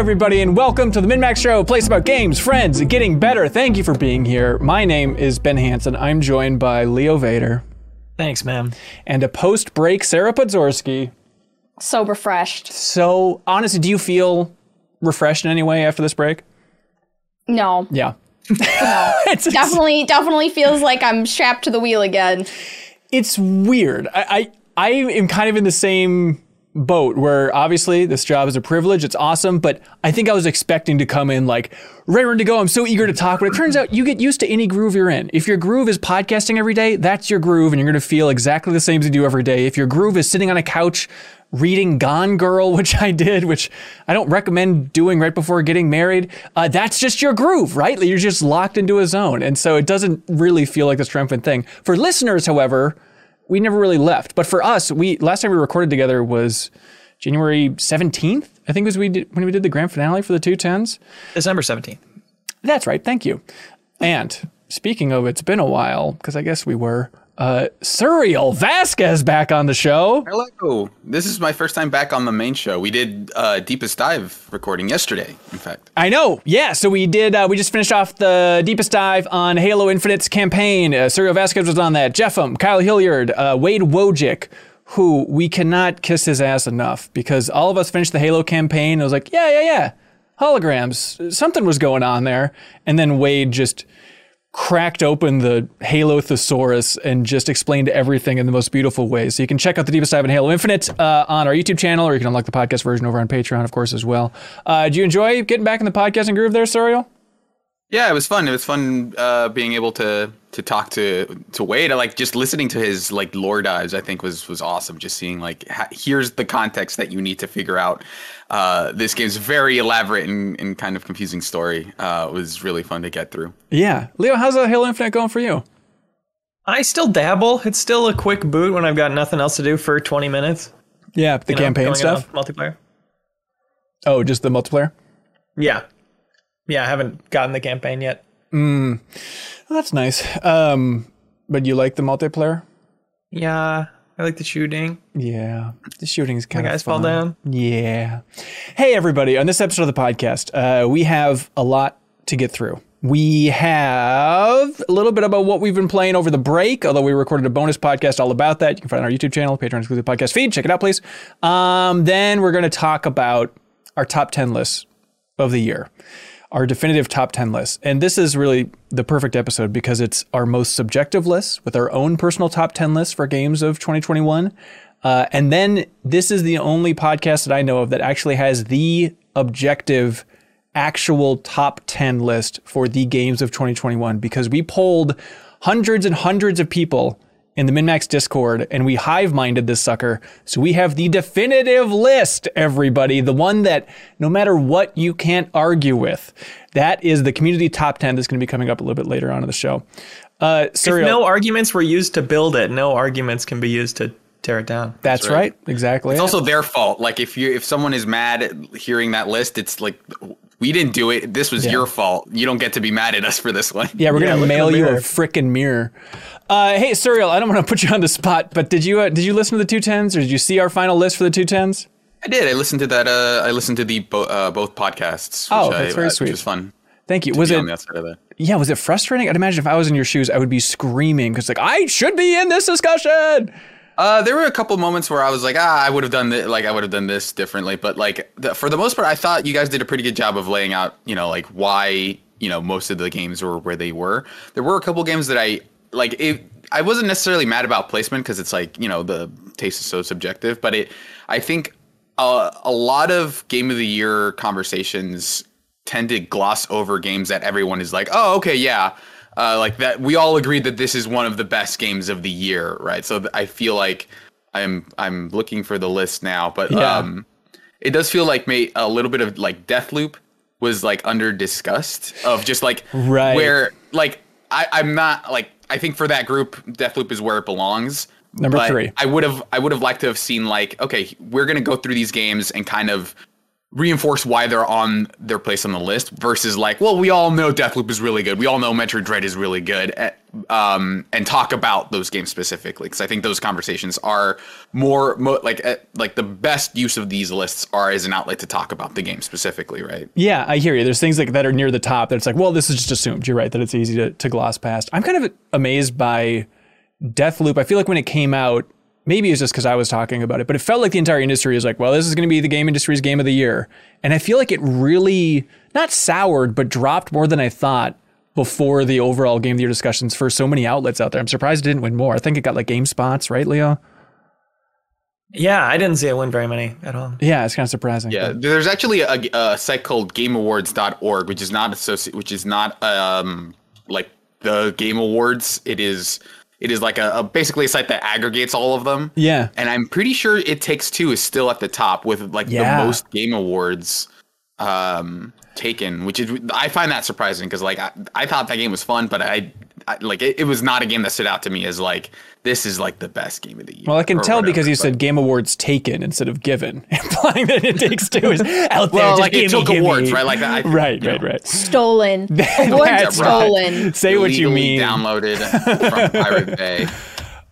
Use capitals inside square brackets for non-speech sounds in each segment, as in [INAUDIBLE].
Hello, everybody, and welcome to the MinnMax Show, a place about games, friends, and getting better. Thank you for being here. My name is Ben Hanson. I'm joined by Leo Vader Thanks, man. and a post break Sarah Podzorski. So refreshed. So, honestly, do you feel refreshed in any way after this break? No, Yeah. no. [LAUGHS] It's, definitely, definitely feels like I'm strapped to the wheel again. it's weird. I, I, I am kind of in the same boat where obviously this job is a privilege. It's awesome, but I think I was expecting to come in like raring to go. I'm so eager to talk, but it turns out you get used to any groove you're in. If your groove is podcasting every day, that's your groove, and you're going to feel exactly the same as you do every day. If your groove is sitting on a couch reading Gone Girl, [LAUGHS] which I did, which I don't recommend doing right before getting married, uh, that's just your groove, right? You're just locked into a zone, and so it doesn't really feel like this triumphant thing. For listeners, however we never really left. But for us, we last time we recorded together was January 17th. I think was we did when we did the grand finale for the two tens. December 17th. That's right. Thank you. And speaking of, it's been a while because I guess we were. Uh, Suriel Vazquez back on the show. Hello. This is my first time back on the main show. We did uh, Deepest Dive recording yesterday, in fact. I know. Yeah. So we did. Uh, we just finished off the deepest dive on Halo Infinite's campaign. Uh, Suriel Vazquez was on that. Jeffem, Kyle Hilliard, uh, Wade Wojcik, who we cannot kiss his ass enough because all of us finished the Halo campaign. It was like, yeah, yeah, yeah, holograms. Something was going on there, and then Wade just cracked open the Halo thesaurus and just explained everything in the most beautiful way. So you can check out the deepest dive in Halo Infinite uh, on our YouTube channel, or you can unlock the podcast version over on Patreon, of course, as well. Uh, do you enjoy getting back in the podcasting groove there, Suriel? Yeah, it was fun. It was fun uh, being able to to talk to to Wade. I like just listening to his like lore dives. I think was was awesome. Just seeing like ha- here's the context that you need to figure out. Uh, this game's very elaborate and, and kind of confusing story. Uh, was really fun to get through. Yeah. Leo, how's uh, Halo Infinite going for you? I still dabble. It's still a quick boot when I've got nothing else to do for 20 minutes. Yeah, the you campaign going stuff. Multiplayer. Oh, just the multiplayer? Yeah. Yeah, I haven't gotten the campaign yet. Well, that's nice. Um, but you like the multiplayer? Yeah, I like the shooting. Yeah, the shooting's The kind of guys fall down. Yeah. Hey, everybody. On this episode of the podcast, uh, we have a lot to get through. We have a little bit about what we've been playing over the break, although we recorded a bonus podcast all about that. You can find it on our YouTube channel, Patreon exclusive podcast feed. Check it out, please. Um, then we're going to talk about our top 10 lists of the year, our definitive top 10 lists. And this is really the perfect episode because it's our most subjective list with our own personal top 10 lists for games of 2021. Uh, and then this is the only podcast that I know of that actually has the objective actual top 10 list for the games of 2021 because we polled hundreds and hundreds of people in the MinnMax Discord and we hive minded this sucker. So we have the definitive list, everybody, the one that no matter what you can't argue with. That is the community top 10 that's going to be coming up a little bit later on in the show. Uh, If Suriel, no arguments were used to build it, no arguments can be used to tear it down. that's right. Exactly. It's also their fault. Like if you if someone is mad at hearing that list, it's like we didn't do it. This was your fault. You don't get to be mad at us for this one. Yeah, we're Yeah, gonna look mail you a mirror. frickin' mirror. Uh, hey, Suriel, I don't want to put you on the spot, but did you uh, did you listen to the two tens, or did you see our final list for the two tens? I did. I listened to that. Uh, I listened to the bo- uh, both podcasts. Which Oh, I, that's very uh, sweet. Which was fun. Thank you. Was it? on the outside of that. Yeah, was it frustrating? I'd imagine if I was in your shoes, I would be screaming because like I should be in this discussion. Uh, there were a couple moments where I was like, ah, I would have done this, like I would have done this differently. But like the, for the most part, I thought you guys did a pretty good job of laying out, you know, like why you know most of the games were where they were. There were a couple games that I like. It, I wasn't necessarily mad about placement because it's like you know the taste is so subjective. But it, I think uh, a lot of game of the year conversations tend to gloss over games that everyone is like, oh, okay, yeah. Uh, like that, we all agreed that this is one of the best games of the year, right? So I feel like I'm I'm looking for the list now, but Yeah. um, it does feel like may a little bit of like Deathloop was like under discussed of just like Right. where like I I'm not like I think for that group Deathloop is where it belongs. Number but three. I would have I would have liked to have seen like okay we're gonna go through these games and kind of reinforce why they're on their place on the list versus like, well, we all know Deathloop is really good. We all know Metroid Dread is really good. eh, Um, and talk about those games specifically because I think those conversations are more, mo- like eh, like the best use of these lists are as an outlet to talk about the game specifically, right? Yeah, I hear you. There's things like that are near the top that it's like, well, this is just assumed. You're right that it's easy to, to gloss past. I'm kind of amazed by Deathloop. I feel like when it came out, maybe it's just because I was talking about it, but it felt like the entire industry is like, well, this is going to be the game industry's game of the year. And I feel like it really, not soured, but dropped more than I thought before the overall game of the year discussions for so many outlets out there. I'm surprised it didn't win more. I think it got like GameSpots, right, Leo? Yeah, I didn't see it win very many at all. Yeah, it's kind of surprising. Yeah, there's actually a, a site called GameAwards.org, which is not associate, which is not um like the Game Awards. It is it is like a, a basically a site that aggregates all of them. Yeah. and I'm pretty sure It Takes Two is still at the top with like Yeah. the most Game Awards um taken, which is I find that surprising because like I, I thought that game was fun, but I, I like it, it was not a game that stood out to me as like this is like the best game of the year. Well, I can or tell because you but- said Game Awards taken instead of given, [LAUGHS] implying that it takes two is [LAUGHS] out there. well, like it gimme, took gimme. awards, right? Like I, [LAUGHS] Right, you know, right, right. Stolen. Award That's right. stolen. Say what you mean. Downloaded from Pirate Bay.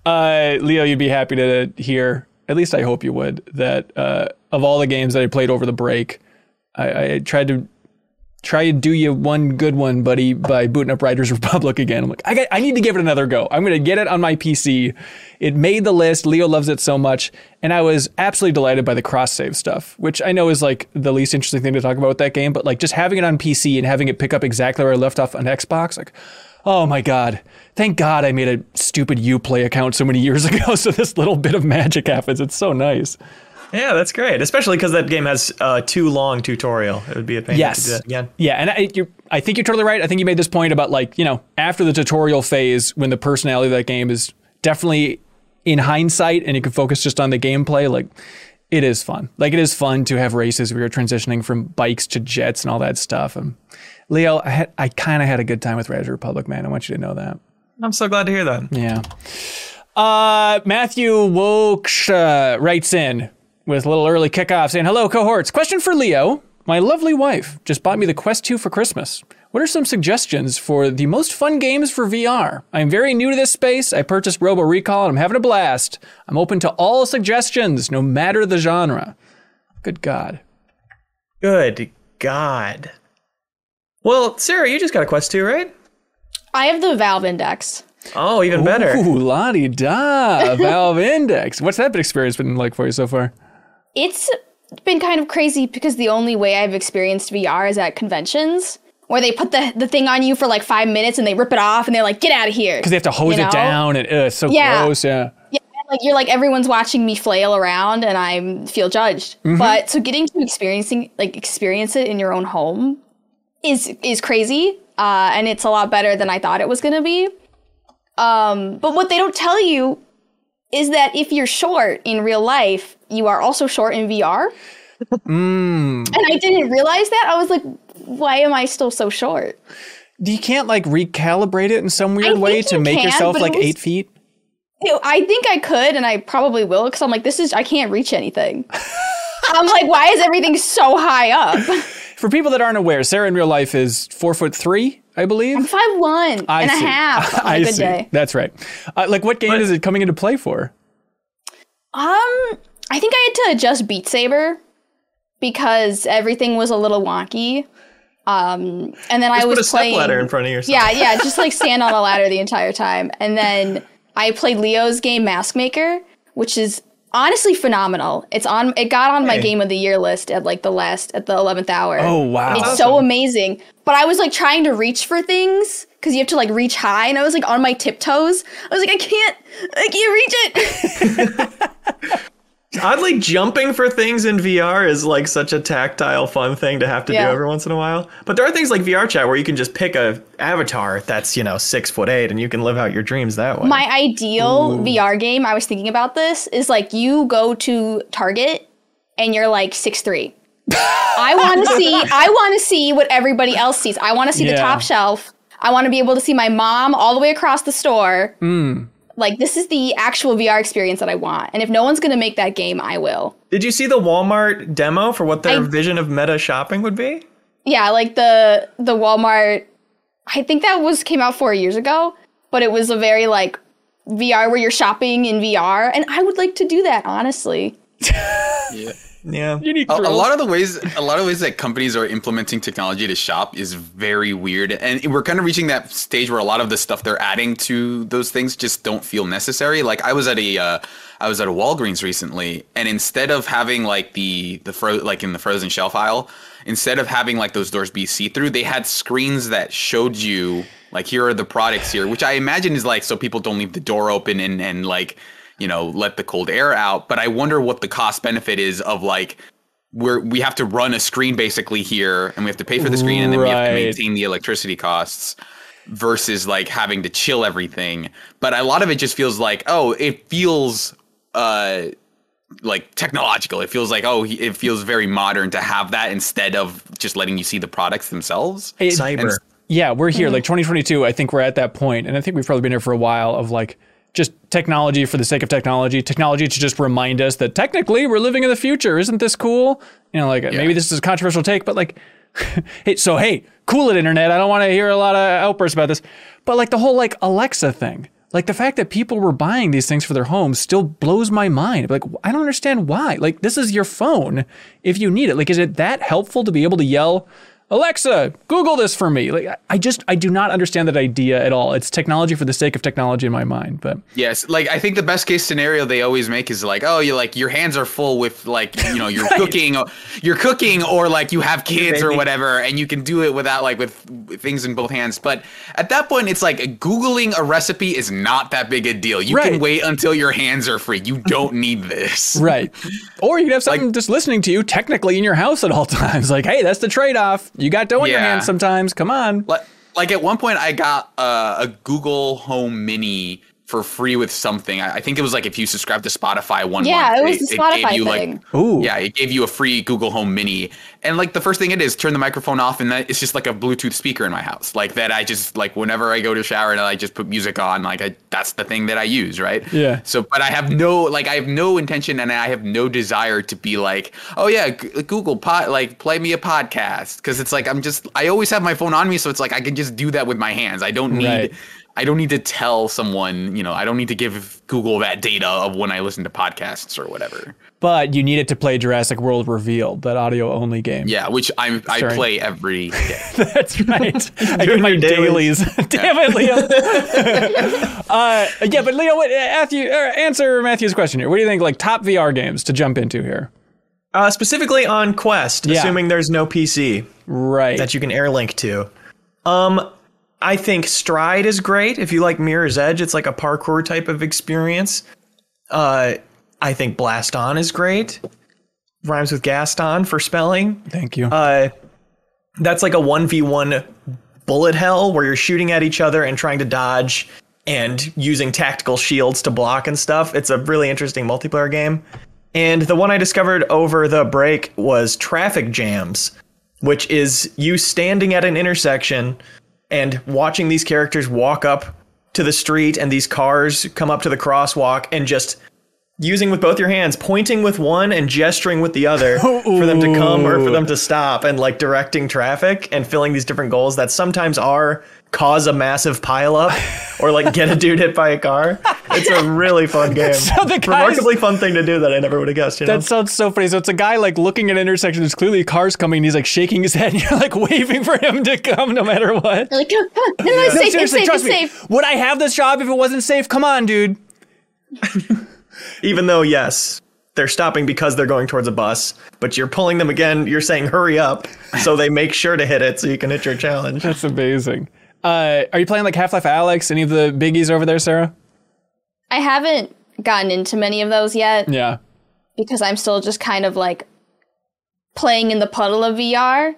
Uh, Leo, you'd be happy to hear, at least I hope you would, that uh, of all the games that I played over the break, I, I tried to try to do you one good one, buddy, by booting up Riders [LAUGHS] Republic again. I'm like, I, got, I need to give it another go. I'm going to get it on my PC. It made the list. Leo loves it so much. And I was absolutely delighted by the cross save stuff, which I know is like the least interesting thing to talk about with that game, but like just having it on PC and having it pick up exactly where I left off on Xbox, like, oh my God. Thank God I made a stupid Uplay account so many [LAUGHS] years ago so this little bit of magic happens. It's so nice. Yeah, that's great. Especially because that game has a too long tutorial. It would be a pain Yes. to do that again. Yeah, and I, you I think you're totally right. I think you made this point about like you know after the tutorial phase when the personality of that game is definitely in hindsight and you can focus just on the gameplay. Like it is fun. Like it is fun to have races where you're transitioning from bikes to jets and all that stuff. And Leo, I had I kind of had a good time with Riders Republic, man. I want you to know that. I'm so glad to hear that. Yeah. Uh, Matthew Woksh uh, writes in with a little early kickoff saying, Hello, cohorts. Question for Leo. My lovely wife just bought me the Quest 2 for Christmas. What are some suggestions for the most fun games for VR? I'm very new to this space. I purchased Robo Recall and I'm having a blast. I'm open to all suggestions, no matter the genre. Good God. Good God. Well, Sarah, you just got a Quest 2, right? I have the Valve Index. Oh, even better. Ooh, la di da. Valve [LAUGHS] Index. What's that experience been like for you so far? It's been kind of crazy because the only way I've experienced VR is at conventions where they put the, the thing on you for like five minutes and they rip it off and they're like, get out of here. Because they have to hose You it down and uh, it's so Yeah. gross. Yeah. Yeah, like you're like everyone's watching me flail around and I feel judged. But so getting to experiencing like experience it in your own home is is crazy. Uh, and it's a lot better than I thought it was gonna be. Um, but what they don't tell you is that if you're short in real life, you are also short in VR. Mm. And I didn't realize that. I was like, why am I still so short? Do you can't like recalibrate it in some weird way to you make can, yourself like was- eight feet. I think I could, and I probably will, because I'm like, this is I can't reach anything. [LAUGHS] I'm like, why is everything so high up? For people that aren't aware, Sarah in real life is four foot three, I believe. Five one I and a see. half [LAUGHS] on I a good see. day. That's right. Uh, like, what game But- is it coming into play for? Um, I think I had to adjust Beat Saber because everything was a little wonky. Um, and then I Just was put a step playing. ladder in front of yourself. Yeah, yeah, just like stand on a ladder the entire time. And then I played Leo's game Mask Maker, which is honestly phenomenal. It's on it got on my game of the year list at like the last at the 11th hour. Oh, wow. It's Awesome. so amazing. But I was like trying to reach for things cuz you have to like reach high and I was like on my tiptoes. I was like I can't I can't reach it. [LAUGHS] Oddly, jumping for things in VR is like such a tactile, fun thing to have to Yeah. do every once in a while. But there are things like VR chat where you can just pick a avatar that's you know six foot eight, and you can live out your dreams that way. My ideal VR game, I was thinking about this, is like you go to Target and you're like six three. I want to see I want to see what everybody else sees. I want to see Yeah. the top shelf. I want to be able to see my mom all the way across the store. Hmm. like this is the actual VR experience that I want. And if no one's going to make that game, I will. Did you see the Walmart demo for what their I- vision of meta shopping would be? Yeah, like the the Walmart I think that was came out 4 years ago, but it was a very like VR where you're shopping in VR and I would like to do that honestly. [LAUGHS] Yeah. You need A, a lot of the ways, a lot of ways that companies are implementing technology to shop is very weird, and we're kind of reaching that stage where a lot of the stuff they're adding to those things just don't feel necessary. Like I was at a, uh, I was at a Walgreens recently, and instead of having like the the fro- like in the frozen shelf aisle, instead of having like those doors be see through, they had screens that showed you like here are the products here, which I imagine is like so people don't leave the door open and and like you know let the cold air out. But I wonder what the cost benefit is of like we're we have to run a screen basically here and we have to pay for the screen and then we have to maintain the electricity costs versus like having to chill everything but a lot of it just feels like oh it feels uh like technological it feels like oh it feels very modern to have that instead of just letting you see the products themselves It- Cyber. Yeah, we're here. Like 2022, I think we're at that point, and I think we've probably been here for a while of like just technology for the sake of technology, technology to just remind us that technically we're living in the future. Isn't this cool? You know, like uh, maybe this is a controversial take, but like, [LAUGHS] hey, so hey, cool it, internet. I don't want to hear a lot of outbursts about this, but like the whole like Alexa thing. Like the fact that people were buying these things for their homes still blows my mind. Like I don't understand why. Like this is your phone if you need it. Like is it that helpful to be able to yell Alexa, Google this for me. Like I- I just I do not understand that idea at all. It's technology for the sake of technology in my mind. But Yes, like I think the best case scenario they always make is like, oh, you like your hands are full with like you know [LAUGHS] you're cooking, you're cooking, or like you have kids or whatever, and you can do it without like with, with things in both hands. But at that point, it's like googling a recipe is not that big a deal. You Right. can wait until your hands are free. You don't need this. [LAUGHS] right, or you could have something just listening to you technically in your house at all [LAUGHS] times. Like hey, that's the trade off. You got dough in your Yeah. hands sometimes. Come on. Like, like at one point, I got uh, a Google Home Mini for free with something. I, I think it was like if you subscribe to Spotify one Yeah, month, it was the Spotify you thing. like Ooh. yeah, it gave you a free Google Home Mini. And like the first thing it is, turn the microphone off, and that it's just like a Bluetooth speaker in my house. Like that, I just like whenever I go to shower and I just put music on, like I that's the thing that I use, right? Yeah. So, but I have no like I have no intention and I have no desire to be like, oh yeah, G- Google pod like play me a podcast because it's like I'm just I always have my phone on me, so it's like I can just do that with my hands. I don't need. Right. I don't need to tell someone, you know, I don't need to give Google that data of when I listen to podcasts or whatever. But you need it to play Jurassic World Revealed, that audio only game. Yeah, which I I Sorry. play every day. [LAUGHS] That's right. [LAUGHS] I Doing get my dailies. dailies. [LAUGHS] Damn it, Leo. uh, yeah, but Leo, what, Matthew, uh, answer Matthew's question here. What do you think? Like top VR games to jump into here? Uh, specifically on Quest, Yeah. assuming there's no PC Right. that you can air link to. Um, I think Stride is great. If you like Mirror's Edge, it's like a parkour type of experience. Uh, I think Blaston is great. Rhymes with Gaston for spelling. Thank you. Uh, that's like a 1v1 bullet hell where you're shooting at each other and trying to dodge and using tactical shields to block and stuff. It's a really interesting multiplayer game. And the one I discovered over the break was Traffic Jams, which is you standing at an intersection and watching these characters walk up to the street and these cars come up to the crosswalk and just using with both your hands, pointing with one and gesturing with the other [LAUGHS] for them to come or for them to stop and like directing traffic and filling these different goals that sometimes are cause a massive pileup or like get a dude hit by a car. It's a really fun [LAUGHS] game. So the Remarkably fun thing to do that I never would have guessed. You know? that sounds so funny. So it's a guy like looking at an intersection. There's clearly cars coming. And he's like shaking his head. And [LAUGHS] you're like waving for him to come no matter what. They're like, come on, come on. No, no, it's No, safe, it's seriously, safe, trust it's me. safe. Would I have this job if it wasn't safe? Come on, dude. [LAUGHS] Even though, yes, they're stopping because they're going towards a bus, but you're pulling them again. You're saying hurry up, so they make sure to hit it so you can hit your challenge. That's amazing. Uh, are you playing like Half Life Alyx? Any of the biggies over there, Sarah? I haven't gotten into many of those yet Yeah. because I'm still just kind of like playing in the puddle of VR.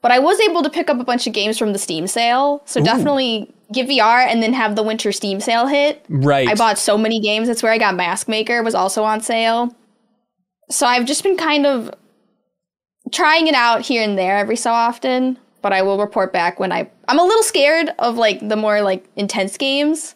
But I was able to pick up a bunch of games from the Steam sale. So definitely get VR and then have the winter Steam sale hit. Right. I bought so many games. That's where I got Mask Maker was also on sale. So I've just been kind of trying it out here and there every so often, but I will report back when I I'm a little scared of like the more like intense games.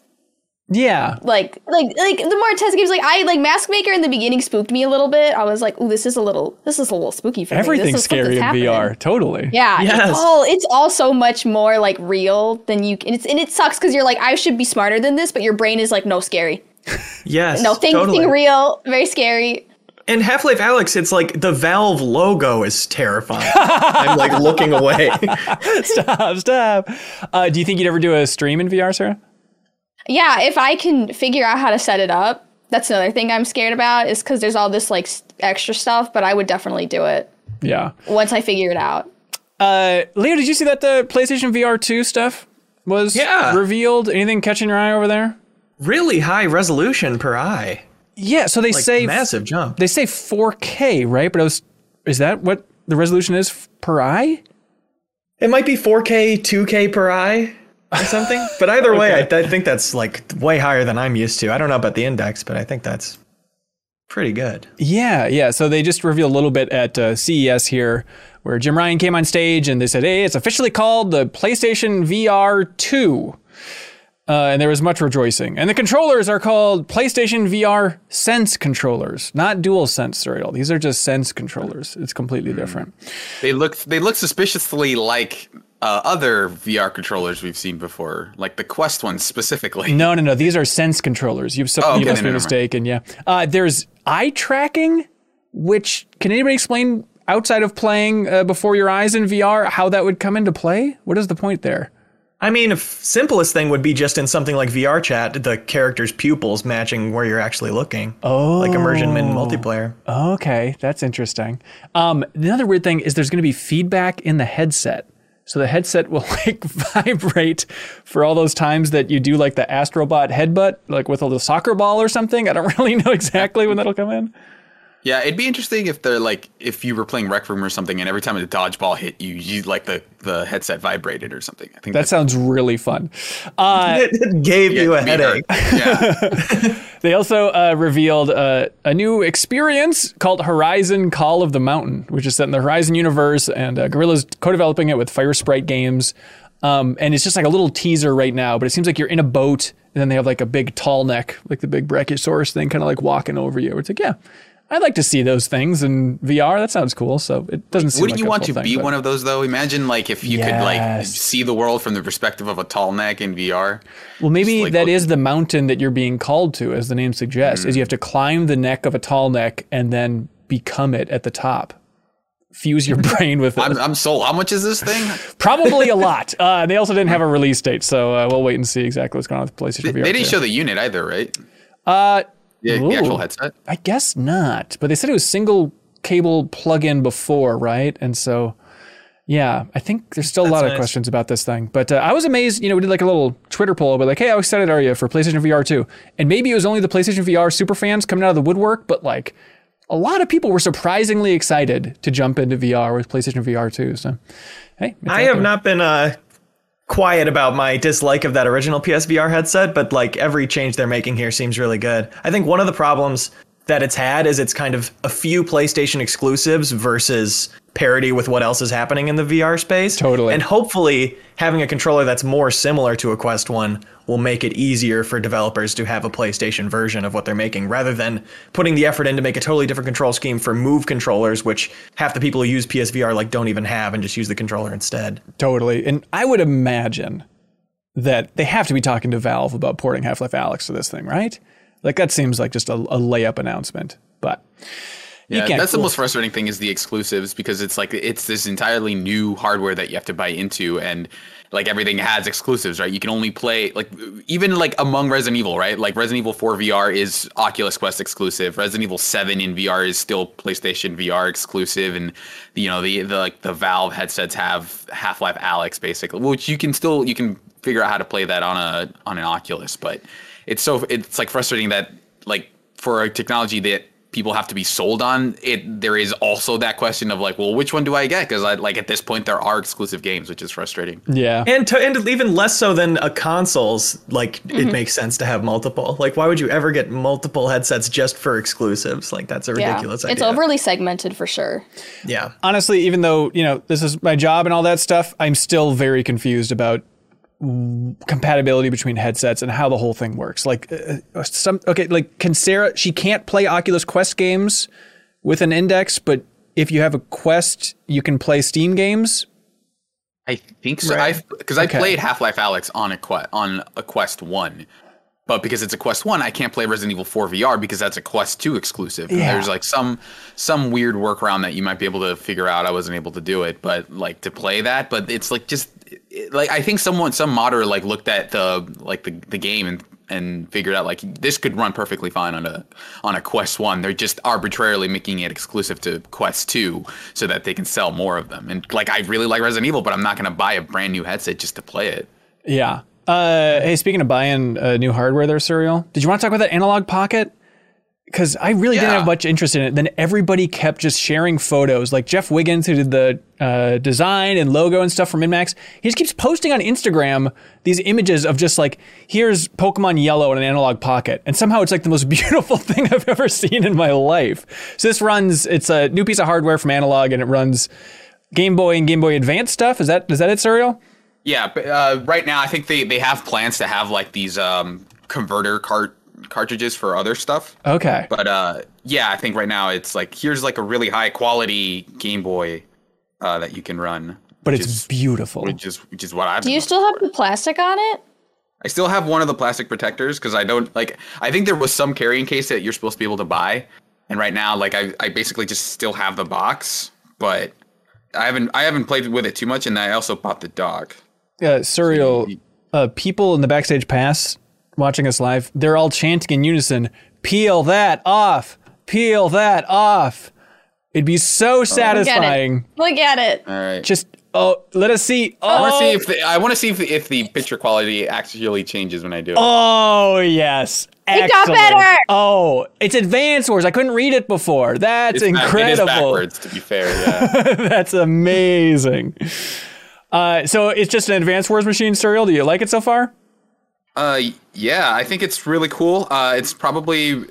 Yeah. Like, like, like the more intense games, like I like Mask Maker in the beginning spooked me a little bit. I was like, oh, this is a little, this is a little spooky for me." Everything's scary in happening." VR. Totally. Yeah, Yes. it's all it's all so much more like real than you. And it's and it sucks because you're like, I should be smarter than this, but your brain is like, no, scary. [LAUGHS] Yes. No, thing totally. think real, very scary. In Half Life Alyx, it's like the Valve logo is terrifying. I'm like looking away. [LAUGHS] stop, stop. Uh, do you think you'd ever do a stream in VR, Sarah? Yeah, if I can figure out how to set it up, that's another thing I'm scared about. Is because there's all this like extra stuff, but I would definitely do it Yeah. once I figure it out. Uh, Leo, did you see that the PlayStation VR 2 stuff was Yeah. revealed? Anything catching your eye over there? really high resolution per eye. Yeah, so they Like say massive jump. they say 4K, right? But I was, is that what the resolution is per eye? It might be 4K, 2K per eye or something. But [LAUGHS] either way, I, I think that's like way higher than I'm used to. I don't know about the index, but I think that's pretty good. Yeah, yeah. So they just revealed a little bit at uh, CES here, where Jim Ryan came on stage and they said, "Hey, it's officially called the PlayStation VR 2." Uh, and there was much rejoicing. And the controllers are called PlayStation VR Sense controllers, not Dual Sense at all. These are just Sense controllers. It's completely different. They look they look suspiciously like uh, other VR controllers we've seen before, like the Quest ones specifically. No, no, no. These are Sense controllers. You've Oh, you okay, must no, be mistaken. Yeah. Uh, there's eye tracking, which can anybody explain outside of playing uh, before your eyes in VR how that would come into play? What is the point there? I mean, simplest thing would be just in something like VR chat, the character's pupils matching where you're actually looking. Oh. Like immersion in multiplayer. Okay, that's interesting. Um, the other weird thing is there's going to be feedback in the headset. So the headset will [LAUGHS] like vibrate for all those times that you do like the Astrobot headbutt, like with a little soccer ball or something. I don't [LAUGHS] really know exactly when that'll come in. Yeah, it'd be interesting if they're like if you were playing Rec Room or something, and every time a dodgeball hit you, you like the the headset vibrated or something. I think That sounds really fun. Uh, [LAUGHS] It gave you a headache. [LAUGHS] Yeah, [LAUGHS] They also uh, revealed uh, a new experience called Horizon Call of the Mountain, which is set in the Horizon universe, and uh, Guerrilla's co-developing it with Firesprite Games. Um, and it's just like a little teaser right now, but it seems like you're in a boat, and then they have like a big tall neck, like the big Brachiosaurus thing, kind of like walking over you. It's like, yeah, I'd like to see those things in VR. That sounds cool. So it doesn't seem wouldn't like you want to thing, be but- one of those though? Imagine like if you could like see the world from the perspective of a tall neck in VR. Well, maybe like that look- is the mountain that you're being called to, as the name suggests. Is you have to climb the neck of a tall neck and then become it at the top. Fuse your [LAUGHS] brain with it. I'm, I'm sold. How much is this thing? [LAUGHS] Probably a lot. Uh, they also didn't have a release date, so uh, we'll wait and see exactly what's going on with PlayStation They, VR. they didn't too. show the unit either, right? Uh, The, the actual headset. I guess not, but they said it was single cable plug-in before, right? And so, yeah, I think there's still a lot of questions about this thing. But uh, I was amazed. You know, we did like a little Twitter poll, but like, hey, how excited are you for PlayStation VR 2? And maybe it was only the PlayStation VR super fans coming out of the woodwork, but like. A lot of people were surprisingly excited to jump into VR with PlayStation VR 2. So, hey, I have there. not been uh, quiet about my dislike of that original PSVR headset, but like every change they're making here seems really good. I think one of the problems that it's had is it's kind of a few PlayStation exclusives versus parity with what else is happening in the VR space. Totally. And hopefully having a controller that's more similar to a Quest 1 will make it easier for developers to have a PlayStation version of what they're making rather than putting the effort in to make a totally different control scheme for Move controllers, which half the people who use PSVR like don't even have and just use the controller instead. Totally. And I would imagine that they have to be talking to Valve about porting Half Life Alyx to this thing, right? Like that seems like just a, a layup announcement. But you Yeah, can't that's the most frustrating thing is the exclusives because it's like it's this entirely new hardware that you have to buy into and like everything has exclusives, right? You can only play like even like among Resident Evil, right? Like Resident Evil 4 VR is Oculus Quest exclusive. Resident Evil 7 in VR is still PlayStation VR exclusive and you know the the like the Valve headsets have Half-Life Alyx basically, which you can still you can figure out how to play that on a on an Oculus, but it's so it's like frustrating that like for a technology that people have to be sold on it there is also that question of like well which one do i get because like at this point there are exclusive games which is frustrating Yeah. And to, and even less so than a consoles, like it mm-hmm. makes sense to have multiple. Like, why would you ever get multiple headsets just for exclusives? Like, that's a ridiculous Yeah, ridiculous it's idea. overly segmented for sure. Yeah. Honestly, even though, you know, this is my job and all that stuff, I'm still very confused about compatibility between headsets and how the whole thing works. Like uh, uh, some okay, like can Sarah? She can't play Oculus Quest games with an index, but if you have a Quest, you can play Steam games. I think so. Right. I because I Okay. played Half Life Alyx on a quest on a Quest One, but because it's a Quest One, I can't play Resident Evil 4 VR because that's a Quest Two exclusive. And Yeah. There's like some some weird workaround that you might be able to figure out. I wasn't able to do it, but like to play that, but it's like just like I think someone some modder like looked at the like the the game and and figured out like this could run perfectly fine on a on a Quest One. They're just arbitrarily making it exclusive to Quest Two so that they can sell more of them. And like I really like Resident Evil, but I'm not gonna buy a brand new headset just to play it. Yeah. Uh, hey, speaking of buying uh, new hardware, there, Suriel. Did you want to talk about that Analogue Pocket? Because I really didn't have much interest in it. Then everybody kept just sharing photos. Like Jeff Wiggins, who did the uh, design and logo and stuff for MinnMax, he just keeps posting on Instagram these images of just like, here's Pokemon Yellow in an Analogue Pocket. And somehow it's like the most [LAUGHS] beautiful thing I've ever seen in my life. So this runs, it's a new piece of hardware from Analogue and it runs Game Boy and Game Boy Advance stuff. Is that is that it, Suriel? Yeah, but uh, right now I think they they have plans to have like these um converter cart cartridges for other stuff. Okay. But uh, yeah, I think right now it's like here's like a really high quality Game Boy uh, that you can run. but which it's is, beautiful. which is which is what I've. Do you been still have the plastic on it? I still have one of the plastic protectors because I don't like. I think there was some carrying case that you're supposed to be able to buy, and right now, like I, I basically just still have the box, but I haven't I haven't played with it too much, and I also bought the dog. Uh, Suriel uh, people in the backstage pass watching us live they're all chanting in unison peel that off peel that off it'd be so Look at satisfying it. Look at it. All right. just oh let us see I want oh, to see if the, I want to see if the, if the picture quality actually changes when I do it. oh yes It got Excellent. better. oh it's advanced wars i couldn't read it before that's It's back- incredible It is backwards, to be fair. Yeah. [LAUGHS] that's amazing uh, so it's just an advanced wars machine Suriel do you like it so far uh, yeah, I think it's really cool. Uh, it's probably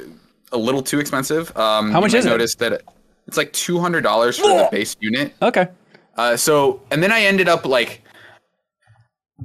a little too expensive. Um, How much you is it? might Notice that it's like two hundred dollars for the base unit. okay Uh, so, and then I ended up like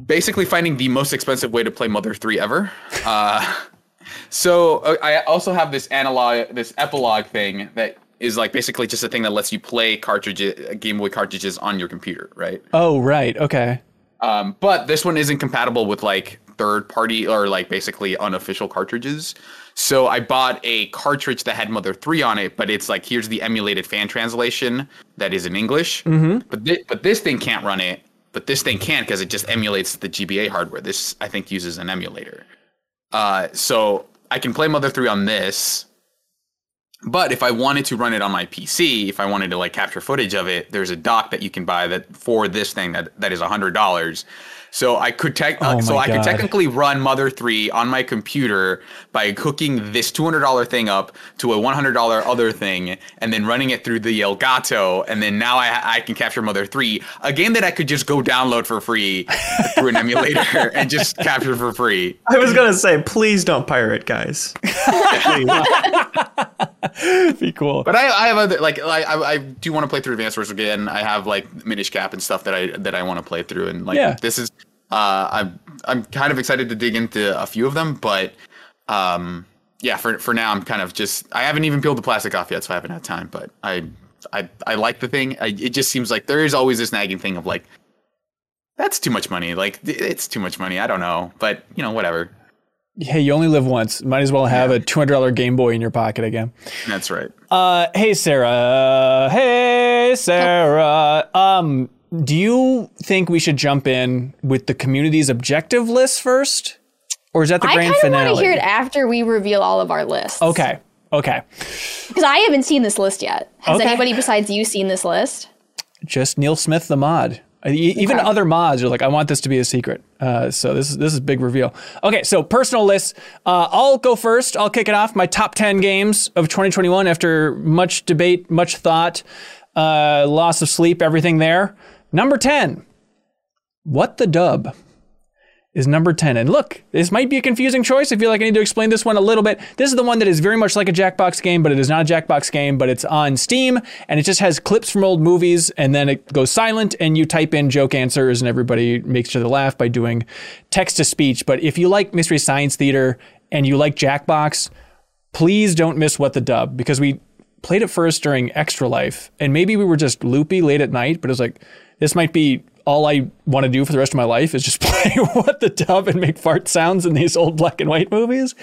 basically finding the most expensive way to play Mother 3 ever. Uh, [LAUGHS] so uh, I also have this analog, this epilogue thing that is like basically just a thing that lets you play cartridges, Game Boy cartridges on your computer, right? oh right okay Um, but this one isn't compatible with like third party or like basically unofficial cartridges. So I bought a cartridge that had Mother 3 on it, but it's like here's the emulated fan translation that is in English. Mm-hmm. But thi- but this thing can't run it. But this thing can because it just emulates the GBA hardware. This I think uses an emulator. Uh, so I can play Mother 3 on this. But if I wanted to run it on my PC, if I wanted to like capture footage of it, there's a dock that you can buy that for this thing that that is hundred dollars. So I could tech, Oh uh, so my I could technically run Mother Three on my computer by hooking this two hundred dollar thing up to a one hundred dollar other thing, and then running it through the Elgato, and then now I I can capture Mother Three, a game that I could just go download for free through an emulator [LAUGHS] and just capture for free. I was gonna say, please don't pirate, guys. [LAUGHS] Please. be cool But I, I have other like I, I I do want to play through Advanced Wars again. I have like Minish Cap and stuff that I that I want to play through, and like Yeah. this is uh I'm I'm kind of excited to dig into a few of them, but um yeah for for now I'm kind of just I haven't even peeled the plastic off yet, so I haven't had time. But I I I like the thing. I, it just seems like there is always this nagging thing of like that's too much money. Like it's too much money. I don't know, but you know whatever. hey you only live once might as well have a $200 game boy in your pocket again That's right. Uh, hey Sarah. Hey Sarah. Um, do you think we should jump in with the community's objective list first, or is that the I grand kind of finale? want to hear it after we reveal all of our lists. Okay. Okay. Because I haven't seen this list yet. Has Okay. anybody besides you seen this list? Just Neil Smith, the mod. Even Okay. other mods are like, I want this to be a secret. Uh, so this is this is a big reveal. Okay, so personal lists. Uh, I'll go first. I'll kick it off. My top ten games of 2021 after much debate, much thought, uh, loss of sleep, everything there. Number ten. What the dub? is number 10. And look, this might be a confusing choice. I feel like I need to explain this one a little bit. This is the one that is very much like a Jackbox game, but it is not a Jackbox game, but it's on Steam and it just has clips from old movies and then it goes silent and you type in joke answers and everybody makes each other laugh by doing text to speech. But if you like Mystery Science Theater and you like Jackbox, please don't miss What the Dub because we played it first during Extra Life and maybe we were just loopy late at night, but it was like, this might be all I want to do for the rest of my life is just [LAUGHS] play [LAUGHS] what the dub and make fart sounds in these old black and white movies.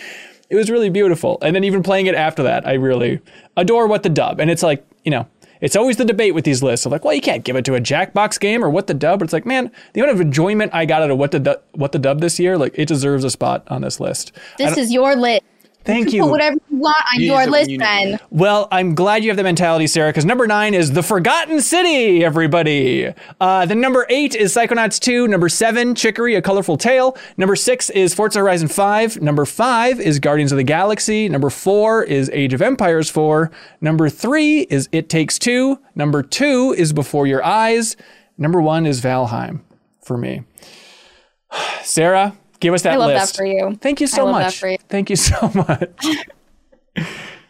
It was really beautiful. And then even playing it after that, I really adore what the dub. And it's like, you know, it's always the debate with these lists of like, well, you can't give it to a Jackbox game or what the dub. But it's like, man, the amount of enjoyment I got out of what the du- what the dub this year, like, it deserves a spot on this list. This is your list. Thank Put you. whatever you want on You your list you then. Well, I'm glad you have the mentality, Sarah, because number nine is The Forgotten City, everybody. Uh, the number eight is Psychonauts 2. Number seven, Chicory, A Colorful Tale. Number six is Forza Horizon 5. Number five is Guardians of the Galaxy. Number four is Age of Empires 4. Number three is It Takes Two. Number two is Before Your Eyes. Number one is Valheim for me. [SIGHS] Sarah, give us that I love list. that for you. Thank you I so love that much. for you. Thank you so [LAUGHS] much.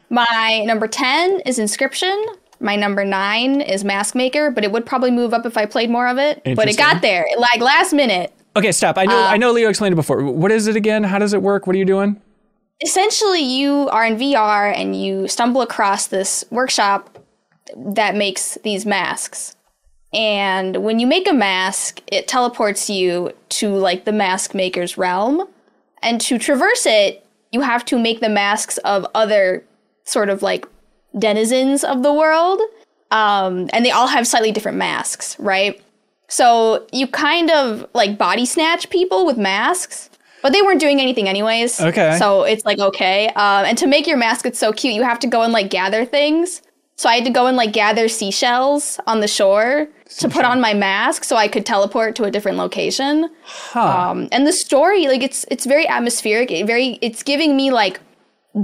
My number 10 is Inscryption. My number nine is Mask Maker, but it would probably move up if I played more of it. But it got there, like last minute. Okay, stop. I know. Uh, I know. Leo explained it before. What is it again? How does it work? What are you doing? Essentially, you are in VR and you stumble across this workshop that makes these masks. And when you make a mask, it teleports you to like the mask maker's realm. And to traverse it, you have to make the masks of other sort of like denizens of the world. Um, and they all have slightly different masks, right? So you kind of like body snatch people with masks, but they weren't doing anything anyways. Okay. So it's like okay. Um, and to make your mask it's so cute, you have to go and like gather things. So I had to go and like gather seashells on the shore to put on my mask so I could teleport to a different location. Um, and the story, like it's it's very atmospheric. It very it's giving me like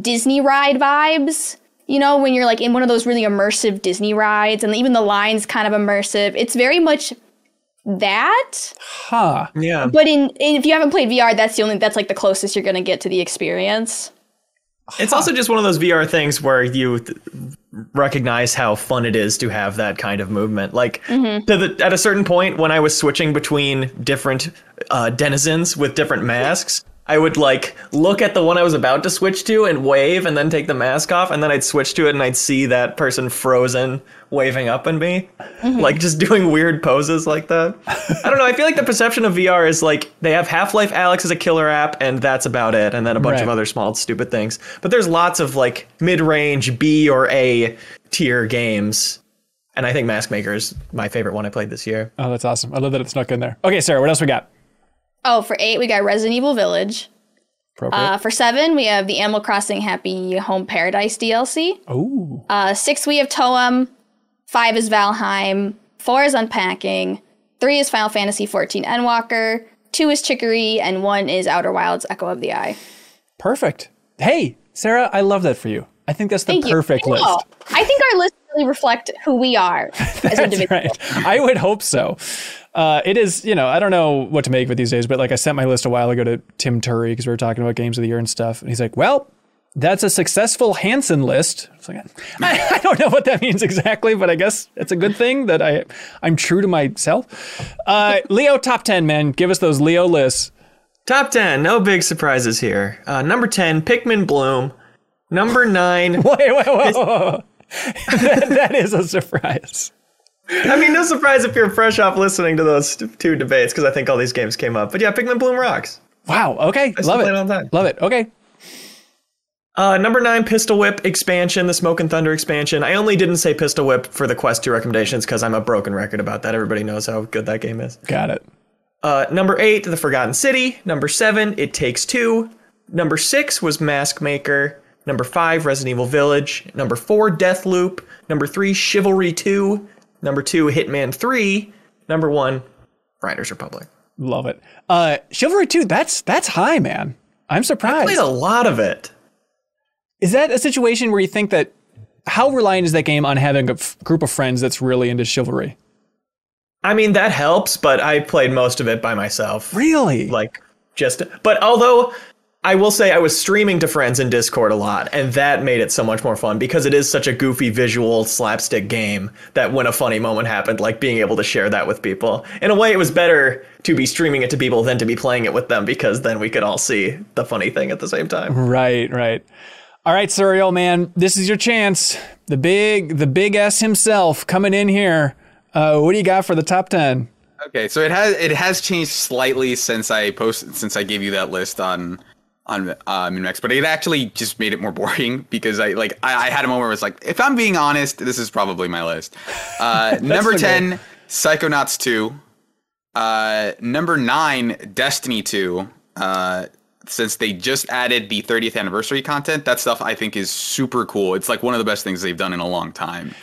Disney ride vibes. You know, when you're like in one of those really immersive Disney rides, and even the lines kind of immersive. It's very much that. Huh. Yeah. But in, in if you haven't played VR, that's the only that's like the closest you're gonna get to the experience. It's also just one of those VR things where you th- recognize how fun it is to have that kind of movement. Like to the, at a certain point, when I was switching between different uh, denizens with different [LAUGHS] masks, I would like look at the one I was about to switch to and wave, and then take the mask off, and then I'd switch to it, and I'd see that person frozen waving up at me, mm-hmm. like just [LAUGHS] doing weird poses like that. I don't know. I feel like the perception of VR is like they have Half Life Alyx as a killer app, and that's about it, and then a bunch Right. of other small stupid things. But there's lots of like mid-range B or A tier games, and I think Mask Maker is my favorite one I played this year. Oh, that's awesome. I love that it snuck in there. Okay, Sarah, what else we got? Oh, for eight we got Resident Evil Village. Uh, for seven we have the Animal Crossing Happy Home Paradise DLC. Ooh. Uh, six we have Toem. Five is Valheim. Four is Unpacking. Three is Final Fantasy XIV Endwalker. Two is Chicory, and one is Outer Wilds Echo of the Eye. Perfect. Hey, Sarah, I love that for you. I think that's the Thank perfect list. I think our lists really reflect who we are [LAUGHS] as individuals. right. I would hope so. Uh, it is, you know, I don't know what to make of it these days, but like I sent my list a while ago to Tim Turi because we were talking about games of the year and stuff. And he's like, well, that's a successful Hanson list. It's like, [LAUGHS] I, I don't know what that means exactly, but I guess it's a good thing that I, I'm true to myself. Uh, Leo top 10, man. Give us those Leo lists. Top 10, no big surprises here. Uh, number 10, Pikmin Bloom. Number 9, [LAUGHS] Wait, wait, wait, wait, wait. [LAUGHS] that, is a surprise. I mean, no surprise if you're fresh off listening to those two debates because I think all these games came up. But yeah, Pikmin Bloom rocks. Wow. Okay. still Love it. it all the time. Love it. Okay. Uh, number nine, Pistol Whip expansion, the Smoke and Thunder expansion. I only didn't say Pistol Whip for the Quest 2 recommendations because I'm a broken record about that. Everybody knows how good that game is. Got it. Uh, number eight, The Forgotten City. Number seven, It Takes Two. Number six was Mask Maker. Number five, Resident Evil Village. Number four, Deathloop. Number three, Chivalry 2. Number two, Hitman 3. Number one, Riders Republic. Love it. Uh, Chivalry 2, that's that's high, man. I'm surprised. I played a lot of it. Is that a situation where you think that how reliant is that game on having a f- group of friends that's really into chivalry? I mean, that helps, but I played most of it by myself. Really? Like, just but although I will say I was streaming to friends in Discord a lot, and that made it so much more fun because it is such a goofy visual slapstick game that when a funny moment happened, like being able to share that with people. In a way, it was better to be streaming it to people than to be playing it with them because then we could all see the funny thing at the same time. Right, right. All right, Suriel, man, this is your chance. The big, the big S himself coming in here. Uh, what do you got for the top ten? Okay, so it has it has changed slightly since I posted since I gave you that list on on uh, MinnMax, but it actually just made it more [LAUGHS] boring because I like I, I had a moment where it's like, if I'm being honest, this is probably my list. Uh, [LAUGHS] number ten, Psychonauts two. Uh, number nine, Destiny two. Uh, since they just added the 30th anniversary content, that stuff I think is super cool. It's like one of the best things they've done in a long time.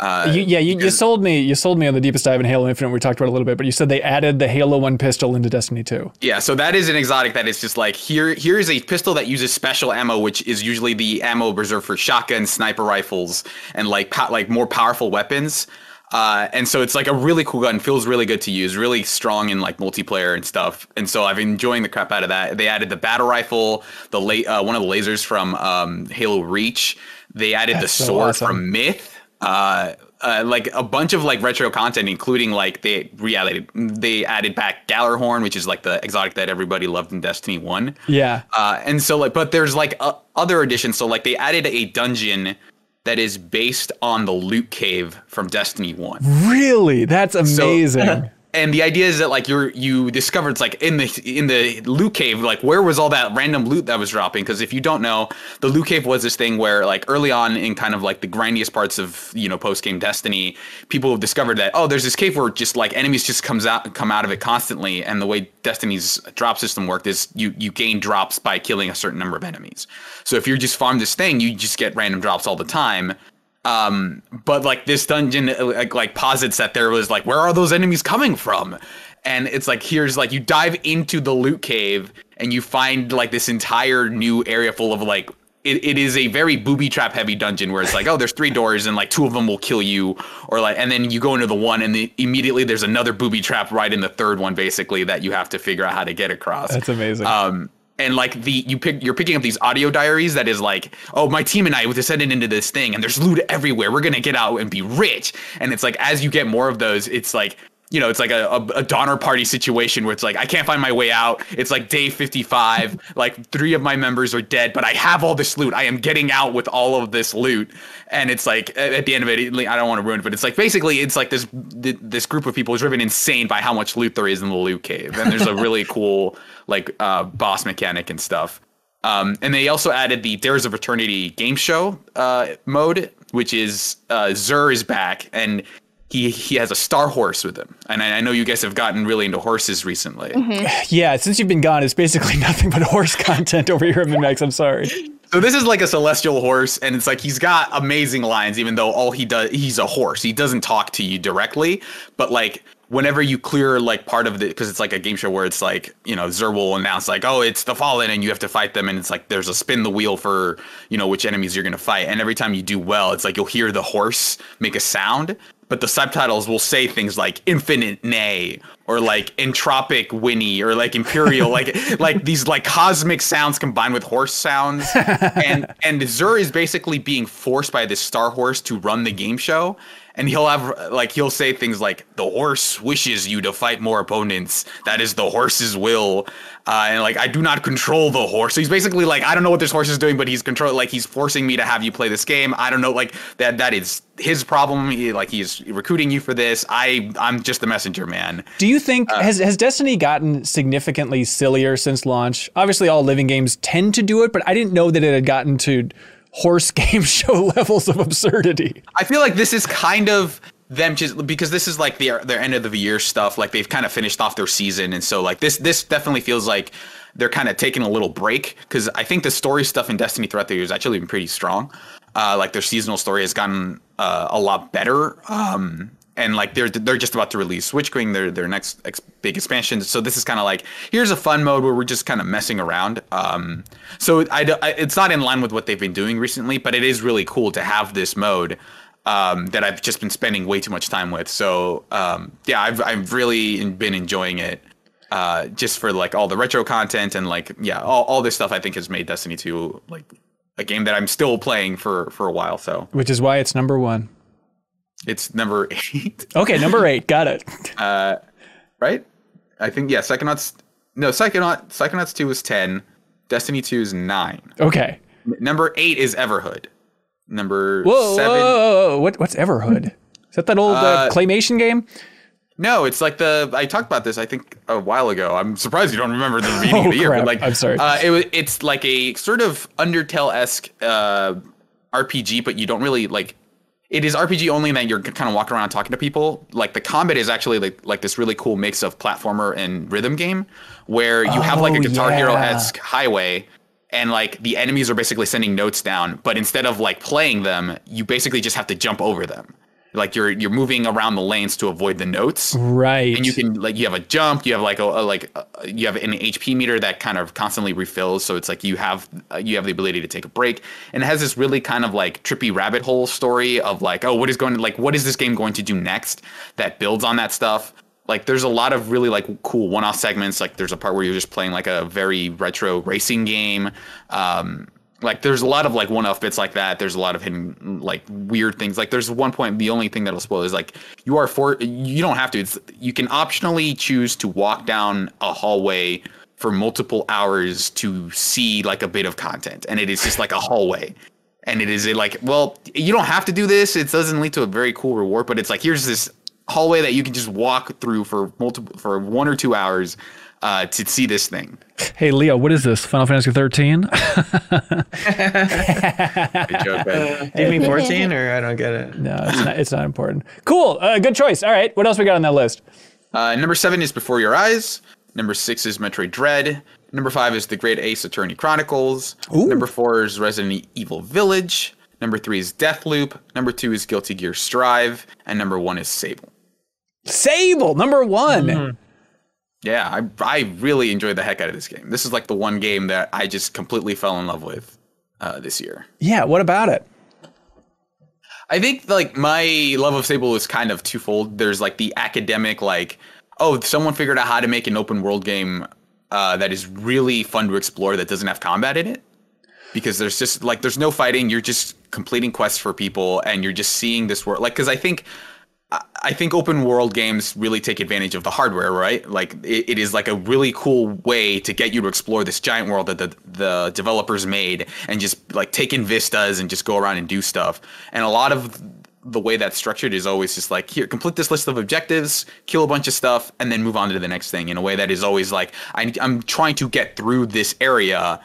Uh, You, yeah, you, you sold me. You sold me on the deepest dive in Halo Infinite. We talked about a little bit, but you said they added the Halo One pistol into Destiny Two. Yeah, so that is an exotic that is just like here here is a pistol that uses special ammo, which is usually the ammo reserved for shotguns, sniper rifles, and like po- like more powerful weapons. Uh, and so it's like a really cool gun, feels really good to use, really strong in like multiplayer and stuff. And so I've been enjoying the crap out of that. They added the battle rifle, the la- uh, one of the lasers from um, Halo Reach. They added That's the so sword awesome. from Myth. Uh, uh, like a bunch of like retro content, including like they reality they added back Gjallarhorn, which is like the exotic that everybody loved in Destiny One. Yeah, Uh, and so like, but there's like uh, other additions. So like they added a dungeon that is based on the loot cave from Destiny One. really, that's [LAUGHS] amazing. And the idea is that like you're you discovered it's like in the in the loot cave like where was all that random loot that was dropping? Because if you don't know the loot cave was this thing where like early on in kind of like the grindiest parts of you know post game Destiny people have discovered that oh there's this cave where just like enemies just comes out come out of it constantly. And the way Destiny's drop system worked is you you gain drops by killing a certain number of enemies. So if you just farm this thing you just get random drops all the time um but like this dungeon uh, like, like posits that there was like where are those enemies coming from and it's like here's like you dive into the loot cave and you find like this entire new area full of like it, it is a very booby trap heavy dungeon where it's like [LAUGHS] oh there's three doors and like two of them will kill you or like and then you go into the one and the, immediately there's another booby trap right in the third one basically that you have to figure out how to get across That's amazing. um and like the you pick you're picking up these audio diaries that is like oh my team and i descended into this thing and there's loot everywhere. We're gonna get out and be rich. And it's like as you get more of those it's like you know it's like a, a, a donner party situation where it's like i can't find my way out. It's like day 55 [LAUGHS] like three of my members are dead but i have all this loot. I am getting out with all of this loot. And it's like at at the end of it i don't want to ruin it but it's like basically it's like this this group of people is driven insane by how much loot there is in the loot cave. And there's a really [LAUGHS] cool like uh, boss mechanic and stuff. Um, and they also added the Dares of Eternity game show uh, mode, which is uh, Xur is back. And he he has a star horse with him. And I, I know you guys have gotten really into horses recently. Mm-hmm. yeah, since you've been gone, it's basically [LAUGHS] nothing but horse content over here at MinnMax. I'm sorry. So this is like a celestial horse, and it's like he's got amazing lines, even though all he does he's a horse. He doesn't talk to you directly, but like whenever you clear like part of the because it's like a game show where it's like you know Xur will announce like oh it's the fallen and you have to fight them and it's like there's a spin the wheel for you know which enemies you're gonna fight and every time you do well it's like you'll hear the horse make a sound but the subtitles will say things like infinite nay or like entropic whinny or like imperial like [LAUGHS] like these like cosmic sounds combined with horse sounds. And and Xur is basically being forced by this star horse to run the game show and he'll have like he'll say things like the horse wishes you to fight more opponents. That is the horse's will. Uh, and like i do not control the horse. So he's basically like i don't know what this horse is doing but he's control like he's forcing me to have you play this game. I don't know like that that is his problem. He, like he's recruiting you for this. I i'm just the messenger man. Do you think has has Destiny gotten significantly sillier since launch? Obviously, all living games tend to do it, but I didn't know that it had gotten to horse game [LAUGHS] show levels of absurdity. I feel like this is kind of them just because this is like their their end of the year stuff. Like they've kind of finished off their season, and so like this this definitely feels like they're kind of taking a little break because I think the story stuff in Destiny throughout the year has actually been pretty strong. Uh, like their seasonal story has gotten uh, a lot better. Um, and like they're they're just about to release Witch Queen, their their next ex- big expansion. So this is kind of like here's a fun mode where we're just kind of messing around. Um, so I, I- it's not in line with what they've been doing recently, but it is really cool to have this mode um, that I've just been spending way too much time with. So um, yeah, I've I've really been enjoying it. uh, just for like all the retro content and like yeah, all, all this stuff I think has made Destiny 2 like a game that I'm still playing for for a while. So Which is why it's number one. It's number [LAUGHS] eight, Okay, number eight. Got it. [LAUGHS] right? I think yeah, Psychonauts. No, Psychonaut Psychonauts 2 is 10. Destiny 2 is nine. Okay. Number eight is Everhood. Number Whoa, whoa, seven. whoa, whoa, whoa. What, what's Everhood? Is that that old uh, Uh, claymation game? No, it's like the I talked about this I think a while ago. I'm surprised you don't remember the beginning Oh, of the [LAUGHS] year. crap. But like, I'm sorry. Uh, it was it's like a sort of Undertale esque uh, RPG, but you don't really like. It is RPG only in that you're kind of walking around talking to people. Like the combat is actually like like this really cool mix of platformer and rhythm game, where you have like a Oh, Guitar Hero esque highway, and like the enemies are basically sending notes down, but instead of like playing them, you basically just have to jump over them. Like you're you're moving around the lanes to avoid the notes. Right. and you can like you have a jump you have like a, a like uh you have an hp meter that kind of constantly refills. So it's like you have uh, you have the ability to take a break. And it has this really kind of like trippy rabbit hole story of like oh what is going to like what is this game going to do next that builds on that stuff? Like there's a lot of really like cool one-off segments. Like there's a part where you're just playing like a very retro racing game. Um like there's a lot of like one-off bits like that. There's a lot of hidden like weird things. Like there's one point the only thing that'll spoil is like you are for you don't have to. It's you can optionally choose to walk down a hallway for multiple hours to see like a bit of content and it is just like a hallway. And it is like well you don't have to do this. It doesn't lead to a very cool reward but it's like here's this hallway that you can just walk through for multiple for one or two hours uh, to see this thing hey, Leo, what is this? Final Fantasy 13? Good joke, Ben. Give me 14 or I don't get it. no, it's not, it's not important. Cool. Uh, good choice. All right. What else we got on that list? Uh, number seven is Before Your Eyes. Number six is Metroid Dread. Number five is The Great Ace Attorney Chronicles. Number four is Resident Evil Village. Number three is Deathloop. Number two is Guilty Gear Strive. And number one is Sable. Sable, number one. Mm-hmm. Yeah, I, I really enjoyed the heck out of this game. This is like the one game that I just completely fell in love with uh, this year. Yeah, what about it? I think like my love of Sable is kind of twofold. There's like the academic, like, oh, someone figured out how to make an open world game uh, that is really fun to explore that doesn't have combat in it. Because there's just like there's no fighting. You're just completing quests for people, and you're just seeing this world. Like, because I think I- think open world games really take advantage of the hardware, right? Like it, it is like a really cool way to get you to explore this giant world that the, the developers made and just like take in vistas and just go around and do stuff. And a lot of the way that's structured is always just like here, complete this list of objectives, kill a bunch of stuff, and then move on to the next thing in a way that is always like I, I'm trying to get through this area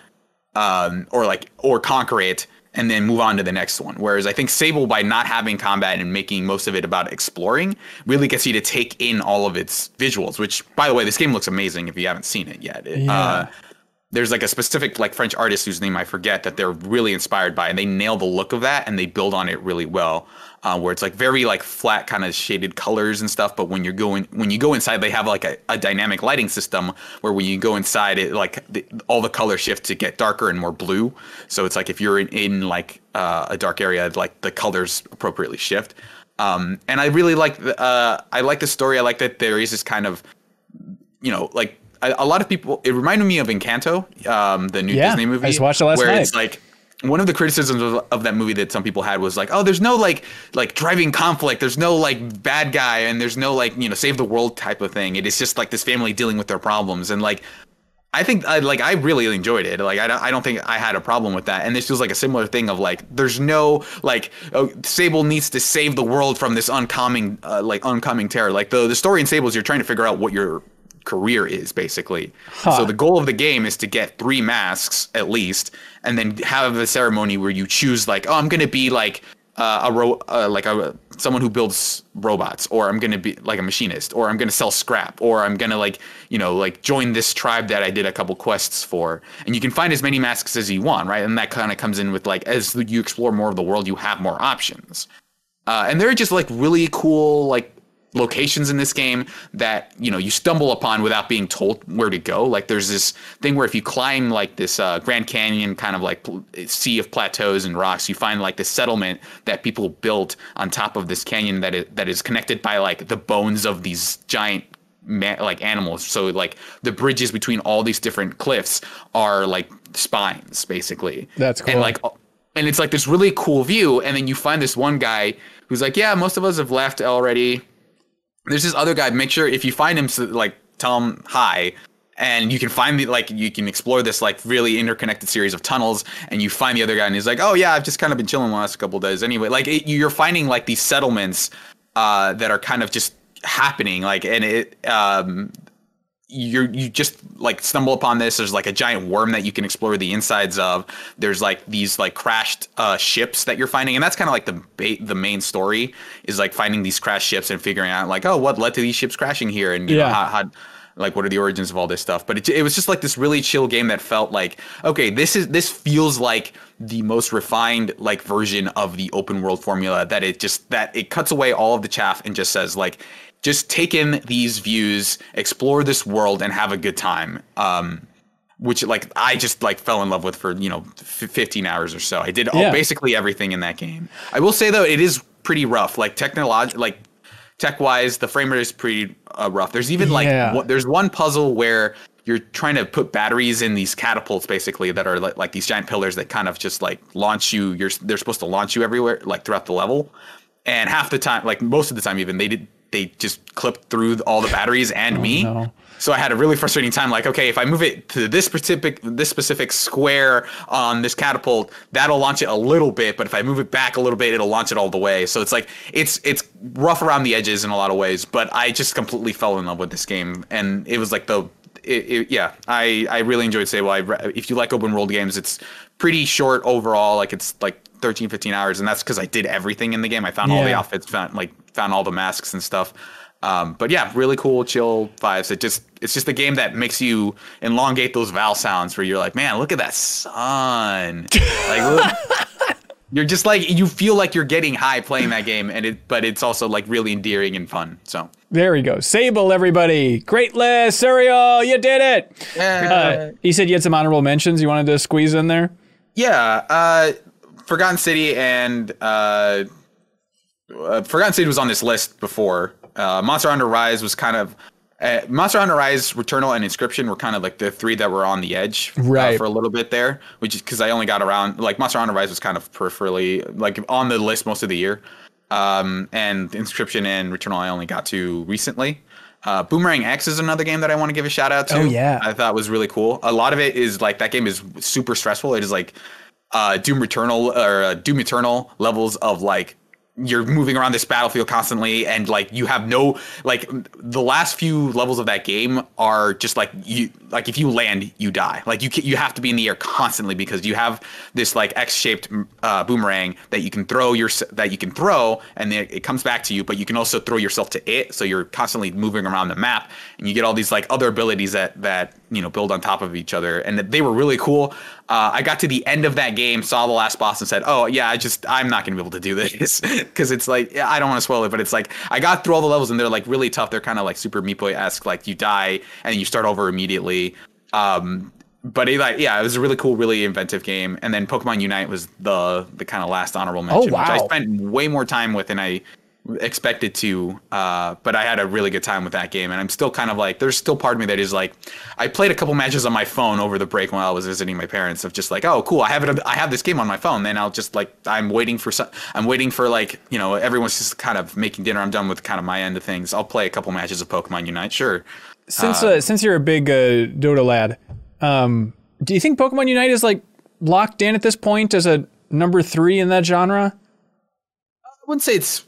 um, or like or conquer it and then move on to the next one. Whereas I think Sable, by not having combat and making most of it about exploring, really gets you to take in all of its visuals. Which, by the way, this game looks amazing if you haven't seen it yet. It, uh, there's like a specific like French artist whose name I forget that they're really inspired by, and they nail the look of that and they build on it really well. Uh, where it's like very like flat kind of shaded colors and stuff, but when you're going when you go inside, they have like a, a dynamic lighting system where when you go inside, it like the, all the colors shift to get darker and more blue. So it's like if you're in, in like uh, a dark area, like the colors appropriately shift. Um, and I really like the, uh, I like the story. I like that there is this kind of you know, like a, a lot of people. It reminded me of Encanto, um, the new Yeah, Disney movie. I just watched it last where night. it's like one of the criticisms of, of that movie that some people had was like, oh, there's no like like driving conflict. There's no like bad guy, and there's no like you know save the world type of thing. It is just like this family dealing with their problems, and like. I think I like I really enjoyed it. Like I don't, I don't think I had a problem with that. And this feels like a similar thing of like there's no like oh, Sable needs to save the world from this oncoming uh, like oncoming terror. Like the the story in Sable is you're trying to figure out what your career is basically. So the goal of the game is to get three masks at least, and then have a ceremony where you choose like oh I'm gonna be like uh, a ro- uh, like a someone who builds robots or I'm to be like a machinist or I'm to sell scrap or I'm to like you know like join this tribe that I did a couple quests for. And you can find as many masks as you want right? And that kind of comes in with like as you explore more of the world you have more options. Uh, and they're just like really cool like locations in this game that you know you stumble upon without being told where to go like there's this thing where if you climb like this uh, grand canyon kind of like sea of plateaus and rocks you find like this settlement that people built on top of this canyon that is, that is connected by like the bones of these giant ma- like animals. So like the bridges between all these different cliffs are like spines, basically. That's cool. And like, and it's like this really cool view. And then you find this one guy who's like, yeah, most of us have left already. There's this other guy. Make sure if you find him, like tell him hi. And you can find the like you can explore this like really interconnected series of tunnels, and you find the other guy, and he's like, "Oh yeah, I've just kind of been chilling the last couple days anyway." Like it, you're finding like these settlements uh, that are kind of just happening, like and it um, you you just like stumble upon this. There's like a giant worm that you can explore the insides of. There's like these like crashed uh, ships that you're finding, and that's kind of like the ba- the main story is like finding these crashed ships and figuring out like oh what led to these ships crashing here and you Yeah. know how, how like what are the origins of all this stuff. But it, it was just like this really chill game that felt like okay this is this feels like the most refined like version of the open world formula that it just that it cuts away all of the chaff and just says like just take in these views, explore this world, and have a good time. Um, which like I just like fell in love with for you know f- 15 hours or so. I did all, Yeah. basically everything in that game. I will say though, it is pretty rough. Like technolog like tech wise, the frame rate is pretty uh, rough. There's even like Yeah. one- there's one puzzle where you're trying to put batteries in these catapults basically that are like, like these giant pillars that kind of just like launch you. You're they're supposed to launch you everywhere like throughout the level. And half the time, like most of the time, even they did they just clipped through all the batteries and oh, me. Oh, no. So I had a really frustrating time. Like, okay, if I move it to this specific this specific square on this catapult, that'll launch it a little bit. But if I move it back a little bit, it'll launch it all the way. So it's like it's it's rough around the edges in a lot of ways. But I just completely fell in love with this game, and it was like the it, it, yeah, I I really enjoyed Sable. I if you like open world games, it's pretty short overall. Like it's like 13, 15 hours, and that's because I did everything in the game. I found all the outfits, found like found all the masks and stuff. Um, but yeah, really cool, chill vibes. It just it's just a game that makes you elongate those vowel sounds where you're like, man, look at that sun. like [LAUGHS] you're just like you feel like you're getting high playing that game, and it but it's also like really endearing and fun. So There we go. Sable, everybody. Great list. Suriel, you did it. Uh, you said you had some honorable mentions you wanted to squeeze in there? Yeah, uh, Forgotten City and uh, uh, Forgotten City was on this list before. Uh, Monster Hunter Rise was kind of uh, Monster Hunter Rise, Returnal, and Inscryption were kind of like the three that were on the edge uh, for a little bit there, which is because I only got around like Monster Hunter Rise was kind of peripherally like on the list most of the year, um, and Inscryption and Returnal I only got to recently. Uh, Boomerang X is another game that I want to give a shout out to. Oh, yeah. I thought was really cool. A lot of it is like that game is super stressful. It is like uh, Doom Eternal or uh, Doom Eternal levels of like you're moving around this battlefield constantly and like you have no like the last few levels of that game are just like you like if you land you die. Like you you have to be in the air constantly because you have this like x-shaped uh, boomerang that you can throw your that you can throw and then it comes back to you but you can also throw yourself to it. So you're constantly moving around the map and you get all these like other abilities that that you know build on top of each other and they were really cool. Uh, i got to the end of that game saw the last boss and said oh yeah i just i'm not gonna be able to do this. [LAUGHS] Because it's like i don't want to spoil it but it's like i got through all the levels and they're like really tough. They're kind of like super meat boy-esque like you die and you start over immediately. Um but it, like yeah, it was a really cool, really inventive game. And then Pokemon Unite was the the kind of last honorable mention, which I spent way more time with than I expected to. Uh, but I had a really good time with that game, and I'm still kind of like, there's still part of me that is like, I played a couple matches on my phone over the break while I was visiting my parents. Of just like, oh, cool, I have it, I have this game on my phone. Then I'll just like, I'm waiting for some, I'm waiting for like, you know, everyone's just kind of making dinner. I'm done with kind of my end of things. I'll play a couple matches of Pokemon Unite, sure. Since uh, since you're a big uh, Dota lad, um, do you think Pokemon Unite is like locked in at this point as a number three in that genre? I wouldn't say it's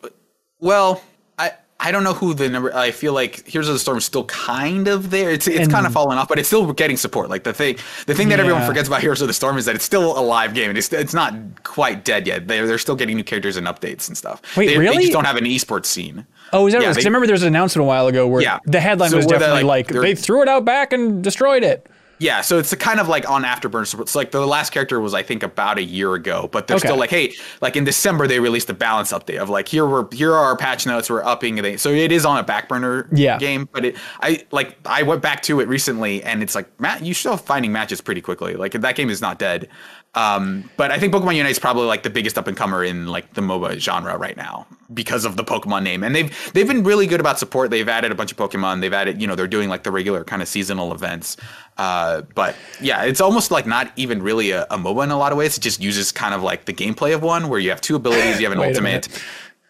well. I I don't know who the number. I feel like Heroes of the Storm is still kind of there. It's it's And- kind of falling off, but it's still getting support. Like the thing, the thing that everyone forgets about Heroes of the Storm is that it's still a live game and it's it's not quite dead yet. They're they're still getting new characters and updates and stuff. Wait, they, They just don't have an esports scene. Oh, is that Yeah, because they- I remember there was an announcement a while ago where Yeah. the headline So was definitely like- like, they threw it out back and destroyed it. Yeah, so it's kind of like on afterburner. So it's like the last character was I think about a year ago, but they're Okay. still like, hey, like in December they released a balance update of like here we're here are our patch notes, we're upping it. So it is on a back burner Yeah. game, but it I like I went back to it recently and it's like Matt, you still finding matches pretty quickly. Like that game is not dead. Um, but I think Pokemon Unite is probably like the biggest up and comer in like the MOBA genre right now because of the Pokemon name. And they've they've been really good about support. They've added a bunch of Pokemon. They've added, you know, they're doing like the regular kind of seasonal events. Uh, but yeah, it's almost like not even really a, a MOBA in a lot of ways. It just uses kind of like the gameplay of one where you have two abilities, you have an [LAUGHS] ultimate.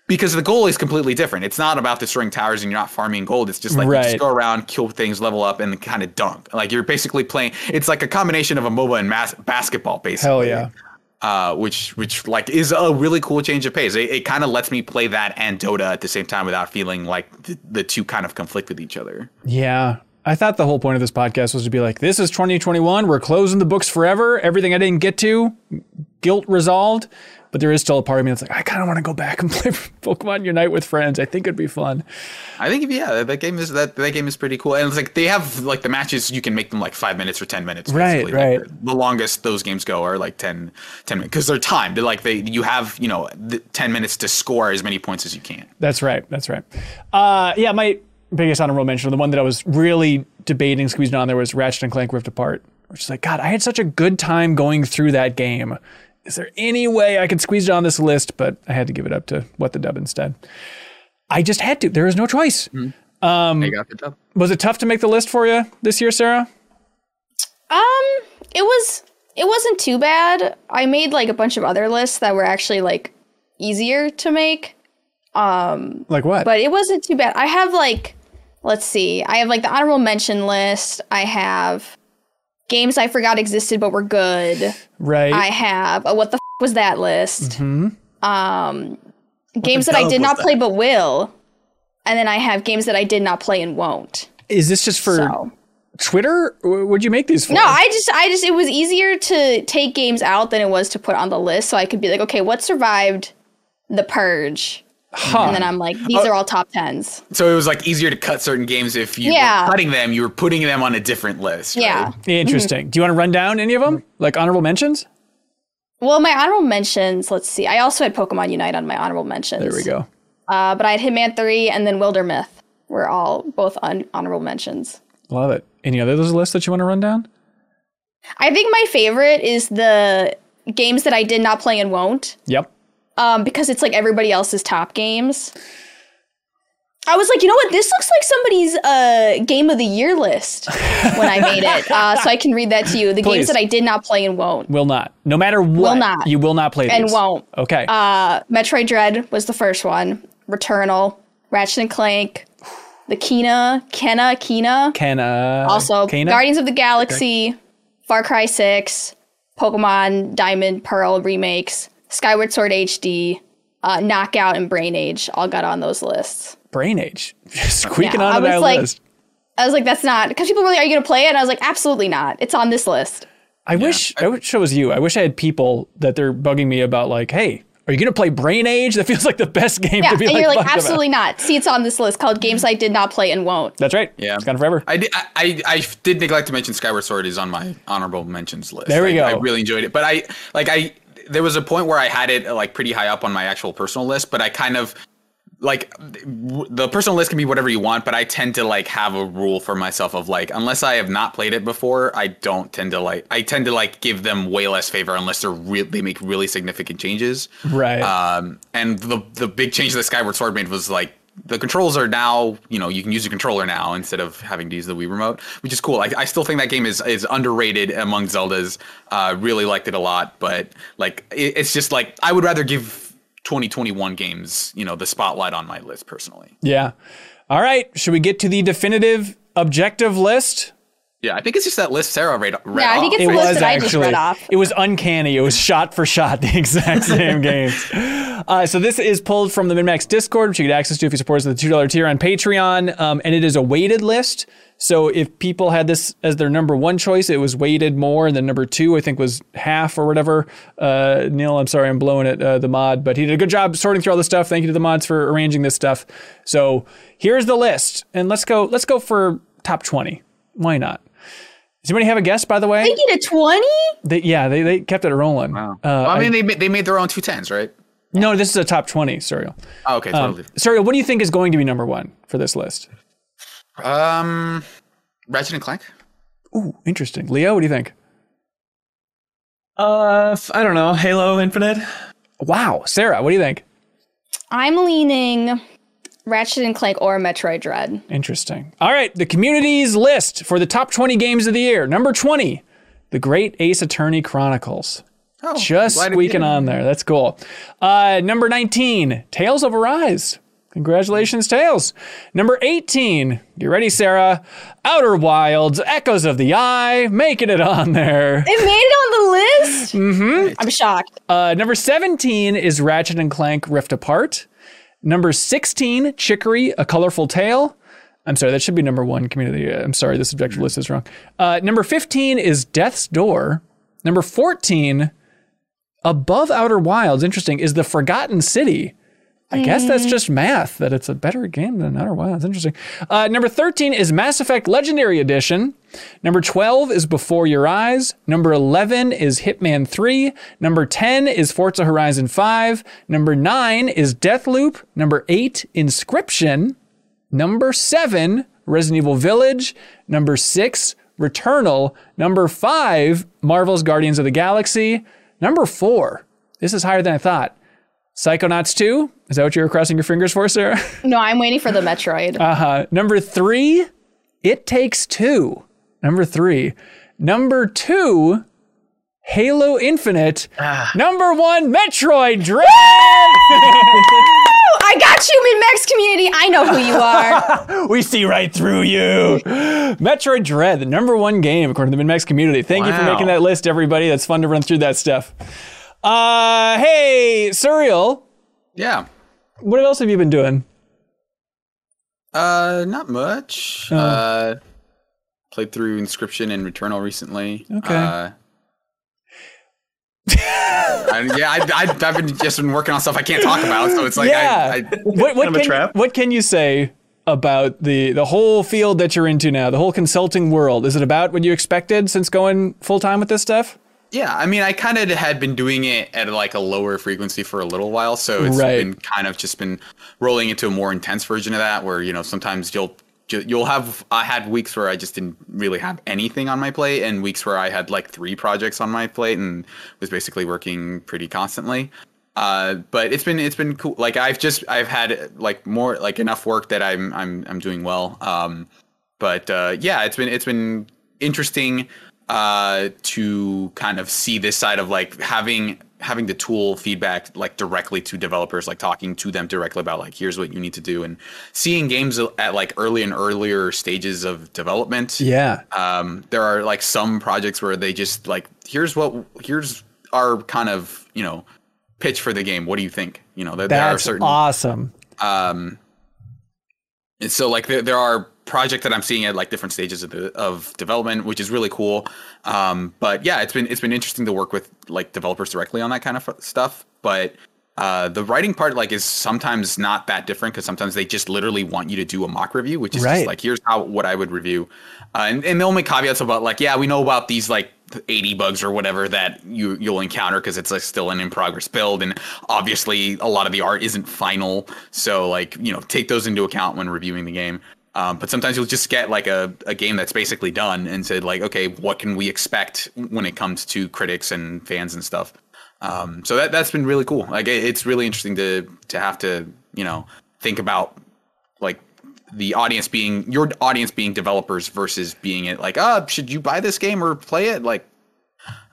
Because the goal is completely different. It's not about destroying towers and you're not farming gold. It's just like you just go around, kill things, level up, and kind of dunk. Like you're basically playing. It's like a combination of a MOBA and mas- basketball, basically Hell yeah. uh, which which like is a really cool change of pace. It, it kind of lets me play that and Dota at the same time without feeling like the, the two kind of conflict with each other. Yeah. I thought the whole point of this podcast was to be like, this is 2021. We're closing the books forever. Everything I didn't get to, guilt resolved. But there is still a part of me that's like, I kind of want to go back and [LAUGHS] play Pokemon Unite with friends. I think it'd be fun. I think yeah, that game is that that game is pretty cool, and it's like they have like the matches you can make them like five minutes or ten minutes. Right, basically. right. Like, the longest those games go are like 10, 10 minutes because they're timed. They're like they you have you know the ten minutes to score as many points as you can. That's right. That's right. Uh, yeah, my biggest honorable mention, the one that I was really debating squeezing on there was Ratchet and Clank Rift Apart. Which is like, God, I had such a good time going through that game. Is there any way I could squeeze it on this list? But I had to give it up to What the Dub instead. I just had to. There was no choice. Hey, got the job. Was it tough to make the list for you this year, Sarah? Um, it was it wasn't too bad. I made like a bunch of other lists that were actually like easier to make, Um, Like what? but it wasn't too bad. I have like let's see. I have like the honorable mention list. I have games I forgot existed but were good. right. I have a what the f- was that list? Mm-hmm. Um, games that I did not that? play but will, and then I have games that I did not play and won't. is this just for So Twitter? What'd you make these for? no, I just I just it was easier to take games out than it was to put on the list, so I could be like, okay, what survived the purge? Huh. And then I'm like, these Oh. are all top tens. So it was like easier to cut certain games if you Yeah. were cutting them, you were putting them on a different list. Yeah. right? Interesting. Do you want to run down any of them? Like honorable mentions? Well, my honorable mentions. Let's see. I also had Pokemon Unite on my honorable mentions. There we go. Uh, but I had Hitman Three and then Wildermyth were all both on honorable mentions. Love it. Any other those lists that you want to run down? I think my favorite is the games that I did not play and won't, Yep. Um, because it's like everybody else's top games. I was like, you know what? This looks like somebody's uh, game of the year list when I made it. Uh, so I can read that to you. The Please. games that I did not play and won't. Will not. No matter what, will not. you will not play And these. won't. Okay. Uh, Metroid Dread was the first one. Returnal, Ratchet and Clank, the Kena, Kena, Kena. Uh Also, Kana? Guardians of the Galaxy, Far Cry 6, Pokemon Diamond Pearl remakes, Skyward Sword HD, uh, Knockout, and Brain Age all got on those lists. Brain Age. [LAUGHS] Squeaking Yeah, I onto was that like- list. I was like, that's not because people were like, "Are you gonna play it?" And I was like, "Absolutely not. It's on this list." I wish I wish it was you. I wish I had people that they're bugging me about like, hey, are you gonna play Brain Age? [LAUGHS] That feels like the best game Yeah, to be and like, you're like, bugged about. "Absolutely not." See, it's on this list called games I did not play and won't. That's right. Yeah. It's gone forever. I did, I, I, I did neglect to mention Skyward Sword is on my honorable mentions list. There we I, go. I really enjoyed it, but I like I there was a point where I had it like pretty high up on my actual personal list, but I kind of like the personal list can be whatever you want, but I tend to like have a rule for myself of like unless I have not played it before, I don't tend to like I tend to like give them way less favor unless they're re- they make really significant changes. Right. Um, and the the big change that Skyward Sword made was like the controls are now, you know, you can use a controller now instead of having to use the Wii remote, which is cool. I, I still think that game is is underrated among Zeldas. Uh, really liked it a lot, but like it, it's just like I would rather give 2021 games, you know, the spotlight on my list personally. yeah. All right. Should we get to the definitive objective list? Yeah, I think it's just that list Sarah read. read Yeah, I think off. it's It the list was that I just actually. read off. It was uncanny. It was shot for shot [LAUGHS] the exact same games. Uh, so this is pulled from the MinnMax Discord, which you get access to if you support us at the two dollar tier on Patreon, um, and it is a weighted list. So if people had this as their number one choice, it was weighted more, and then number two I think was half or whatever. Uh, Neil, I'm sorry, I'm blowing it. Uh, the mod, but he did a good job sorting through all this stuff. Thank you to the mods for arranging this stuff. So here's the list, and let's go. Let's go for top twenty. Why not? Does anybody have a guess, by the way? They get a twenty. They, yeah, they, they kept it rolling. Wow. Uh, Well, I mean, they ma- they made their own two tens, right? no, this is a top 20, Suriel. Oh, okay, totally. Suriel, what do you think is going to be number one for this list? Um, Ratchet and Clank. Ooh, interesting. Leo, what do you think? Uh, f- I don't know. Halo Infinite. Wow. Sarah, what do you think? I'm leaning Ratchet and Clank or Metroid Dread. Interesting. All right, the community's list for the top 20 games of the year. Number 20, The Great Ace Attorney Chronicles. Oh, Just squeaking on there. That's cool. Uh, number 19, Tales of Arise. Congratulations, Tales. Number 18, you ready, Sarah? Outer Wilds, Echoes of the Eye, making it on there. It made it on the list. Mm-hmm. I'm shocked. Uh, number 17 is Ratchet and Clank Rift Apart. Number 16, Chicory, A Colorful Tale. I'm sorry, that should be number one community. I'm sorry, this objective list is wrong. Uh, number 15 is Death's Door. Number 14, Above Outer Wilds, interesting, is The Forgotten City. I guess that's just math, that it's a better game than Outer Wilds. Interesting. Uh, number 13 is Mass Effect Legendary Edition. Number 12 is Before Your Eyes. Number 11 is Hitman 3. Number 10 is Forza Horizon 5. Number 9 is Deathloop. Number 8, Inscryption. Number 7, Resident Evil Village. Number 6, Returnal. Number 5, Marvel's Guardians of the Galaxy. Number 4, this is higher than I thought. Psychonauts 2. Is that what you were crossing your fingers for, Sarah? No, I'm waiting for the Metroid. Uh, huh. number three, It Takes Two. Number three. Number two, Halo Infinite. Number one, Metroid Dread. I got you, MinnMax community. I know who you are. [LAUGHS] we see right through you. Metroid Dread, the number one game according to the MinnMax community. Thank you for making that list, everybody. That's fun to run through that stuff. Uh, hey, Suriel, Yeah. what else have you been doing? Uh, not much. Oh. Uh, played through Inscryption and Returnal recently. Okay. Uh, I, yeah, I, I, I've been just been working on stuff I can't talk about, so it's like yeah. I, I, what, what, Kind of a can, trap. what can you say about the the whole field that you're into now, the whole consulting world? Is it about what you expected since going full time with this stuff? Yeah, I mean, I kind of had been doing it at like a lower frequency for a little while, so it's Right. been kind of just been rolling into a more intense version of that, where you know sometimes you'll ju- you'll have I had weeks where I just didn't really have anything on my plate, and weeks where I had like three projects on my plate and was basically working pretty constantly. Uh, but it's been it's been cool. Like I've just I've had like more like enough work that I'm I'm I'm doing well. Um, but uh, yeah, it's been it's been interesting uh, to kind of see this side of like having having the tool feedback like directly to developers, like talking to them directly about like here's what you need to do, and seeing games at like early and earlier stages of development. Yeah. Um, there are like some projects where they just like here's what here's our kind of you know pitch for the game. What do you think? You know, there, there are certain awesome. um, and so like there, there are projects that I'm seeing at like different stages of the, of development, which is really cool. Um, but yeah, it's been it's been interesting to work with like developers directly on that kind of f- stuff. But uh, the writing part like is sometimes not that different because sometimes they just literally want you to do a mock review, which is Right. just like here's how what I would review, uh, and, and they'll make caveats about like yeah we know about these like 80 bugs or whatever that you you'll encounter because it's like still an in progress build and obviously a lot of the art isn't final so like you know take those into account when reviewing the game um, but sometimes you'll just get like a, a game that's basically done and said like okay what can we expect when it comes to critics and fans and stuff? Um, so that that's been really cool. Like it, it's really interesting to to have to you know think about like the audience being your audience being developers versus being it like uh should you buy this game or play it? Like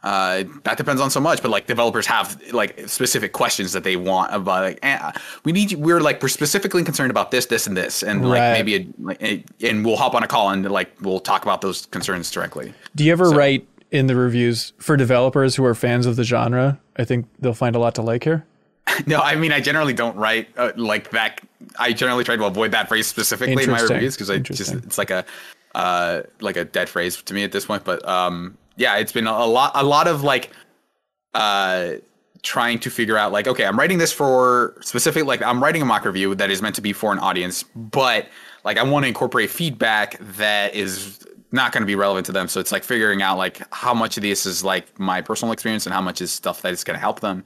uh that depends on so much but like developers have like specific questions that they want about like eh, we need you we're like we're specifically concerned about this this and this and like maybe a, like, a- and we'll hop on a call and like we'll talk about those concerns directly Do you ever So- write in the reviews for developers who are fans of the genre? I think they'll find a lot to like here. [LAUGHS] no i mean i generally don't write uh, like that. I generally try to avoid that phrase specifically in my reviews because i just it's like a uh like a dead phrase to me at this point but um yeah it's been a lot a lot of like uh trying to figure out like okay i'm writing this for specific like i'm writing a mock review that is meant to be for an audience but like i want to incorporate feedback that is not going to be relevant to them. So it's like figuring out like how much of this is like my personal experience and how much is stuff that is going to help them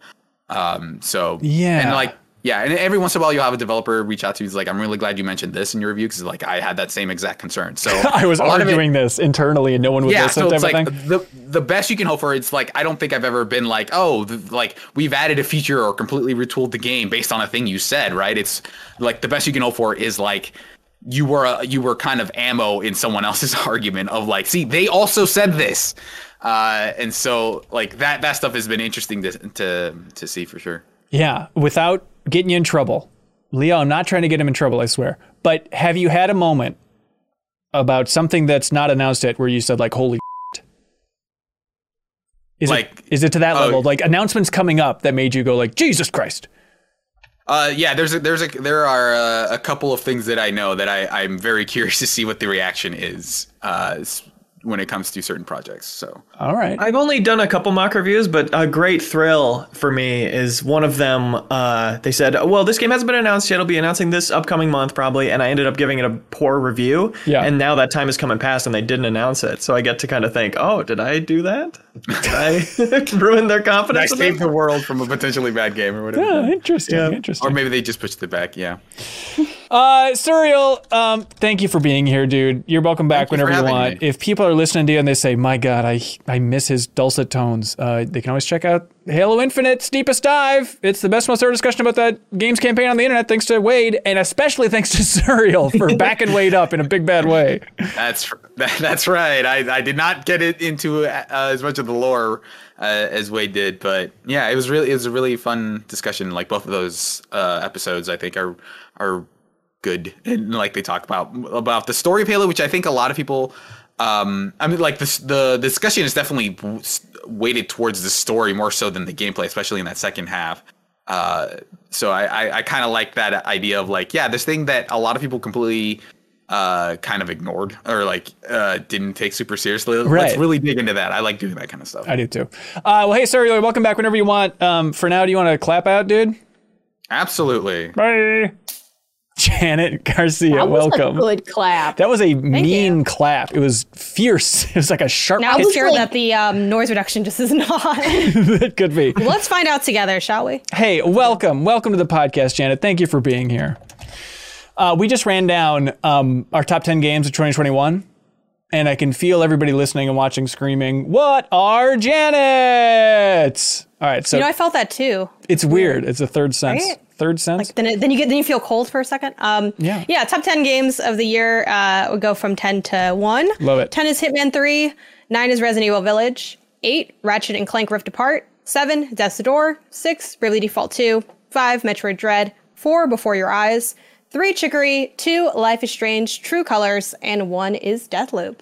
um so Yeah. and like yeah, and every once in a while you'll have a developer reach out to you. He's like, "I'm really glad you mentioned this in your review because like I had that same exact concern." So [LAUGHS] I was a lot of it- this internally and no one would yeah, listen so it's like the the best you can hope for. It's like I don't think I've ever been like, oh, th- like we've added a feature or completely retooled the game based on a thing you said. Right? It's like the best you can hope for is like you were a, you were kind of ammo in someone else's [LAUGHS] argument of like, see, they also said this, uh, and so like that that stuff has been interesting to to to see for sure. Yeah, without getting you in trouble. Leo, I'm not trying to get him in trouble, I swear. But have you had a moment about something that's not announced yet where you said like holy is Like- it is it to that oh. level? Like announcements coming up that made you go like Jesus Christ. Uh, yeah, there's a, there's a there are uh, a couple of things that I know that I I'm very [LAUGHS] curious to see what the reaction is uh, when it comes to certain projects. So All right. I've only done a couple mock reviews, but a great thrill for me is one of them. Uh, they said, "Well, this game hasn't been announced yet. It'll be announcing this upcoming month, probably." And I ended up giving it a poor review. Yeah. And now that time has come and passed, and they didn't announce it. So I get to kind of think, "Oh, did I do that? Did I [LAUGHS] [LAUGHS] ruin their confidence?" in saved the world from a potentially bad game or whatever. Oh, interesting. Yeah. Interesting. Or maybe they just pushed it back. Yeah. [LAUGHS] Uh, Suriel, um, thank you for being here, dude. You're welcome back Thank whenever you having want. me. If people are listening to you and they say, "My God, I I miss his dulcet tones," uh, they can always check out Halo Infinite's Deepest Dive. It's the best, most thorough discussion about that games campaign on the internet, thanks to Wade, and especially thanks to [LAUGHS] Suriel for [LAUGHS] backing Wade up in a big bad way. That's that, [LAUGHS] that's right. I, I did not get it into uh, as much of the lore uh, as Wade did, but yeah, it was really it was a really fun discussion. Like both of those uh, episodes, I think are are good and like they talk about about the story of Halo, which I think a lot of people. Um, I mean, like this, the discussion is definitely weighted towards the story more so than the gameplay, especially in that second half. Uh, so I, I, I kind of like that idea of like, yeah, this thing that a lot of people completely uh, kind of ignored or like uh, didn't take super seriously. Let's really dig into that. I like doing that kind of stuff. I do too. Uh, well, hey, Suriel, welcome back whenever you want. Um, for now, do you want to clap out, dude? Absolutely. Bye. Janet Garcia, That was welcome. a good clap. That was a mean you. clap. It was fierce. [LAUGHS] It was like a sharp Now I'm sure like- that the um, noise reduction just isn't on. it could be. Let's find out together, shall we? Hey, welcome. Welcome to the podcast, Janet. Thank you for being here. Uh, we just ran down um, our top 10 games of 2021, and I can feel everybody listening and watching screaming, What are Janet's? All right, so You know, I felt that too. it's weird. It's a third sense. Right? Third sense? Then, it, then you get then you feel cold for a second. Um, Yeah. yeah. Top ten games of the year uh, would go from ten to one. Love it. Ten is Hitman Three. Nine is Resident Evil Village. Eight Ratchet and Clank Rift Apart. Seven Death's Door. Six Bravely Default Two. Five Metroid Dread. Four Before Your Eyes. Three Chicory. Two Life is Strange. True Colors. And one is Deathloop.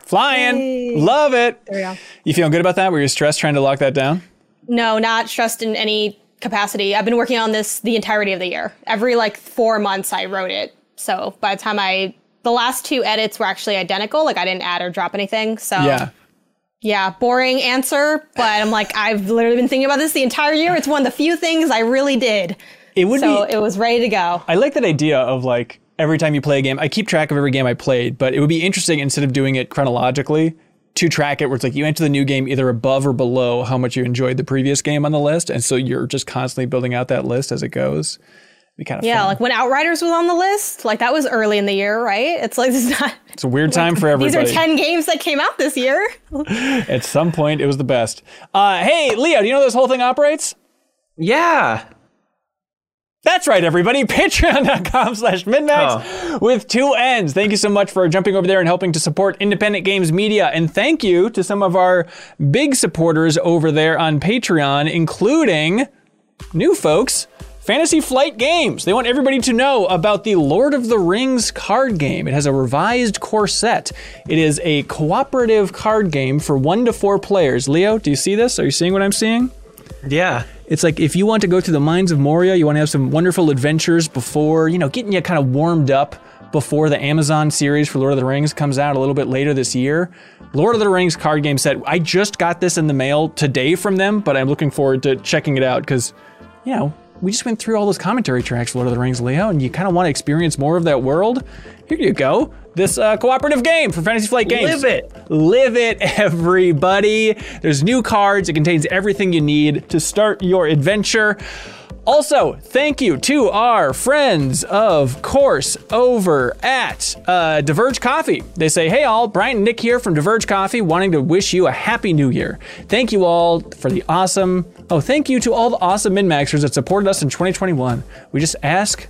Flying. Yay. Love it. There we go. You feeling good about that? Were you stressed trying to lock that down? No, not stressed in any capacity. I've been working on this the entirety of the year. Every like four months, I wrote it. So by the time I, the last two edits were actually identical. Like I didn't add or drop anything. So Yeah. yeah, boring answer. But I'm like, I've literally been thinking about this the entire year. It's one of the few things I really did. It would So be. So it was ready to go. I like that idea of like every time you play a game, I keep track of every game I played, but it would be interesting instead of doing it chronologically to track it where it's like you enter the new game either above or below how much you enjoyed the previous game on the list. And so you're just constantly building out that list as it goes. It'd be kind of Yeah, fun. like when Outriders was on the list, like that was early in the year, right? It's like [LAUGHS] this is not. it's a weird time for everybody. These are ten games that came out this year. [LAUGHS] [LAUGHS] At some point, it was the best. Uh, hey, Leo, do you know how this whole thing operates? Yeah. That's right, everybody. [LAUGHS] Patreon.com slash minnmax oh. with two N's. Thank you so much for jumping over there and helping to support independent games media. And thank you to some of our big supporters over there on Patreon, including new folks. Fantasy Flight Games. They want everybody to know about the Lord of the Rings card game. It has a revised core set. It is a cooperative card game for one to four players. Leo, do you see this? Are you seeing what I'm seeing? Yeah. It's like if you want to go through the mines of Moria, you want to have some wonderful adventures before, you know, getting you kind of warmed up before the Amazon series for Lord of the Rings comes out a little bit later this year. Lord of the Rings card game set. I just got this in the mail today from them, but I'm looking forward to checking it out because, you know, we just went through all those commentary tracks for Lord of the Rings, Leo, and you kind of want to experience more of that world. Here you go. This uh, cooperative game for Fantasy Flight Games. Live it. Live it, [LAUGHS] everybody. There's new cards. It contains everything you need to start your adventure. Also, thank you to our friends, of course, over at uh, Diverge Coffee. They say, Hey, all, Brian and Nick here from Diverge Coffee, wanting to wish you a happy new year. Thank you all for the awesome. Oh, thank you to all the awesome min maxers that supported us in 2021. We just ask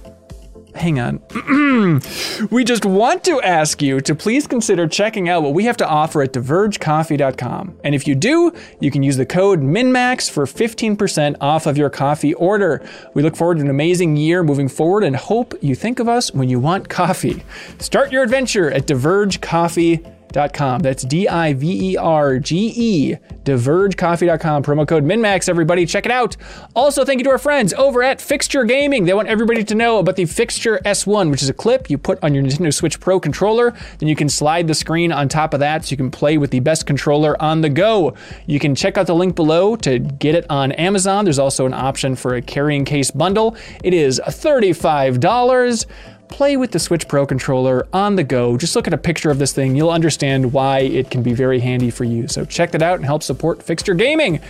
hang on. [CLEARS THROAT] we just want to ask you to please consider checking out what we have to offer at divergecoffee.com. And if you do, you can use the code MINMAX for 15% off of your coffee order. We look forward to an amazing year moving forward and hope you think of us when you want coffee. Start your adventure at divergecoffee.com. That's D I V E R G E, divergecoffee.com. Promo code MINMAX, everybody. Check it out. Also, thank you to our friends over at Fixture Gaming. They want everybody to know about the Fixture S1, which is a clip you put on your Nintendo Switch Pro controller. Then you can slide the screen on top of that so you can play with the best controller on the go. You can check out the link below to get it on Amazon. There's also an option for a carrying case bundle. It is $35 play with the Switch Pro controller on the go. Just look at a picture of this thing. You'll understand why it can be very handy for you. So check that out and help support Fixture Gaming.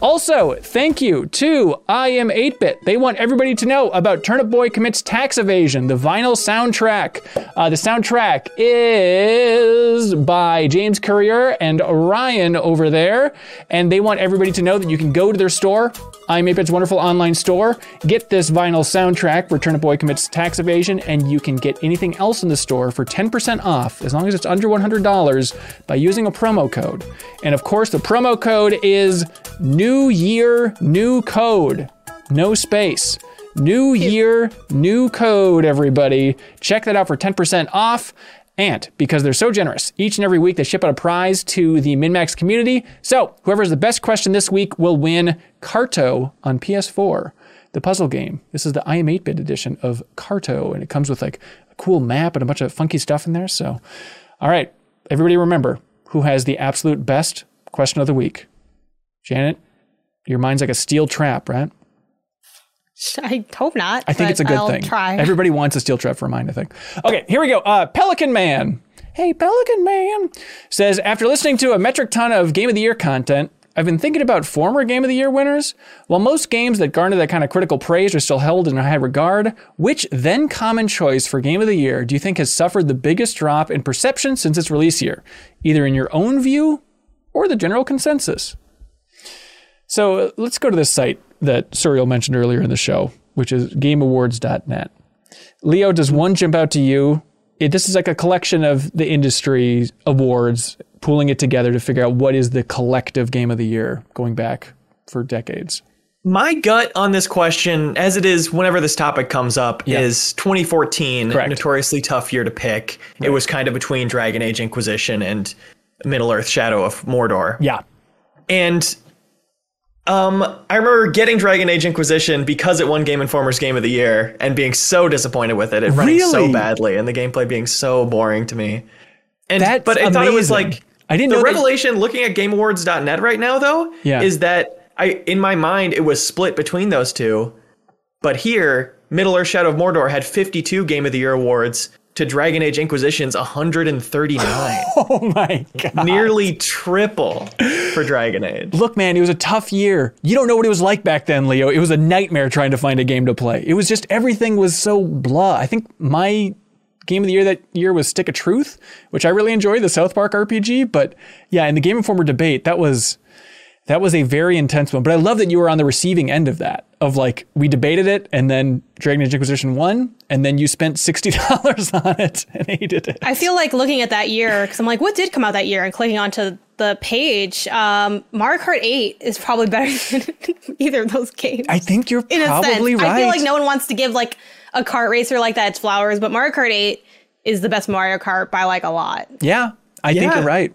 Also, thank you to I Am 8-Bit. They want everybody to know about Turnip Boy Commits Tax Evasion, the vinyl soundtrack. Uh, the soundtrack is by James Courier and Ryan over there. And they want everybody to know that you can go to their store, I Am 8-Bit's wonderful online store, get this vinyl soundtrack where Turnip Boy Commits Tax Evasion, and you can get anything else in the store for 10% off as long as it's under $100 by using a promo code. And of course, the promo code is New Year, New Code. No space. New Year, New Code, everybody. Check that out for 10% off. And because they're so generous, each and every week they ship out a prize to the MinnMax community. So whoever has the best question this week will win Carto on PS4 the puzzle game. This is the I am 8 bit edition of Carto, and it comes with like a cool map and a bunch of funky stuff in there. So, all right, everybody remember who has the absolute best question of the week? Janet, your mind's like a steel trap, right? [LAUGHS] I hope not. I think it's a good I'll thing. Try. Everybody wants a steel trap for mine, I think. Okay, here we go. Uh, Pelican Man. Hey, Pelican Man says after listening to a metric ton of Game of the Year content, I've been thinking about former Game of the Year winners. While most games that garner that kind of critical praise are still held in high regard, which then common choice for Game of the Year do you think has suffered the biggest drop in perception since its release year, either in your own view or the general consensus? So let's go to this site that Suriel mentioned earlier in the show, which is GameAwards.net. Leo, does one jump out to you? It, this is like a collection of the industry awards, pulling it together to figure out what is the collective game of the year going back for decades. My gut on this question, as it is whenever this topic comes up, Yeah. is 2014, Correct. notoriously tough year to pick. It was kind of between Dragon Age Inquisition and Middle Earth Shadow of Mordor. Yeah. And um, I remember getting Dragon Age Inquisition because it won Game Informer's Game of the Year and being so disappointed with it. It running so badly and the gameplay being so boring to me. And That's but I thought it was like I didn't the know that- revelation looking at GameAwards.net right now though Yeah. is that I in my mind it was split between those two. But here, Middle Earth Shadow of Mordor had 52 Game of the Year awards to Dragon Age Inquisition's 139. [LAUGHS] Oh my God. Nearly triple for Dragon Age. Look, man, it was a tough year. You don't know what it was like back then, Leo. It was a nightmare trying to find a game to play. It was just everything was so blah. I think my game of the year that year was Stick of Truth, which I really enjoyed, the South Park RPG. But yeah, in the Game Informer debate, that was that was a very intense one. But I love that you were on the receiving end of that. Of like we debated it, and then Dragon Age Inquisition won, and then you spent sixty [LAUGHS] dollars on it and hated it. I feel like looking at that year because I'm like, what did come out that year? And clicking onto the page, um, Mario Kart 8 is probably better [LAUGHS] than either of those games. I think you're in a probably sense, right. I feel like no one wants to give like a kart racer like that its flowers, but Mario Kart 8 is the best Mario Kart by like a lot. Yeah, I think you're right.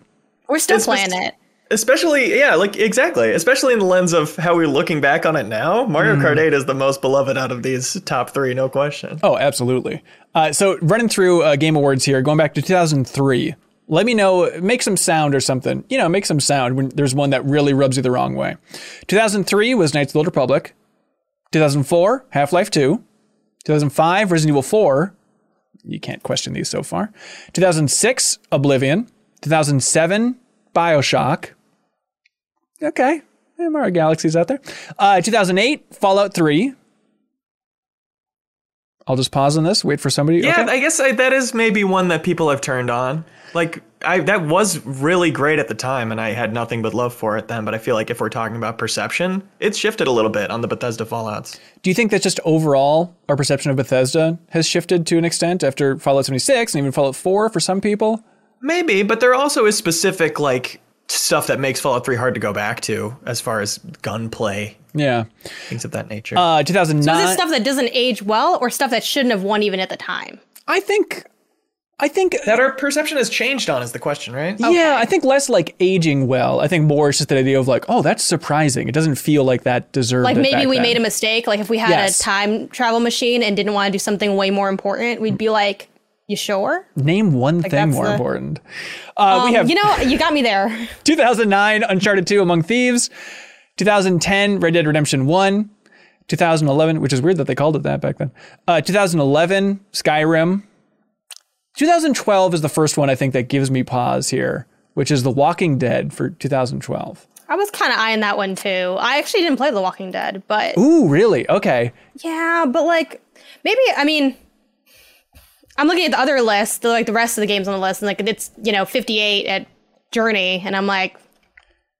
We're still It's playing just- it. Especially, yeah, like exactly. Especially in the lens of how we're looking back on it now, Mario Mm. Kart 8 is the most beloved out of these top three, no question. Oh, absolutely. Uh, so running through uh, Game Awards here, going back to 2003. Let me know, make some sound or something. You know, make some sound when there's one that really rubs you the wrong way. 2003 was Knights of the Old Republic. 2004, Half Life 2. 2005, Resident Evil 4. You can't question these so far. 2006, Oblivion. 2007, Bioshock. Okay. Yeah, Mario Galaxy's out there. Uh, 2008, Fallout 3. I'll just pause on this, wait for somebody. Yeah, okay. I guess I, that is maybe one that people have turned on. Like I that was really great at the time and I had nothing but love for it then, but I feel like if we're talking about perception, it's shifted a little bit on the Bethesda Fallouts. Do you think that just overall our perception of Bethesda has shifted to an extent after Fallout 76 and even Fallout 4 for some people? Maybe, but there also is specific like stuff that makes Fallout 3 hard to go back to as far as gunplay, Yeah. things of that nature. Uh, 2009. Is it stuff that doesn't age well or stuff that shouldn't have won even at the time? I think. I think. that our perception has changed on is the question, right? Yeah, I think less like aging well. I think more is just the idea of like, oh, that's surprising. It doesn't feel like that deserved. Like it maybe back we then. made a mistake. Like if we had Yes. a time travel machine and didn't want to do something way more important, we'd be like, "You sure?" Name one thing more the- important. Uh, we Um, have you know, you got me there. [LAUGHS] 2009 Uncharted 2 Among Thieves, 2010 Red Dead Redemption 1, 2011, which is weird that they called it that back then. Uh, 2011 Skyrim. 2012 is the first one I think that gives me pause here, which is The Walking Dead for 2012. I was kind of eyeing that one too. I actually didn't play The Walking Dead, but Ooh, really? Okay. yeah, but like maybe I mean, I'm looking at the other list, the, like the rest of the games on the list, and like it's you know 58 at Journey, and I'm like,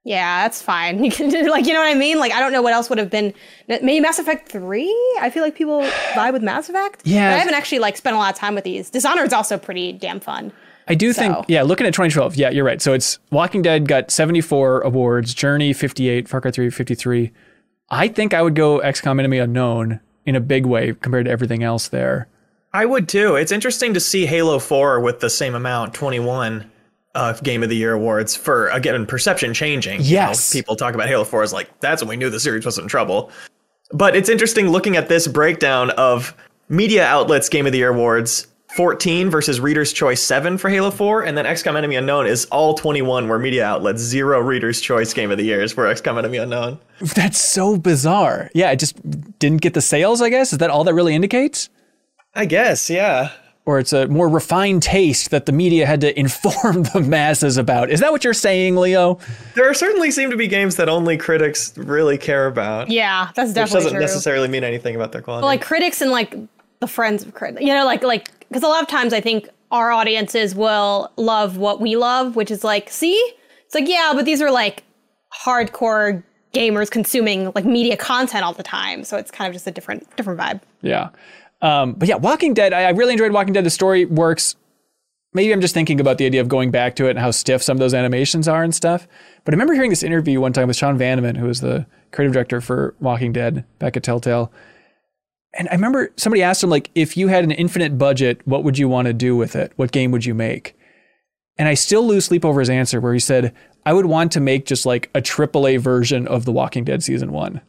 yeah, that's fine. You [LAUGHS] can like you know what I mean? Like I don't know what else would have been. Maybe Mass Effect three. I feel like people vibe with Mass Effect. Yeah. but I haven't actually like spent a lot of time with these. Dishonored's also pretty damn fun. I do think, yeah, looking at 2012, yeah, you're right. So it's Walking Dead got 74 awards, Journey 58, Far Cry 3 53. I think I would go XCOM Enemy Unknown in a big way compared to everything else there. I would too. It's interesting to see Halo 4 with the same amount, 21 uh, Game of the Year awards for again perception changing. You know, Yes. people talk about Halo 4 as like that's when we knew the series was in trouble. But it's interesting looking at this breakdown of media outlets Game of the Year awards. 14 versus Reader's Choice 7 for Halo 4, and then XCOM Enemy Unknown is all 21 where media outlets, zero Reader's Choice Game of the Years for XCOM Enemy Unknown. That's so bizarre. Yeah, it just didn't get the sales, I guess. Is that all that really indicates? I guess, yeah. Or it's a more refined taste that the media had to [LAUGHS] inform the masses about. Is that what you're saying, Leo? There certainly seem to be games that only critics really care about. Yeah, that's definitely Which definitely doesn't true. necessarily mean anything about their quality. like critics and like the friends of critics. You know, like like because a lot of times I think our audiences will love what we love, which is like, see, it's like yeah, but these are like hardcore gamers consuming like media content all the time, so it's kind of just a different different vibe. Yeah. Um, but yeah, Walking Dead, I, I really enjoyed Walking Dead. The story works. Maybe I'm just thinking about the idea of going back to it and how stiff some of those animations are and stuff. But I remember hearing this interview one time with Sean Vanaman, who was the creative director for Walking Dead back at Telltale. And I remember somebody asked him, like, if you had an infinite budget, what would you want to do with it? What game would you make? And I still lose sleep over his answer, where he said, I would want to make just like a AAA version of The Walking Dead season one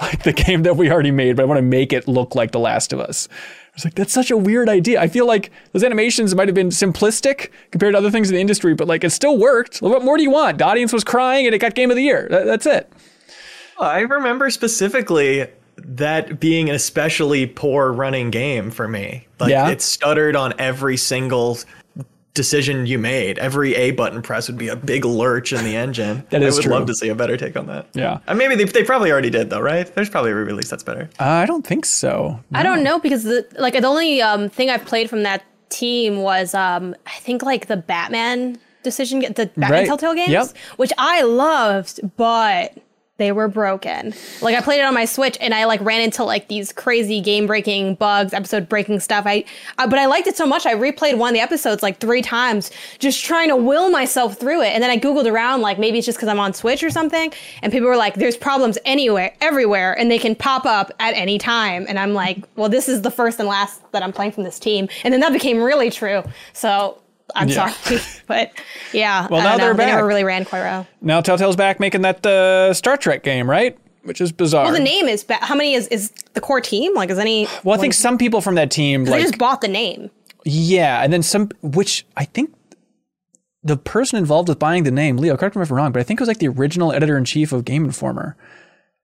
like the game that we already made, but I want to make it look like The Last of Us. I was like, that's such a weird idea. I feel like those animations might have been simplistic compared to other things in the industry, but like it still worked. What more do you want? The audience was crying and it got Game of the Year. That- that's it. I remember specifically that being an especially poor running game for me. Like Yeah? it stuttered on every single decision you made. Every A button press would be a big lurch in the engine. That is I would true. love to see a better take on that. Yeah. Uh, maybe they, they probably already did though, right? There's probably a re-release that's better. Uh, I don't think so. I don't know because the like the only um, thing I've played from that team was um, I think like the Batman decision, the Batman Right. Telltale games, Yep. which I loved, but they were broken. Like I played it on my Switch and I like ran into like these crazy game breaking bugs, episode breaking stuff. I, I but I liked it so much I replayed one of the episodes like three times, just trying to will myself through it. And then I googled around like maybe it's just because I'm on Switch or something, and people were like, "There's problems anywhere, everywhere, and they can pop up at any time." And I'm like, "Well, this is the first and last that I'm playing from this team," and then that became really true. So. I'm Yeah. sorry, [LAUGHS] but yeah. Well, now know. they're They back. never really ran quite well. Now Telltale's back making that uh, Star Trek game, right? Which is bizarre. Well, the name is ba- how many is is the core team? Like, is any? well, I think some people from that team, they just bought the name. yeah, and then some, which I think the person involved with buying the name, Leo, correct me if I'm wrong, but I think it was like the original editor in chief of Game Informer.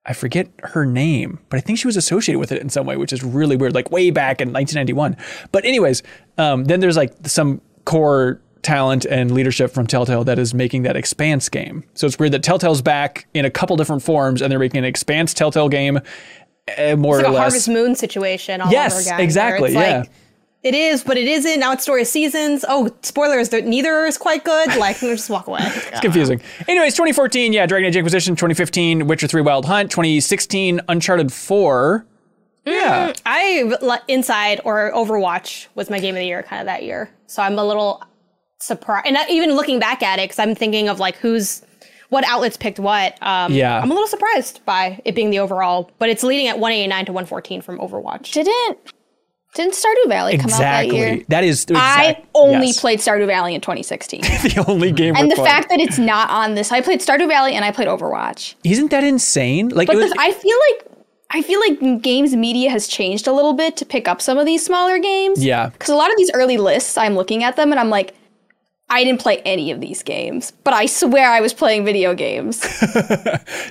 I forget her name, but I think she was associated with it in some way, which is really weird, like way back in 1991. But anyways, um, then there's like some core talent and leadership from Telltale that is making that Expanse game. So it's weird that Telltale's back in a couple different forms, and they're making an Expanse Telltale game, uh, more It's or a less. Harvest Moon situation all over Yes, again. exactly, yeah. Like, it is, but it isn't. Now it's Story of Seasons. Oh, spoilers, neither is quite good. Like, [LAUGHS] just walk away. It's confusing. Anyways, 2014, yeah, Dragon Age Inquisition. 2015, Witcher 3 Wild Hunt. 2016, Uncharted 4. Yeah. I Inside or Overwatch was my game of the year kind of that year. So I'm a little surprised. And not even looking back at it, because I'm thinking of like who's, what outlets picked what. Um, Yeah. I'm a little surprised by it being the overall, but it's leading at 189 to 114 from Overwatch. Didn't didn't Stardew Valley come out that year? Exactly. That is. I exact- only yes. played Stardew Valley in 2016. [LAUGHS] the only game. and the playing. fact that it's not on this, I played Stardew Valley and I played Overwatch. isn't that insane? Like But it was, the, I feel like I feel like games media has changed a little bit to pick up some of these smaller games. Yeah. Because a lot of these early lists, I'm looking at them and I'm like, I didn't play any of these games, but I swear I was playing video games. [LAUGHS] [LAUGHS]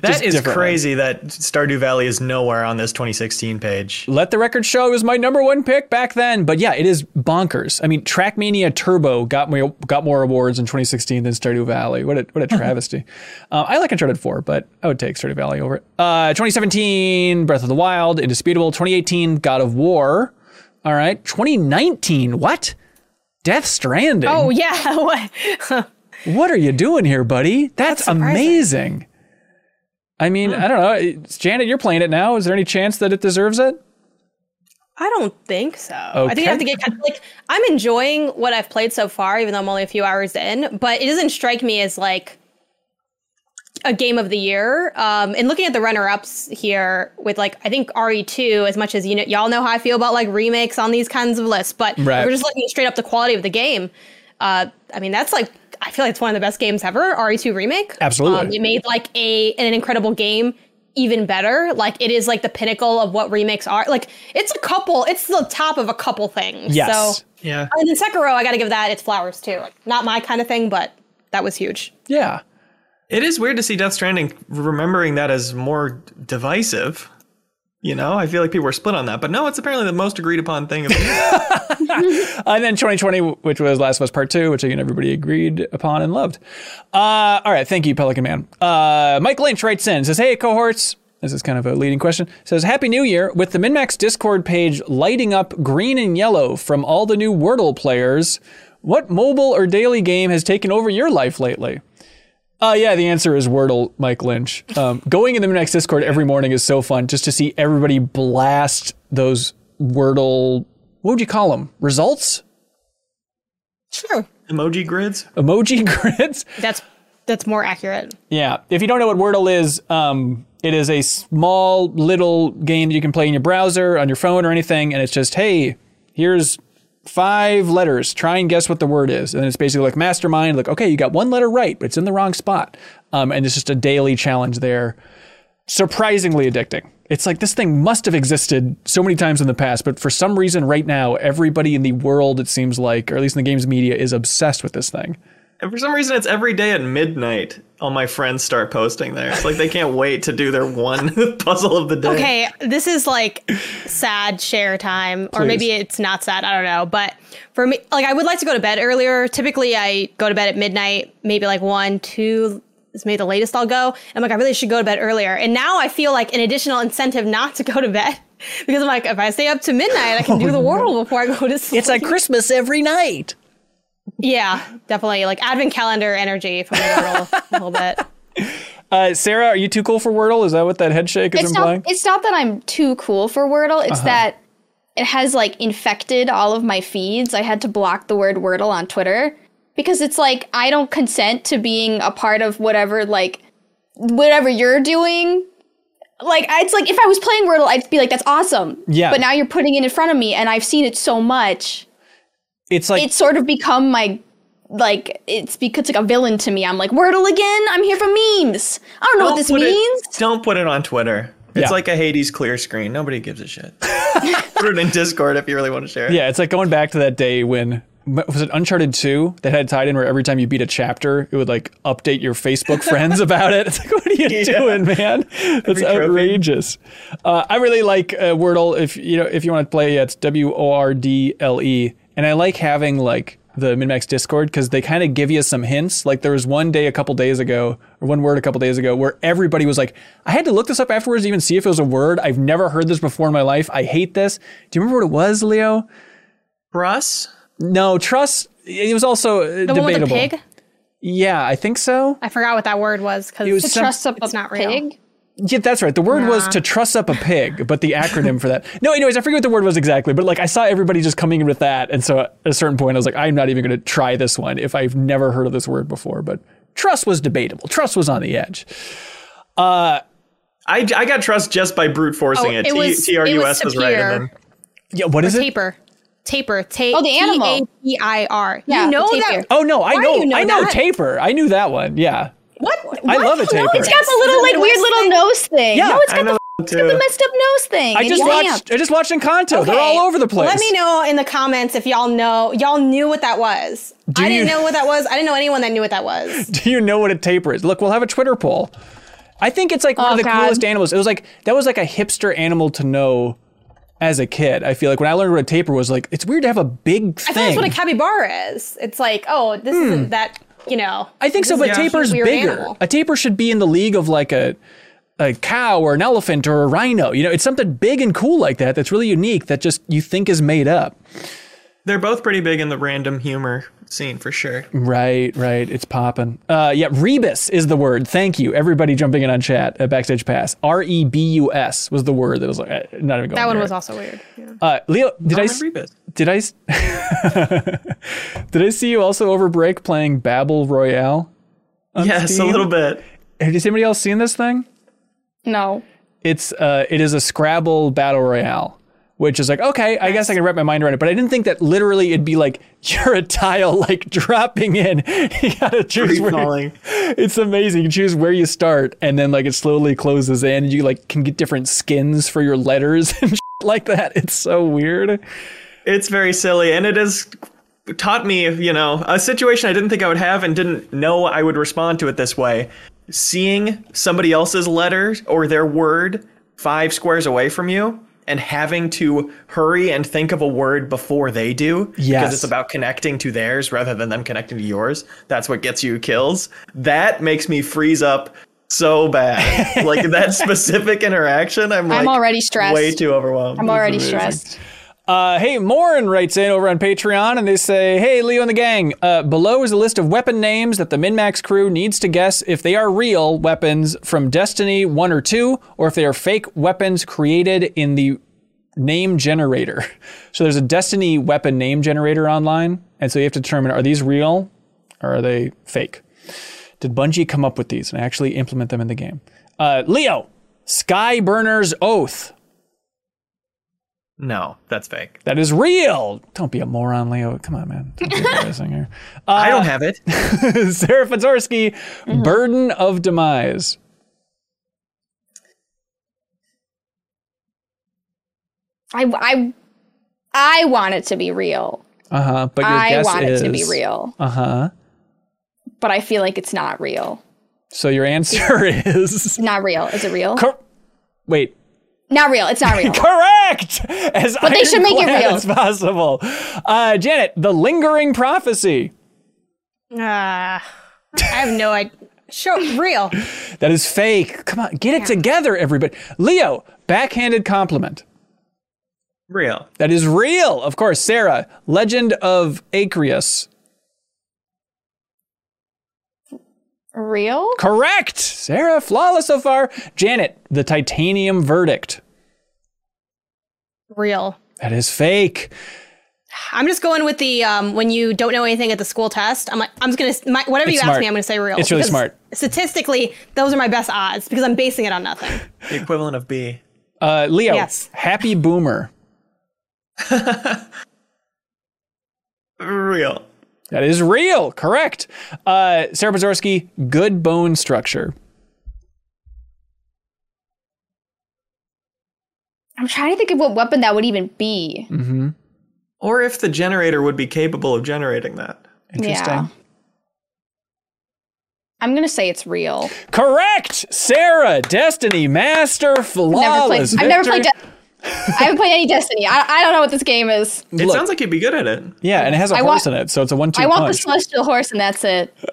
That is crazy that Stardew Valley is nowhere on this 2016 page. let the record show it was my number one pick back then. But yeah, it is bonkers. I mean, Trackmania Turbo got more got more awards in 2016 than Stardew Valley. What a what a [LAUGHS] travesty. uh, I like Uncharted 4, but I would take Stardew Valley over it. Uh, 2017, Breath of the Wild, Indisputable. 2018, God of War. All right. 2019, what? Death Stranding. Oh, yeah. [LAUGHS] What? What are you doing here, buddy? That's, That's amazing. I mean, I don't know. Janet, you're playing it now. Is there any chance that it deserves it? I don't think so. I think I have to get kind of like I'm enjoying what I've played so far, even though I'm only a few hours in. But it doesn't strike me as like a game of the year. Um, and looking at the runner-ups here, with like I think RE2, as much as you know, y'all know how I feel about like remakes on these kinds of lists. But Right. we're just looking straight up the quality of the game. Uh, I mean, that's like I feel like it's one of the best games ever. RE2 remake. Absolutely. Um, it made like a an incredible game even better. Like it is like the pinnacle of what remakes are. Like it's a couple. It's the top of a couple things. Yes. So Yeah. and then Sekiro, I got to give that its flowers too. Like, not my kind of thing, but that was huge. Yeah. It is weird to see Death Stranding remembering that as more divisive. You know, I feel like people were split on that, but no, it's apparently the most agreed upon thing of the. [LAUGHS] And then 2020, which was Last of Us Part 2, which again everybody agreed upon and loved. Uh, all right, thank you, Pelican Man. Uh, Mike Lynch writes in, says, Hey, cohorts. This is kind of a leading question. Says, Happy New Year. With the MinnMax Discord page lighting up green and yellow from all the new Wordle players, what mobile or daily game has taken over your life lately? Uh, yeah, the answer is Wordle, Mike Lynch. Um, going in the MinnMax Discord every morning is so fun just to see everybody blast those Wordle, what would you call them? Results? Sure. Emoji grids. emoji [LAUGHS] grids. That's that's more accurate. Yeah. If you don't know what Wordle is, um, it is a small little game that you can play in your browser, on your phone, or anything. And it's just, hey, here's five letters. Try and guess what the word is. And it's basically like mastermind. Like, okay, you got one letter right, but it's in the wrong spot. Um, and it's just a daily challenge there. Surprisingly addicting. It's like this thing must have existed so many times in the past, but for some reason, right now, everybody in the world, it seems like, or at least in the games media, is obsessed with this thing. And for some reason, it's every day at midnight. All my friends start posting there. It's like they can't [LAUGHS] wait to do their one [LAUGHS] puzzle of the day. Okay, this is like sad share time, or maybe it's not sad. I don't know. But for me, like I would like to go to bed earlier. Typically, I go to bed at midnight, maybe like one, two is maybe the latest I'll go. I'm like, I really should go to bed earlier. And now I feel like an additional incentive not to go to bed [LAUGHS] because I'm like, if I stay up to midnight, I can do the oh, world before I go to sleep. It's like Christmas every night. Yeah, definitely like advent calendar energy from Wordle a [LAUGHS] little bit. Uh, Sarah, are you too cool for Wordle? Is that what that head shake is it's implying? not it's not that I'm too cool for Wordle. It's that it has like infected all of my feeds. I had to block the word Wordle on Twitter because it's like I don't consent to being a part of whatever like whatever you're doing. Like it's like if I was playing Wordle, I'd be like, "That's awesome." Yeah. But now you're putting it in front of me, and I've seen it so much. It's like It's sort of become my like it's because it's like a villain to me. I'm like Wordle again. I'm here for memes. I don't know what this means. It, don't put it on Twitter. It's Yeah. like a Hades clear screen. Nobody gives a shit. [LAUGHS] put it in Discord if you really want to share it. yeah, it's like going back to that day when was it Uncharted 2 that had tied in where every time you beat a chapter, it would like update your Facebook friends [LAUGHS] about it? [LAUGHS] It's like, what are you Yeah. doing, man? That's Every outrageous. Uh, I really like uh, Wordle. If you know, if you want to play, it's W O R D L E, and I like having like the MinnMax Discord because they kind of give you some hints. Like there was one day a couple days ago, or one word a couple days ago, where everybody was like, I had to look this up afterwards to even see if it was a word. I've never heard this before in my life. I hate this. Do you remember what it was, Leo? Russ? No, trust. It was also uh, The debatable. one with the pig? Yeah, I think so. I forgot what that word was because was To some- trust up it's not real. pig. Yeah, that's right. The word was to truss up a pig, but the acronym for that. No, anyways, I forget what the word was exactly, but like I saw everybody just coming in with that, and so at a certain point I was like, I'm not even going to try this one if I've never heard of this word before. But trust was debatable. Trust was on the edge. Uh, I, I got trust just by brute forcing Oh, it. it was- TRUS was, was right. And then Yeah, what is it? Tapir. Tapir. Ta- Oh, the animal. T-A-P-I-R. Yeah, you know that? Oh no, I Why know, do you know I know that? tapir. I knew that one. Yeah, What? I What? love a tapir. it's It's got the little like weird little nose thing. Yeah, no, it's I got the, it's got the too. messed up nose thing. I just watched. damped. I just watched Encanto. They're all over the place. Let me know in the comments if y'all know. Y'all knew what that was. Do I didn't know what that was. I didn't know anyone that knew what that was. [LAUGHS] Do you know what a tapir is? Look, we'll have a Twitter poll. I think it's like one Oh, of the God. coolest animals. It was like that was like a hipster animal to know as a kid. I feel like when I learned what a tapir was, like it's weird to have a big I thing. thought that's what a capybara is. It's like, oh, this isn't hmm. that. You know. I think so, but is a tapir's bigger. animal. A tapir should be in the league of like a a cow or an elephant or a rhino. You know, it's something big and cool like that that's really unique that just you think is made up. they're both pretty big in the random humor scene for sure. Right, right. It's popping. Uh, yeah, rebus is the word. Thank you, everybody jumping in on chat at Backstage Pass. R E B U S was the word that was like uh, not even going. That one there. was also weird. Yeah. Uh, Leo, did I, s- Rebus. did I s- [LAUGHS] did I see you also over break playing Babel Royale? Yes, Steam? a little bit. Has anybody else seen this thing? No. It's uh, it is a Scrabble battle royale, which is like okay, I guess I can wrap my mind around it. But I didn't think that literally it'd be like [LAUGHS] you're a tile like dropping in. [LAUGHS] you gotta choose where. falling. [LAUGHS] It's amazing. You choose where you start, and then like it slowly closes in. And you like can get different skins for your letters and shit like that. It's so weird. It's very silly, and it has taught me, you know, a situation I didn't think I would have and didn't know I would respond to it this way. Seeing somebody else's letter or their word five squares away from you and having to hurry and think of a word before they do Yes. because it's about connecting to theirs rather than them connecting to yours. That's what gets you kills. That makes me freeze up so bad. [LAUGHS] like that specific interaction, I'm like I'm already stressed. way too overwhelmed. I'm already stressed. Uh, hey, Morin writes in over on Patreon and they say, Hey, Leo and the gang, uh, below is a list of weapon names that the MinnMax crew needs to guess if they are real weapons from Destiny 1 or 2, or if they are fake weapons created in the name generator. [LAUGHS] So there's a Destiny weapon name generator online, and so you have to determine are these real or are they fake? Did Bungie come up with these and actually implement them in the game? Uh, Leo, Skyburner's Oath. No, that's fake. That is real. Don't be a moron, Leo. Come on, man. Don't be embarrassing here. [LAUGHS] I don't have it. [LAUGHS] Sarah Podzorski, Burden of Demise. I, I, I want it to be real. Uh huh. But your I guess want is it to be real, Uh huh. but I feel like it's not real. So your answer [LAUGHS] is Not real. Is it real? cor- wait. Not real. It's not real. [LAUGHS] Correct. As But they should make it real. as possible. Uh, Janet, the lingering prophecy. Ah, I have no idea. Show real. That is fake. Come on, get it together, everybody. Leo, backhanded compliment. Real. That is real, of course. Sarah, Legend of Acrius. Real? Correct. Sarah, flawless so far. Janet, the titanium verdict. Real. That is fake. I'm just going with the um, when you don't know anything at the school test. I'm like, I'm just gonna my, whatever It's you smart. ask me, I'm gonna say real. It's really smart. Statistically, those are my best odds because I'm basing it on nothing. The equivalent of B. Uh, Leo, Yes. happy boomer. [LAUGHS] Real. That is real. Correct. Uh, Sarah Podzorski, good bone structure. I'm trying to think of what weapon that would even be. Or if the generator would be capable of generating that. Interesting. Yeah. I'm gonna say it's real. Correct, Sarah. Destiny Master Never played. flawless. I've never played. victory. De- I haven't played any Destiny. I, I don't know what this game is. It Look. sounds like you'd be good at it. Yeah, and it has a I horse want- in it, so it's a one-two I want the celestial horse, and that's it. [LAUGHS]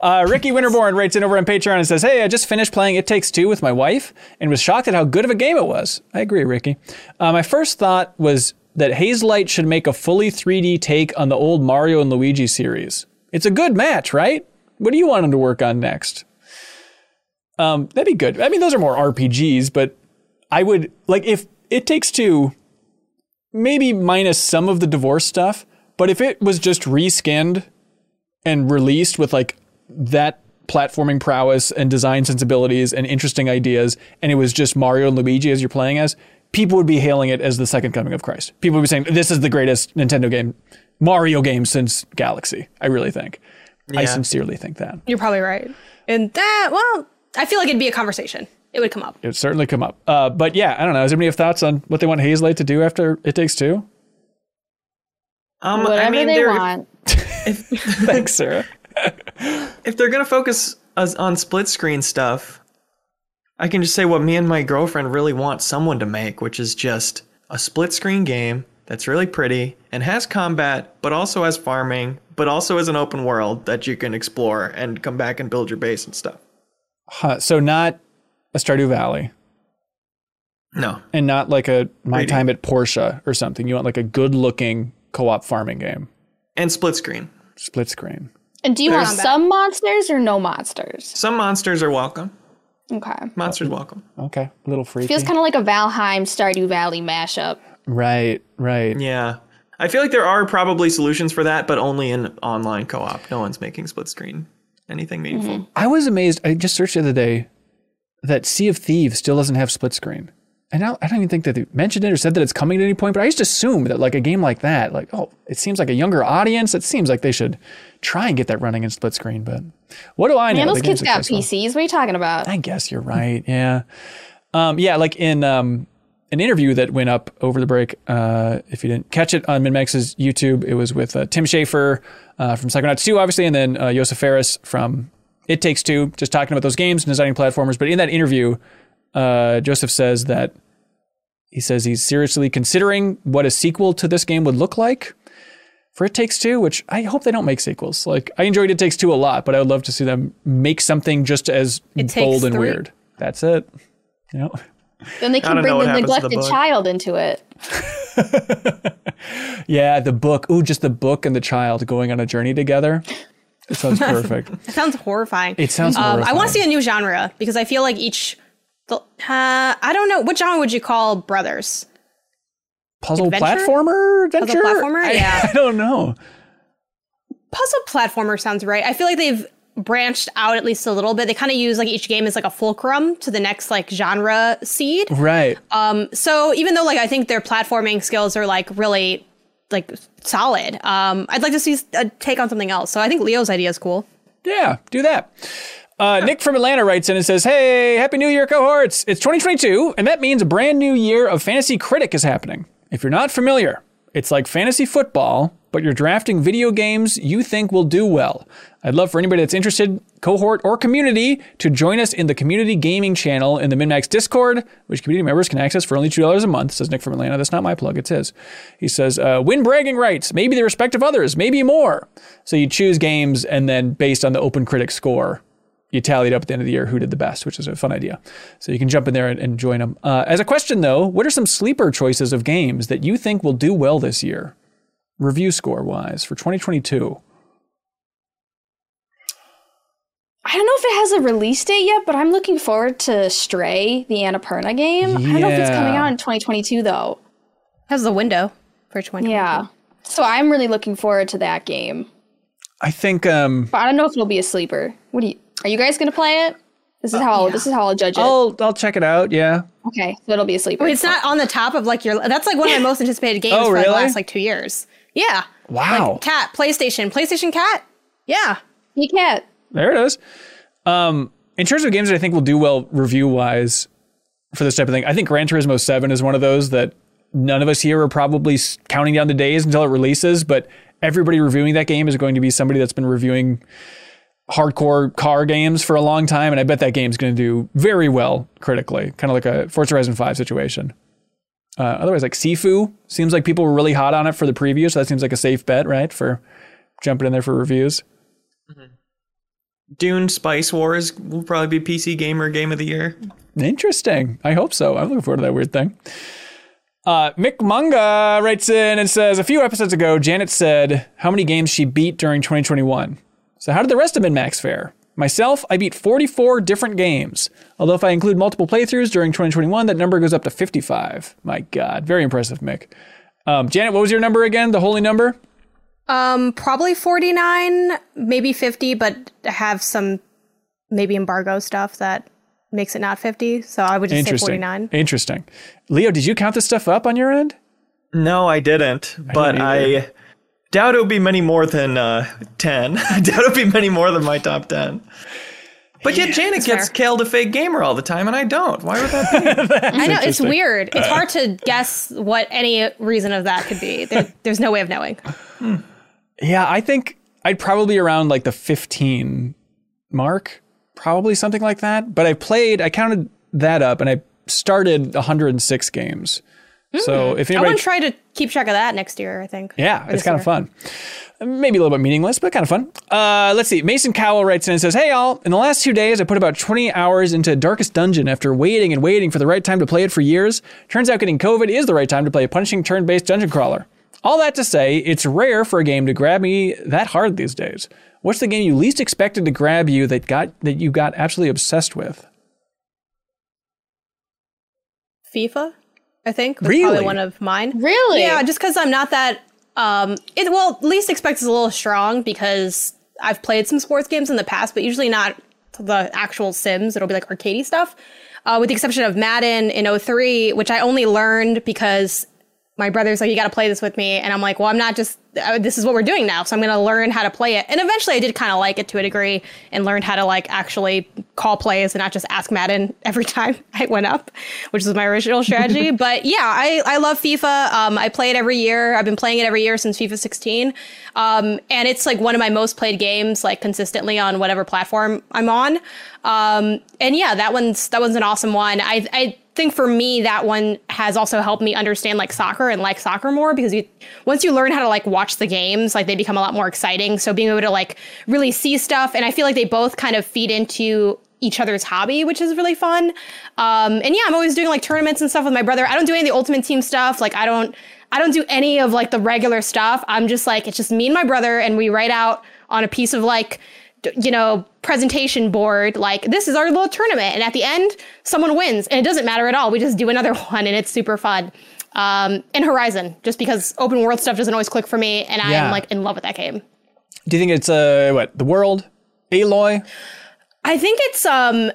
Uh, Ricky Winterborn writes in over on Patreon and says, "Hey, I just finished playing It Takes Two with my wife and was shocked at how good of a game it was." I agree, Ricky. Uh, my first thought was that Hazelight should make a fully 3D take on the old Mario and Luigi series. It's a good match, right? What do you want them to work on next? Um, that'd be good. I mean, those are more RPGs, but I would like if It Takes Two, maybe minus some of the divorce stuff, but if it was just reskinned and released with like that platforming prowess and design sensibilities and interesting ideas, and it was just Mario and Luigi as you're playing as, people would be hailing it as the second coming of Christ. People would be saying, This is the greatest Nintendo game, Mario game since Galaxy. I really think. I sincerely think that. You're probably right. And that, well, I feel like it'd be a conversation. It would come up. It would certainly come up. Uh, but yeah, I don't know. Does anybody have thoughts on what they want Hazelight to do after It Takes Two? Um, Whatever I mean, they they're- want. [LAUGHS] [LAUGHS] Thanks, Sarah. if they're gonna focus us on split screen stuff, I can just say what me and my girlfriend really want someone to make, which is just a split screen game that's really pretty and has combat, but also has farming, but also has an open world that you can explore and come back and build your base and stuff. Huh, so not a Stardew Valley No, and not like a My Really? Time at Porsche or something. You want like a good looking co op farming game, and split screen. split screen. And do you want some monsters or no monsters? Some monsters are welcome. Okay. Monsters welcome. Okay, a little freaky. Feels kind of like a Valheim Stardew Valley mashup. right, right. Yeah. I feel like there are probably solutions for that, but only in online co-op. No one's making split screen anything meaningful. Mm-hmm. I was amazed. I just searched the other day that Sea of Thieves still doesn't have split screen. And I don't, I don't even think that they mentioned it or said that it's coming at any point, but I just assume that like a game like that, like, oh, it seems like a younger audience. It seems like they should try and get that running in split screen. But what do I know? Man, those The kids got. PCs. What are you talking about? I guess you're right. Yeah. Um, yeah, like in um, an interview that went up over the break, uh, if you didn't catch it on MinnMax's YouTube, it was with uh, Tim Schafer uh, from Psychonauts 2, obviously, and then uh, Josef Fares from It Takes Two, just talking about those games and designing platformers. But in that interview, uh, Josef says that he says he's seriously considering what a sequel to this game would look like for It Takes Two, which I hope they don't make sequels. Like I enjoyed It Takes Two a lot, but I would love to see them make something just as It bold and Three. weird. That's it. You know? Then they can bring the happens to the neglected child into it. [LAUGHS] Yeah, the book. Ooh, just the book and the child going on a journey together. It sounds [LAUGHS] perfect. It sounds horrifying. It sounds Um, I want to see a new genre because I feel like each. Uh, I don't know what genre would you call Brothers? puzzle adventure? platformer adventure. platformer? I, Yeah. [LAUGHS] I don't know. Puzzle platformer sounds right. I feel like they've branched out at least a little bit. They kind of use like each game as like a fulcrum to the next like genre seed. Right. Um, so even though like I think their platforming skills are like really like solid, um, I'd like to see a take on something else. So I think Leo's idea is cool. Yeah, do that. Uh, Nick from Atlanta writes in and says, Hey, Happy New Year, cohorts. It's 2022, and that means a brand new year of Fantasy Critic is happening. If you're not familiar, it's like fantasy football, but you're drafting video games you think will do well. I'd love for anybody that's interested, cohort or community, to join us in the community gaming channel in the MinnMax Discord, which community members can access for only $2 a month, says Nick from Atlanta. That's not my plug, it's his. He says, uh, win bragging rights, maybe the respect of others, maybe more. So you choose games, and then based on the Open Critic score, you tallied up at the end of the year who did the best, which is a fun idea. So you can jump in there and, and join them. Uh, as a question, though, what are some sleeper choices of games that you think will do well this year, review score wise, for 2022? I don't know if it has a release date yet, but I'm looking forward to Stray, the Annapurna game. I don't know if it's coming out in 2022 though. Has the window for 20. Yeah. So I'm really looking forward to that game. I think um, But I don't know if it'll be a sleeper. What do you are you guys gonna play it? This is how I'll, this is how I'll judge it. I'll I'll check it out. Yeah. okay, so it'll be a sleeper. Wait, it's not on the top of like your. That's like one of my most anticipated games [LAUGHS] Oh, for like, the last like two years. Yeah. Wow. Like, cat, PlayStation, PlayStation Cat. Yeah. you can't. There it is. Um, in terms of games that I think will do well review wise for this type of thing, I think Gran Turismo 7 is one of those that none of us here are probably counting down the days until it releases, but everybody reviewing that game is going to be somebody that's been reviewing hardcore car games for a long time, and I bet that game's going to do very well critically, kind of like a Forza Horizon 5 situation. Uh, otherwise, like Sifu seems like people were really hot on it for the preview, so that seems like a safe bet, right? For jumping in there for reviews. Dune Spice Wars will probably be PC Gamer Game of the Year. Interesting. I hope so. I'm looking forward to that weird thing. Uh, Mick Munga writes in and says, a few episodes ago, Janet said how many games she beat during 2021. So how did the rest of MinnMax fare? Myself, I beat 44 different games. Although if I include multiple playthroughs during 2021, that number goes up to 55. My God, very impressive, Mick. Um, Janet, what was your number again? The holy number? Um, probably 49, maybe 50, but I have some maybe embargo stuff that makes it not 50. So I would just say Interesting. 49. Interesting. Leo, did you count this stuff up on your end? No, I didn't, but didn't I, doubt it'll be many more than uh, 10. [LAUGHS] I doubt it'll be many more than my top 10. But yet Janet gets fair. killed a fake gamer all the time, and I don't. Why would that be? [LAUGHS] I know, it's weird. It's hard to guess what any reason of that could be. There, there's no way of knowing. Yeah, I think I'd probably around like the 15 mark, probably something like that. But I played, I counted that up and I started 106 games. So if I anybody, want to try to keep track of that next year, I think. yeah, it's kind of fun. Maybe a little bit meaningless, but kind of fun. Uh, let's see. Mason Cowell writes in and says, Hey, all. In the last two days, I put about 20 hours into Darkest Dungeon after waiting and waiting for the right time to play it for years. Turns out getting COVID is the right time to play a punishing turn based dungeon crawler. All that to say, it's rare for a game to grab me that hard these days. What's the game you least expected to grab you that got that you got absolutely obsessed with? FIFA, I think, was Really? probably one of mine. Really? Yeah, just because I'm not that. Um, it well, least expect is a little strong because I've played some sports games in the past, but usually not the actual Sims. It'll be like arcadey stuff, uh, with the exception of Madden in 03, which I only learned because my brother's like, you got to play this with me. And I'm like, well, I'm not just, uh, this is what we're doing now. So I'm going to learn how to play it. And eventually I did kind of like it to a degree and learned how to like actually call plays and not just ask Madden [LAUGHS] every time I went up, which was my original strategy. [LAUGHS] but yeah, I, I love FIFA. Um, I play it every year. I've been playing it every year since FIFA 16. Um, and it's like one of my most played games, like consistently on whatever platform I'm on. Um, and yeah, that one's, that one's an awesome one. I, I, think for me that one has also helped me understand like soccer and like soccer more because you once you learn how to like watch the games like they become a lot more exciting. So being able to like really see stuff and i feel like they both kind of feed into each other's hobby which is really fun. Um and yeah i'm always doing like tournaments and stuff with my brother. I don't do any of the ultimate team stuff. Like i don't i don't do any of like the regular stuff. I'm just like it's just me and my brother and we write out on a piece of like you know, presentation board, like this is our little tournament. And at the end, someone wins. And it doesn't matter at all. We just do another [LAUGHS] one and it's super fun. Um, and Horizon, just because open world stuff doesn't always click for me. And I'm like in love with that game. Do you think it's uh what the world, Aloy? I think it's um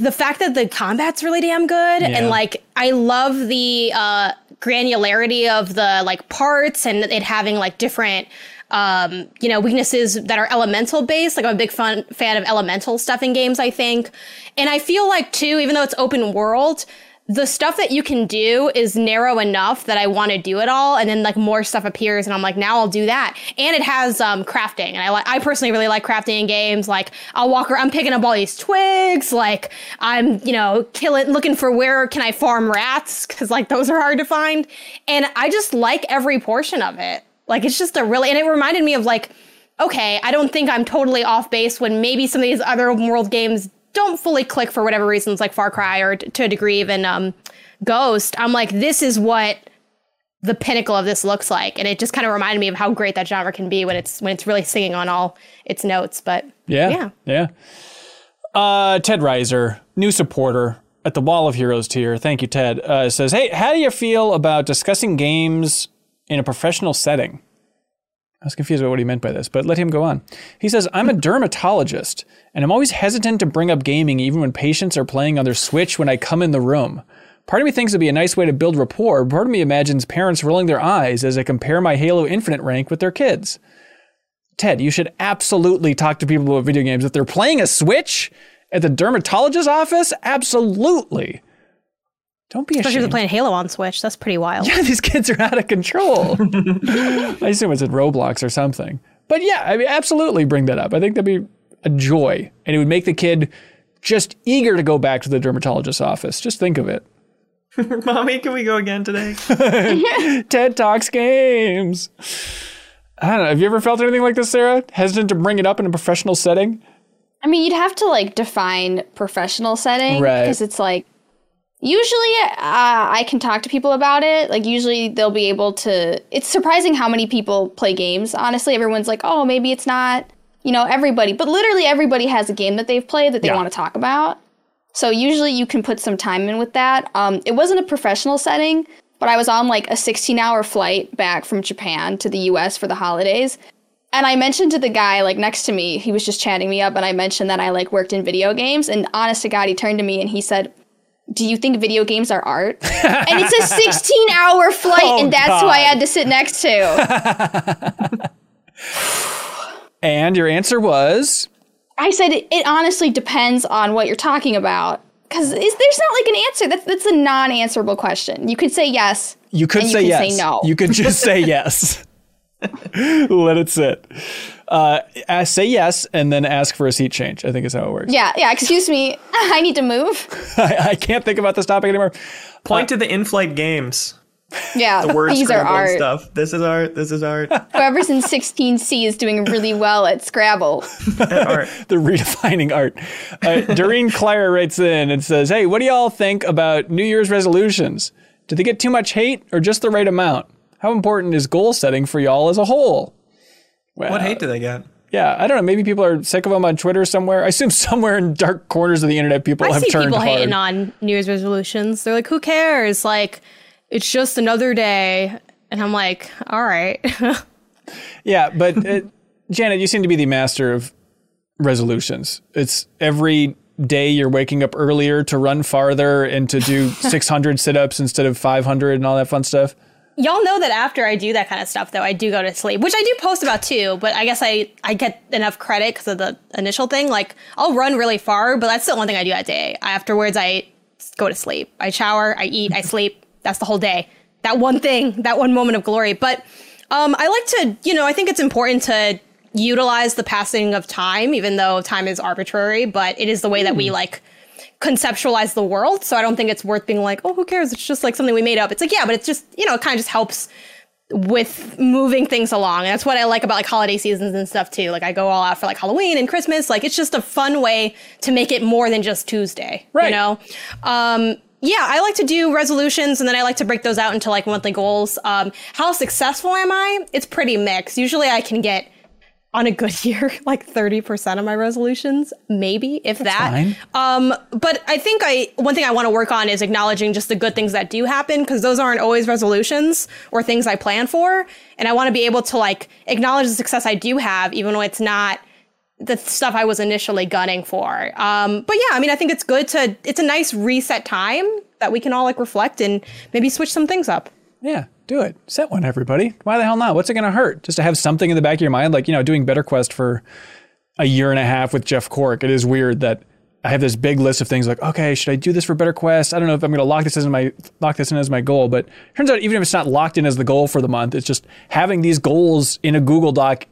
the fact that the combat's really damn good Yeah. and like I love the uh granularity of the like parts and it having like different um you know weaknesses that are elemental based like I'm a big fun fan of elemental stuff in games I think and I feel like too even though it's open world the stuff that you can do is narrow enough that I want to do it all, and then like more stuff appears, and I'm like, now I'll do that. And it has um, crafting, and I like, I personally really like crafting in games. Like, I'll walk around, I'm picking up all these twigs, like I'm, you know, killing, looking for where can I farm rats because like those are hard to find, and I just like every portion of it. Like, it's just a really, and it reminded me of like. Okay, I don't think I'm totally off base when maybe some of these other open world games don't fully click for whatever reasons, like Far Cry or to a degree even um, Ghost. I'm like, this is what the pinnacle of this looks like, and it just kind of reminded me of how great that genre can be when it's when it's really singing on all its notes. But Yeah. Yeah. Yeah. Uh, Ted Reiser, new supporter at the Wall of Heroes tier. Thank you, Ted. Uh, says, Hey, how do you feel about discussing games in a professional setting? I was confused about what he meant by this, but let him go on. He says, I'm a dermatologist, and I'm always hesitant to bring up gaming even when patients are playing on their Switch when I come in the room. Part of me thinks it'd be a nice way to build rapport. Part of me imagines parents rolling their eyes as I compare my Halo Infinite rank with their kids. Ted, you should absolutely talk to people about video games. If they're playing a Switch at the dermatologist's office, absolutely. Don't be Especially if they're playing Halo on Switch. That's pretty wild. Yeah, [LAUGHS] these kids are out of control. [LAUGHS] I assume it's in Roblox or something. But yeah, I mean, absolutely bring that up. I think that'd be a joy, and it would make the kid just eager to go back to the dermatologist's office. Just think of it. [LAUGHS] Mommy, can we go again today? TED Talks games. I don't know. Have you ever felt anything like this, Sarah? Hesitant to bring it up in a professional setting? I mean, you'd have to like define professional setting Right. because it's like usually uh, I can talk to people about it. Like usually they'll be able to. It's surprising how many people play games. Honestly, everyone's like, oh, maybe it's not. You know, everybody, but literally everybody has a game that they've played that they Yeah. want to talk about. So usually you can put some time in with that. Um, it wasn't a professional setting, but I was on like a 16 hour flight back from Japan to the US for the holidays. And I mentioned to the guy like next to me, he was just chatting me up, and I mentioned that I like worked in video games. And honest to God, he turned to me and he said, Do you think video games are art? [LAUGHS] and it's a 16 hour flight, Oh, and that's who I had to sit next to. [LAUGHS] And your answer was I said, It, it honestly depends on what you're talking about. Because there's not like an answer. That's, that's a non answerable question. You could say yes. you could say you yes. say no. You could just say [LAUGHS] yes. Let it sit. Uh, uh, say yes and then ask for a seat change. I think is how it works. yeah, yeah, excuse me. [LAUGHS] I need to move. [LAUGHS] I, I can't think about this topic anymore. Point to the in-flight games. Yeah, The word these are Scrabble and art. stuff. This is art. This is art. [LAUGHS] Whoever's in 16C is doing really well at Scrabble. art. the redefining art. Uh, Doreen Claire writes in and says, Hey, what do y'all think about New Year's resolutions? Do they get too much hate or just the right amount? How important is goal setting for y'all as a whole? Well, What hate do they get? Yeah, I don't know. Maybe people are sick of them on Twitter somewhere. I assume [LAUGHS] somewhere in dark corners of the internet, people I have see turned people hard. hating on New Year's resolutions. They're like, who cares? Like, it's just another day. And I'm like, all right. [LAUGHS] Yeah, but uh, [LAUGHS] Janet, you seem to be the master of resolutions. It's every day you're waking up earlier to run farther and to do 600 sit-ups instead of 500 and all that fun stuff. Y'all know that after I do that kind of stuff, though, I do go to sleep, which I do post about too. But I guess I, I get enough credit because of the initial thing. Like, I'll run really far, but that's the only thing I do that day. Afterwards, I go to sleep. I shower, I eat, I sleep. That's the whole day. That one thing, that one moment of glory. But um, I like to, you know, I think it's important to utilize the passing of time, even though time is arbitrary, but it is the way that we like conceptualize the world. So I don't think it's worth being like, oh, who cares? It's just like something we made up. It's like, yeah, but it's just, you know, it kind of just helps with moving things along. And that's what I like about like holiday seasons and stuff too. Like I go all out for like Halloween and Christmas. Like it's just a fun way to make it more than just Tuesday. Right. You know? Um yeah, I like to do resolutions and then I like to break those out into like monthly goals. Um, how successful am I? It's pretty mixed. Usually I can get on a good [LAUGHS] year like 30% of my resolutions, maybe, if that. fine. Um, but I think I one thing I want to work on is acknowledging just the good things that do happen because those aren't always resolutions or things I plan for, and I want to be able to like acknowledge the success I do have, even though it's not the stuff I was initially gunning for. Um, but yeah, I mean, I think it's good to it's a nice reset time that we can all like reflect and maybe switch some things up. Yeah, do it. Set one, everybody. Why the hell not? What's it going to hurt? Just to have something in the back of your mind, like you know, doing Better Quest for a year and a half with Jeff Cork. It is weird that I have this big list of things like, okay, should I do this for Better Quest? I don't know if I'm going to lock this as my lock this in as my goal, but turns out even if it's not locked in as the goal for the month, it's just having these goals in a Google Doc.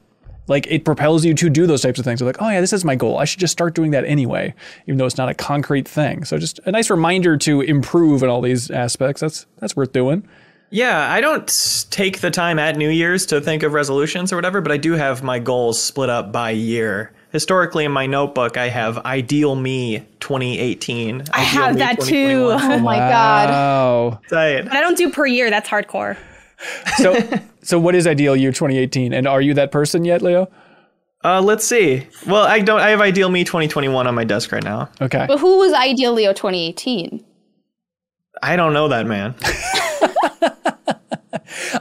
Like it propels you to do those types of things. You're like, oh yeah, this is my goal. I should just start doing that anyway, even though it's not a concrete thing. So just a nice reminder to improve in all these aspects. That's that's worth doing. Yeah, I don't take the time at New Year's to think of resolutions or whatever, but I do have my goals split up by year. Historically, in my notebook, I have Ideal Me 2018. I have that too. Oh my god. Oh. Tight. But I don't do per year. That's hardcore. So, [LAUGHS] so what is ideal year 2018? And are you that person yet, Leo? Uh, let's see. Well, I don't. I have Ideal Me 2021 on my desk right now. Okay. But who was Ideal Leo 2018? I don't know that man. [LAUGHS]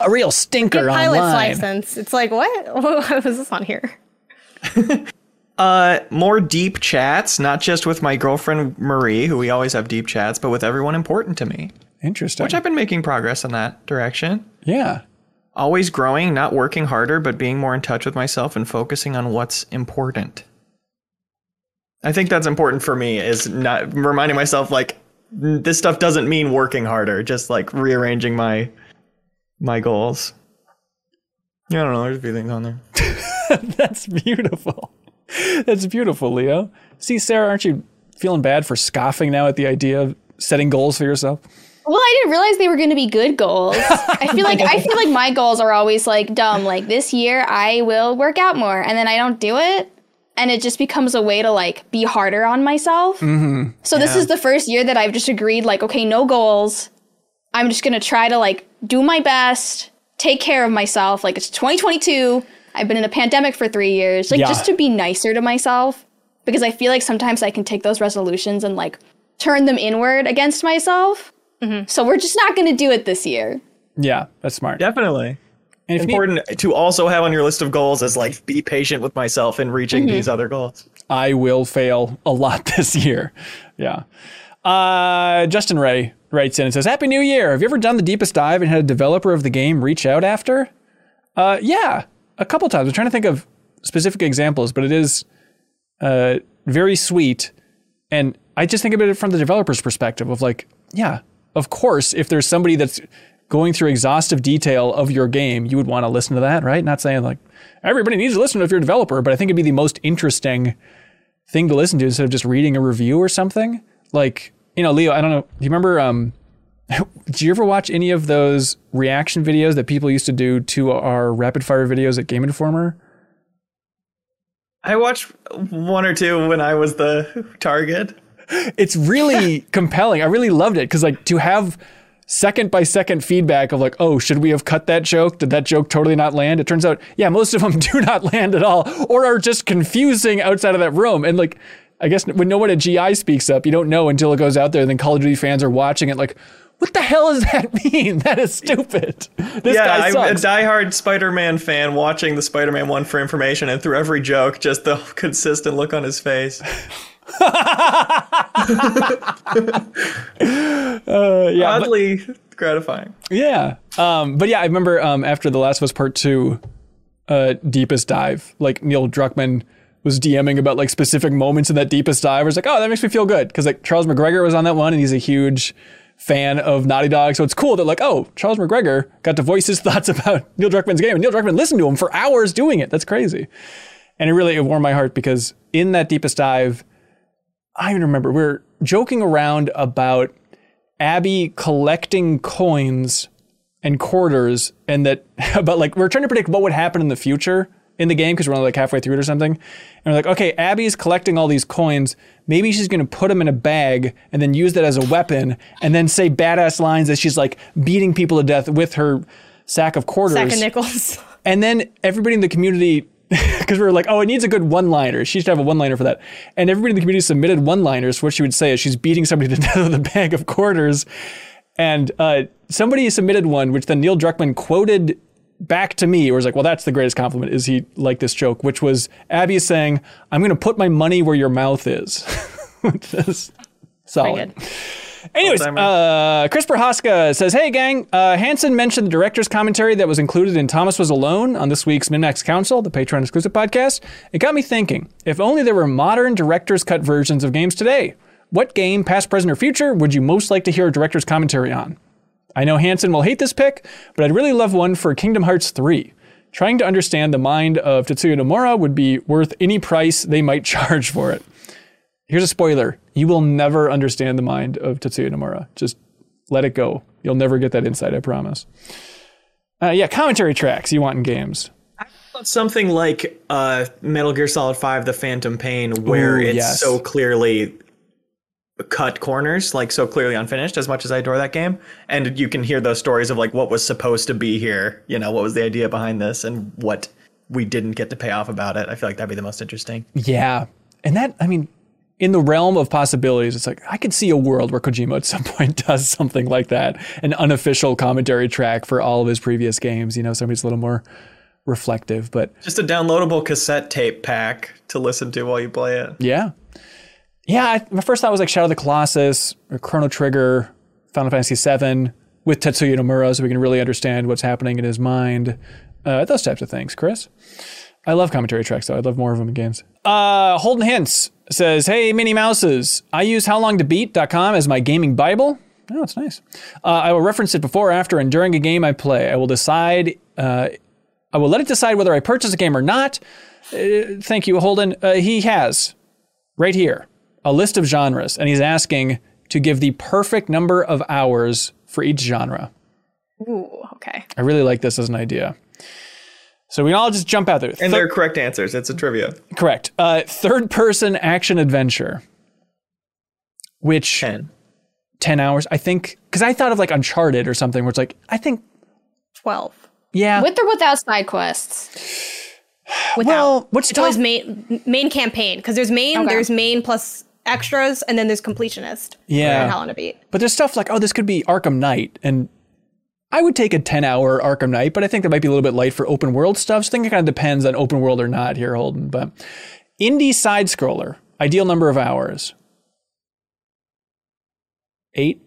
A real stinker Pilot's online. license. It's like what? [LAUGHS] What was this on here? [LAUGHS] Uh, more deep chats, not just with my girlfriend Marie, who we always have deep chats, but with everyone important to me. Interesting. Which I've been making progress in that direction. yeah. Always growing, not working harder, but being more in touch with myself and focusing on what's important. I think that's important for me is not reminding myself like this stuff doesn't mean working harder, just like rearranging my my goals. Yeah, I don't know. There's a few things on there. [LAUGHS] That's beautiful. That's beautiful, Leo. See, Sarah, aren't you feeling bad for scoffing now at the idea of setting goals for yourself? Well, I didn't realize they were going to be good goals. [LAUGHS] I feel like I feel like my goals are always like dumb. Like this year, I will work out more, and then I don't do it, and it just becomes a way to like be harder on myself. Mm-hmm. So this is the first year that I've just agreed, like, okay, no goals. I'm just gonna try to like do my best, take care of myself. Like it's 2022. I've been in a pandemic for three years. Like Yeah. just to be nicer to myself because I feel like sometimes I can take those resolutions and like turn them inward against myself. So we're just not going to do it this year. Yeah, that's smart. Definitely. And if you need- Important to also have on your list of goals is like be patient with myself in reaching these other goals. I will fail a lot [LAUGHS] this year. Yeah. Uh, Justin Ray writes in and says, Happy New Year. Have you ever done the deepest dive and had a developer of the game reach out after? Uh, yeah, a couple times. I'm trying to think of specific examples, but it is uh, very sweet. And I just think about it from the developer's perspective of like, yeah, of course, if there's somebody that's going through exhaustive detail of your game, you would want to listen to that, right? Not saying like everybody needs to listen to if you're a developer, but I think it'd be the most interesting thing to listen to instead of just reading a review or something. Like, you know, Leo, I don't know. Do you remember um [LAUGHS] did you ever watch any of those reaction videos that people used to do to our rapid fire videos at Game Informer? I watched one or two when I was the target. It's really [LAUGHS] compelling. I really loved it because like to have second by second feedback of like, oh, should we have cut that joke? Did that joke totally not land? It turns out, yeah, most of them [LAUGHS] do not land at all, or are just confusing outside of that room. And like, I guess when no one at GI speaks up, you don't know until it goes out there. Then Call of Duty fans are watching it like, what the hell does that [LAUGHS] mean? That is stupid. This yeah, guy I'm sucks. a diehard Spider-Man fan watching the Spider-Man one for information, and through every joke, just the [LAUGHS] consistent look on his face. [LAUGHS] Uh, yeah, but- Oddly gratifying. Yeah. Um, but yeah, I remember um, after The Last of Us Part 2, uh, Deepest Dive, like Neil Druckmann was DMing about like specific moments in that Deepest Dive. I was like, oh, that makes me feel good. Because like Charles McGregor was on that one and he's a huge fan of Naughty Dog. So it's cool that like, oh, Charles McGregor got to voice his [LAUGHS] thoughts about Neil Druckmann's game. And Neil Druckmann listened to him for hours doing it. That's crazy. And it really it warmed my heart because in that Deepest Dive, I even remember we were joking around about Abby collecting coins and quarters, and that [LAUGHS] about like we're trying to predict what would happen in the future in the game because we're only like halfway through it or something. And we're like, okay, Abby's collecting all these coins. Maybe she's going to put them in a bag and then use that as a weapon, and then say badass lines as she's like beating people to death with her sack of quarters. Sack of nickels. [LAUGHS] And then everybody in the community, [LAUGHS] because we were like, oh, it needs a good one liner. She should have a one liner for that. And everybody in the community submitted one liners for what she would say as she's beating somebody to [LAUGHS] death with a bag of quarters. And uh, somebody submitted one, which then Neil Druckmann quoted back to me, or was like, well, that's the greatest compliment, is he liked this joke, which was Abby saying, I'm going to put my money where your mouth is. [LAUGHS] Which is solid. Anyways, uh, Chris Prohaska says, "Hey gang, uh, Hanson mentioned the director's commentary that was included in Thomas Was Alone on this week's MinnMax Council, the Patreon exclusive podcast. It got me thinking: if only there were modern director's cut versions of games today, what game, past, present, or future, would you most like to hear a director's commentary on? I know Hanson will hate this pick, but I'd really love one for Kingdom Hearts 3. Trying to understand the mind of Tetsuya Nomura would be worth any price they might [LAUGHS] charge for it." Here's a spoiler. You will never understand the mind of Tetsuya Nomura. Just let it go. You'll never get that insight, I promise. Uh, yeah, commentary tracks you want in games. Something like uh, Metal Gear Solid 5 The Phantom Pain, where Ooh, it's yes. so clearly cut corners, like so clearly unfinished, as much as I adore that game. And you can hear those stories of like what was supposed to be here, you know, what was the idea behind this and what we didn't get to pay off about it. I feel like that'd be the most interesting. Yeah. And that, I mean, in the realm of possibilities, it's like I could see a world where Kojima at some [LAUGHS] point does something like that an unofficial commentary track for all of his previous games. You know, somebody's a little more reflective. But Just a downloadable cassette tape pack to listen to while you play it. Yeah. Yeah, I, my first thought was like Shadow of the Colossus, or Chrono Trigger, Final Fantasy VII with Tetsuya Nomura so we can really understand what's happening in his mind. Uh, those types of things, Chris. I love commentary tracks though. I'd love more of them in games. Uh, Holden Hints says, "Hey, Minnie Mouses, I use HowLongToBeat.com as my gaming bible. Oh, it's nice. Uh, I will reference it before, after, and during a game I play. I will decide. Uh, I will let it decide whether I purchase a game or not. Uh, thank you, Holden. Uh, he has right here a list of genres, and he's asking to give the perfect number of hours for each genre. Ooh, okay. I really like this as an idea. So we can all just jump out there. And Thir- they're correct answers. It's a trivia. correct. Uh, third person action adventure, which 10. 10 hours, I think, because I thought of like Uncharted or something where it's like, I think, 12. yeah. With or without side quests? Without. well, what's it's always main main campaign because there's main, Okay. there's main plus extras, and then there's completionist. Yeah. And How Long to Beat. But there's stuff like, oh, this could be Arkham Knight. And I would take a 10 hour Arkham Knight, but I think that might be a little bit light for open world stuff. So I think it kind of depends on open world or not here, Holden. But indie side scroller, ideal number of hours. Eight.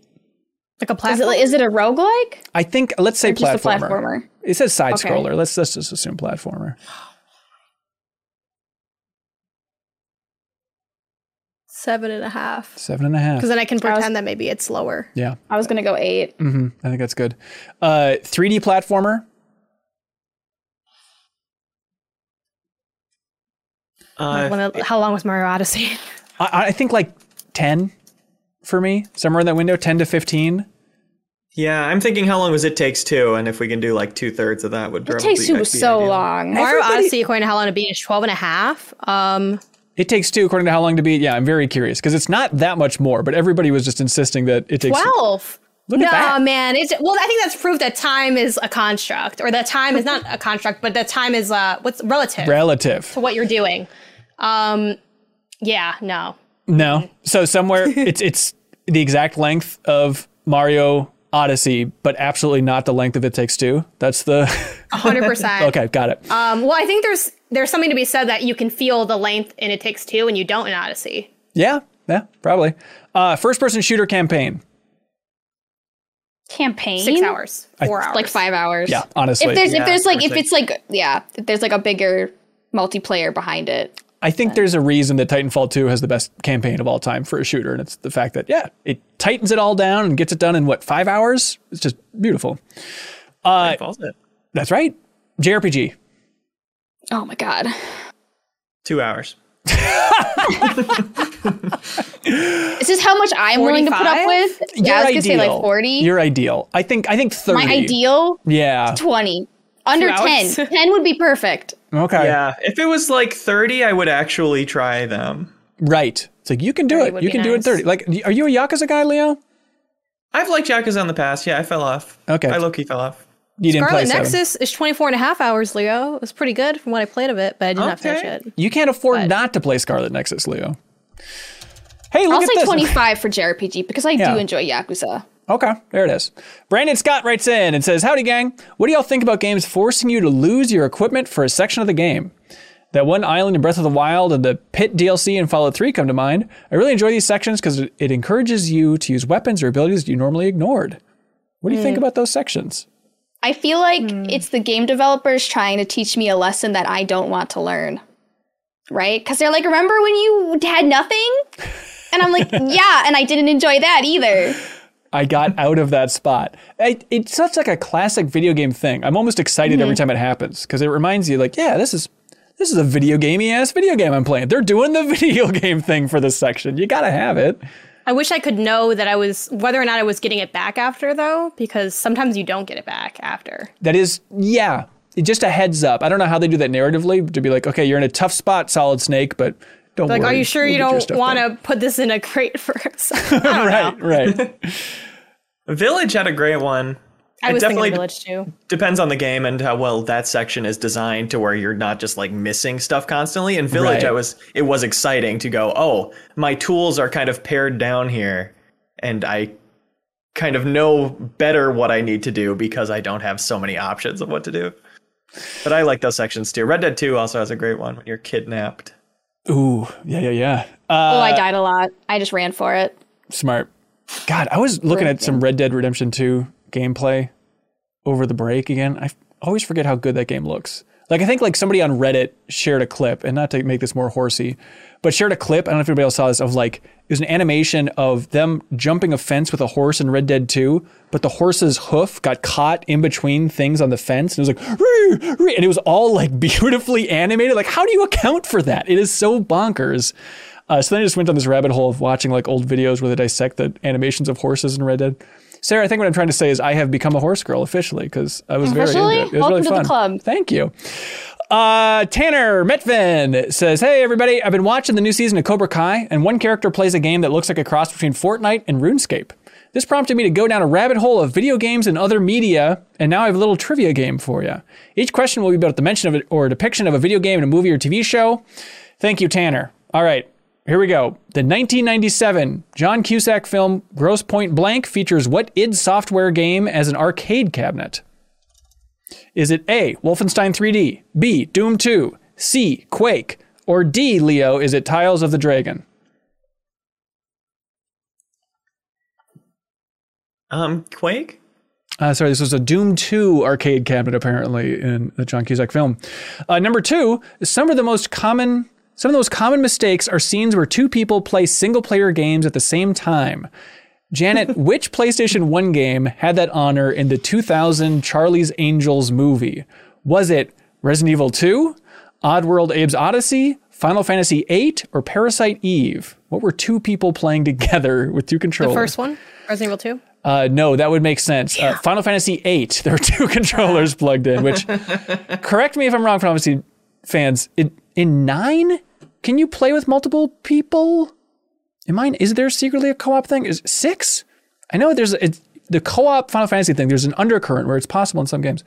Like a Is platform. it, is it a roguelike? I think, let's say Or just a platformer. platformer? It says side Okay. scroller. Let's, let's just assume platformer. Seven and a half. Seven and a half. Because then I can was- pretend that maybe it's lower. Yeah. I was gonna go eight. mm-hmm. I think that's good. Uh, 3D platformer. Uh, When it- how long was Mario Odyssey? I, I think like 10 for me, somewhere in that window, 10 to 15. yeah, I'm thinking how long was It Takes Two, and if we can do like two thirds of that, would It probably takes two be was so ideal. long. Mario Everybody- Odyssey, according to How Long to Beat, is 12 and a half. Um, It takes two, according to how long to beat. Yeah, I'm very curious because it's not that much more, but everybody was just insisting that it takes. 12. Look no, man. It's well, I think that's proof that time is a construct, or that time is not a construct, but that time is uh, what's relative Relative. to what you're doing. Um, yeah, no. No. So somewhere [LAUGHS] it's it's the exact length of Mario Odyssey, but absolutely not the length of It Takes Two. That's the. 100%. [LAUGHS] okay, got it. Um, well, I think there's there's something to be said that you can feel the length in It Takes Two and you don't in Odyssey. yeah, yeah, probably. Uh, first person shooter campaign. Campaign Six hours, four hours. like five hours. Yeah, honestly. If there's Yeah, if there's like if it's like yeah, if there's like a bigger multiplayer behind it. I think there's a reason that Titanfall 2 has the best campaign of all time for a shooter, and it's the fact that, yeah, it tightens it all down and gets it done in what, five hours? It's just beautiful. Uh, it. that's right. JRPG. Oh my god. Two hours. this Is how much I'm willing to put up with? Yeah, I was gonna say like forty. You're ideal. I think I think 30. My ideal Yeah. twenty. Under hours? 10. [LAUGHS] 10 would be perfect. Okay. Yeah, if it was like 30, I would actually try them. Right. It's like you can do it. You be can do it 30. Like are you a Yakuza guy, Leo? I've liked Yakuza in the past. Yeah, I fell off. Okay. I low key fell off. You didn't play Scarlet seven. Nexus is 24 and a half hours, Leo. It was pretty good from what I played of it, but I did not finish it. You can't afford But- not to play Scarlet Nexus, Leo. Hey, look I'll at say this. 25 for JRPG because I Yeah. do enjoy Yakuza. Okay, there it is. Brandon Scott writes in and says, Howdy, gang. What do y'all think about games forcing you to lose your equipment for a section of the game? That one island in Breath of the Wild and the Pit DLC in Fallout 3 come to mind. I really enjoy these sections because it, it encourages you to use weapons or abilities you normally ignored. What do you think hmm. about those sections? I feel like hmm. it's the game developers trying to teach me a lesson that I don't want to learn. Right? Because they're like, remember when you had nothing? And I'm like, [LAUGHS] yeah, and I didn't enjoy that either. I got [LAUGHS] out of that spot. It, it's such like a classic video game thing. I'm almost excited every mm-hmm. time it happens because it reminds you, like, yeah, this is this is a video gamey ass video game I'm playing. They're doing the [LAUGHS] video game thing for this section. You gotta have it. I wish I could know that I was whether or not I was getting it back after though, because sometimes you don't get it back after. That is, yeah, just a heads up. I don't know how they do that narratively to be like, okay, you're in a tough spot, Solid Snake, but don't Like, worry. are you sure we'll you don't want to put this in a crate [LAUGHS] first? [LAUGHS] right, right. [LAUGHS] Village had a great one. I It was definitely of Village too. depends on the game and how well that section is designed to where you're not just like missing stuff constantly. In Village, Right. I was it was exciting to go, oh, my tools are kind of pared down here, and I kind of know better what I need to do because I don't have so many options of what to do. But I like those sections too. Red Dead 2 also has a great one when you're kidnapped. Ooh, yeah, yeah, yeah. oh, Uh, I died a lot. I just ran for it. smart. God, I was looking at some Red Dead Redemption 2 gameplay over the break again. I always forget how good that game looks. Like I think like somebody on Reddit shared a clip, and not to make this more horsey, but shared a clip. I don't know if anybody else saw this of like it was an animation of them jumping a fence with a horse in Red Dead 2, but the horse's hoof got caught in between things on the fence, and it was like, "Ree, ree," and it was all like [LAUGHS] beautifully animated. Like, how do you account for that? It is so bonkers. Uh, so then I just went down this rabbit hole of watching like old videos where they dissect the animations of horses in Red Dead. Sarah, I think what I'm trying to say is I have become a horse girl officially because I was very into it. It was Welcome really to the fun. club. Thank you. Uh, Tanner Metvin says, Hey, everybody, I've been watching the new season of Cobra Kai, and one character plays a game that looks like a cross between Fortnite and RuneScape. This prompted me to go down a rabbit hole of video games and other media, and now I have a little trivia game for you. Each question will be about the mention of it or a depiction of a video game in a movie or TV show. Thank you, Tanner. All right, here we go. The 1997 John Cusack film Grosse Pointe Blank features what id Software game as an arcade cabinet? Is it A, Wolfenstein 3D, B, Doom 2, C, Quake, or D, Leo, is it Tiles of the Dragon? Um, Quake. Uh, sorry, this was a Doom 2 arcade cabinet, apparently, in the John Cusack film. Uh, number two, some of the most common. Some of those common mistakes are scenes where two people play single player games at the same time. Janet, [LAUGHS] which PlayStation 1 game had that honor in the 2000 Charlie's Angels movie? Was it Resident Evil 2, Oddworld Abe's Odyssey, Final Fantasy 8, or Parasite Eve? What were two people playing together with two controllers? The controllers? first one, Resident Evil 2. Uh, no, that would make sense. Uh, Final Fantasy VIII, there were two [LAUGHS] controllers plugged in. Which, [LAUGHS] correct me if I'm wrong, Final Fantasy fans. In, in nine, can you play with multiple people? In mine, is there secretly a co-op thing? Is six? I know there's it's, the co-op Final Fantasy thing. There's an undercurrent where it's possible in some games.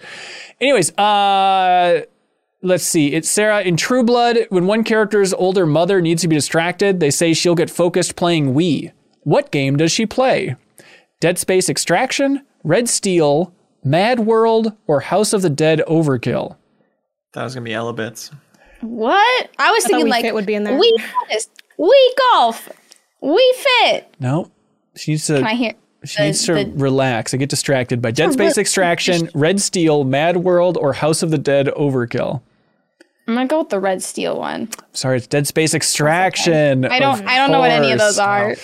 Anyways, uh, let's see. It's Sarah in True Blood. When one character's older mother needs to be distracted, they say she'll get focused playing Wii. What game does she play? Dead Space Extraction, Red Steel, Mad World, or House of the Dead Overkill? That was gonna be Elebits. What? I was thought thinking Wii like Fit would be in there. Wii tennis, Wii golf, we fit. No. She needs to, Can I hear? she the- needs to the- relax. I get distracted by Dead Space [LAUGHS] Extraction, Red Steel, Mad World, or House of the Dead Overkill. I'm gonna go with the red steel one. Sorry, it's Dead Space Extraction. I don't. I don't know what any of those are.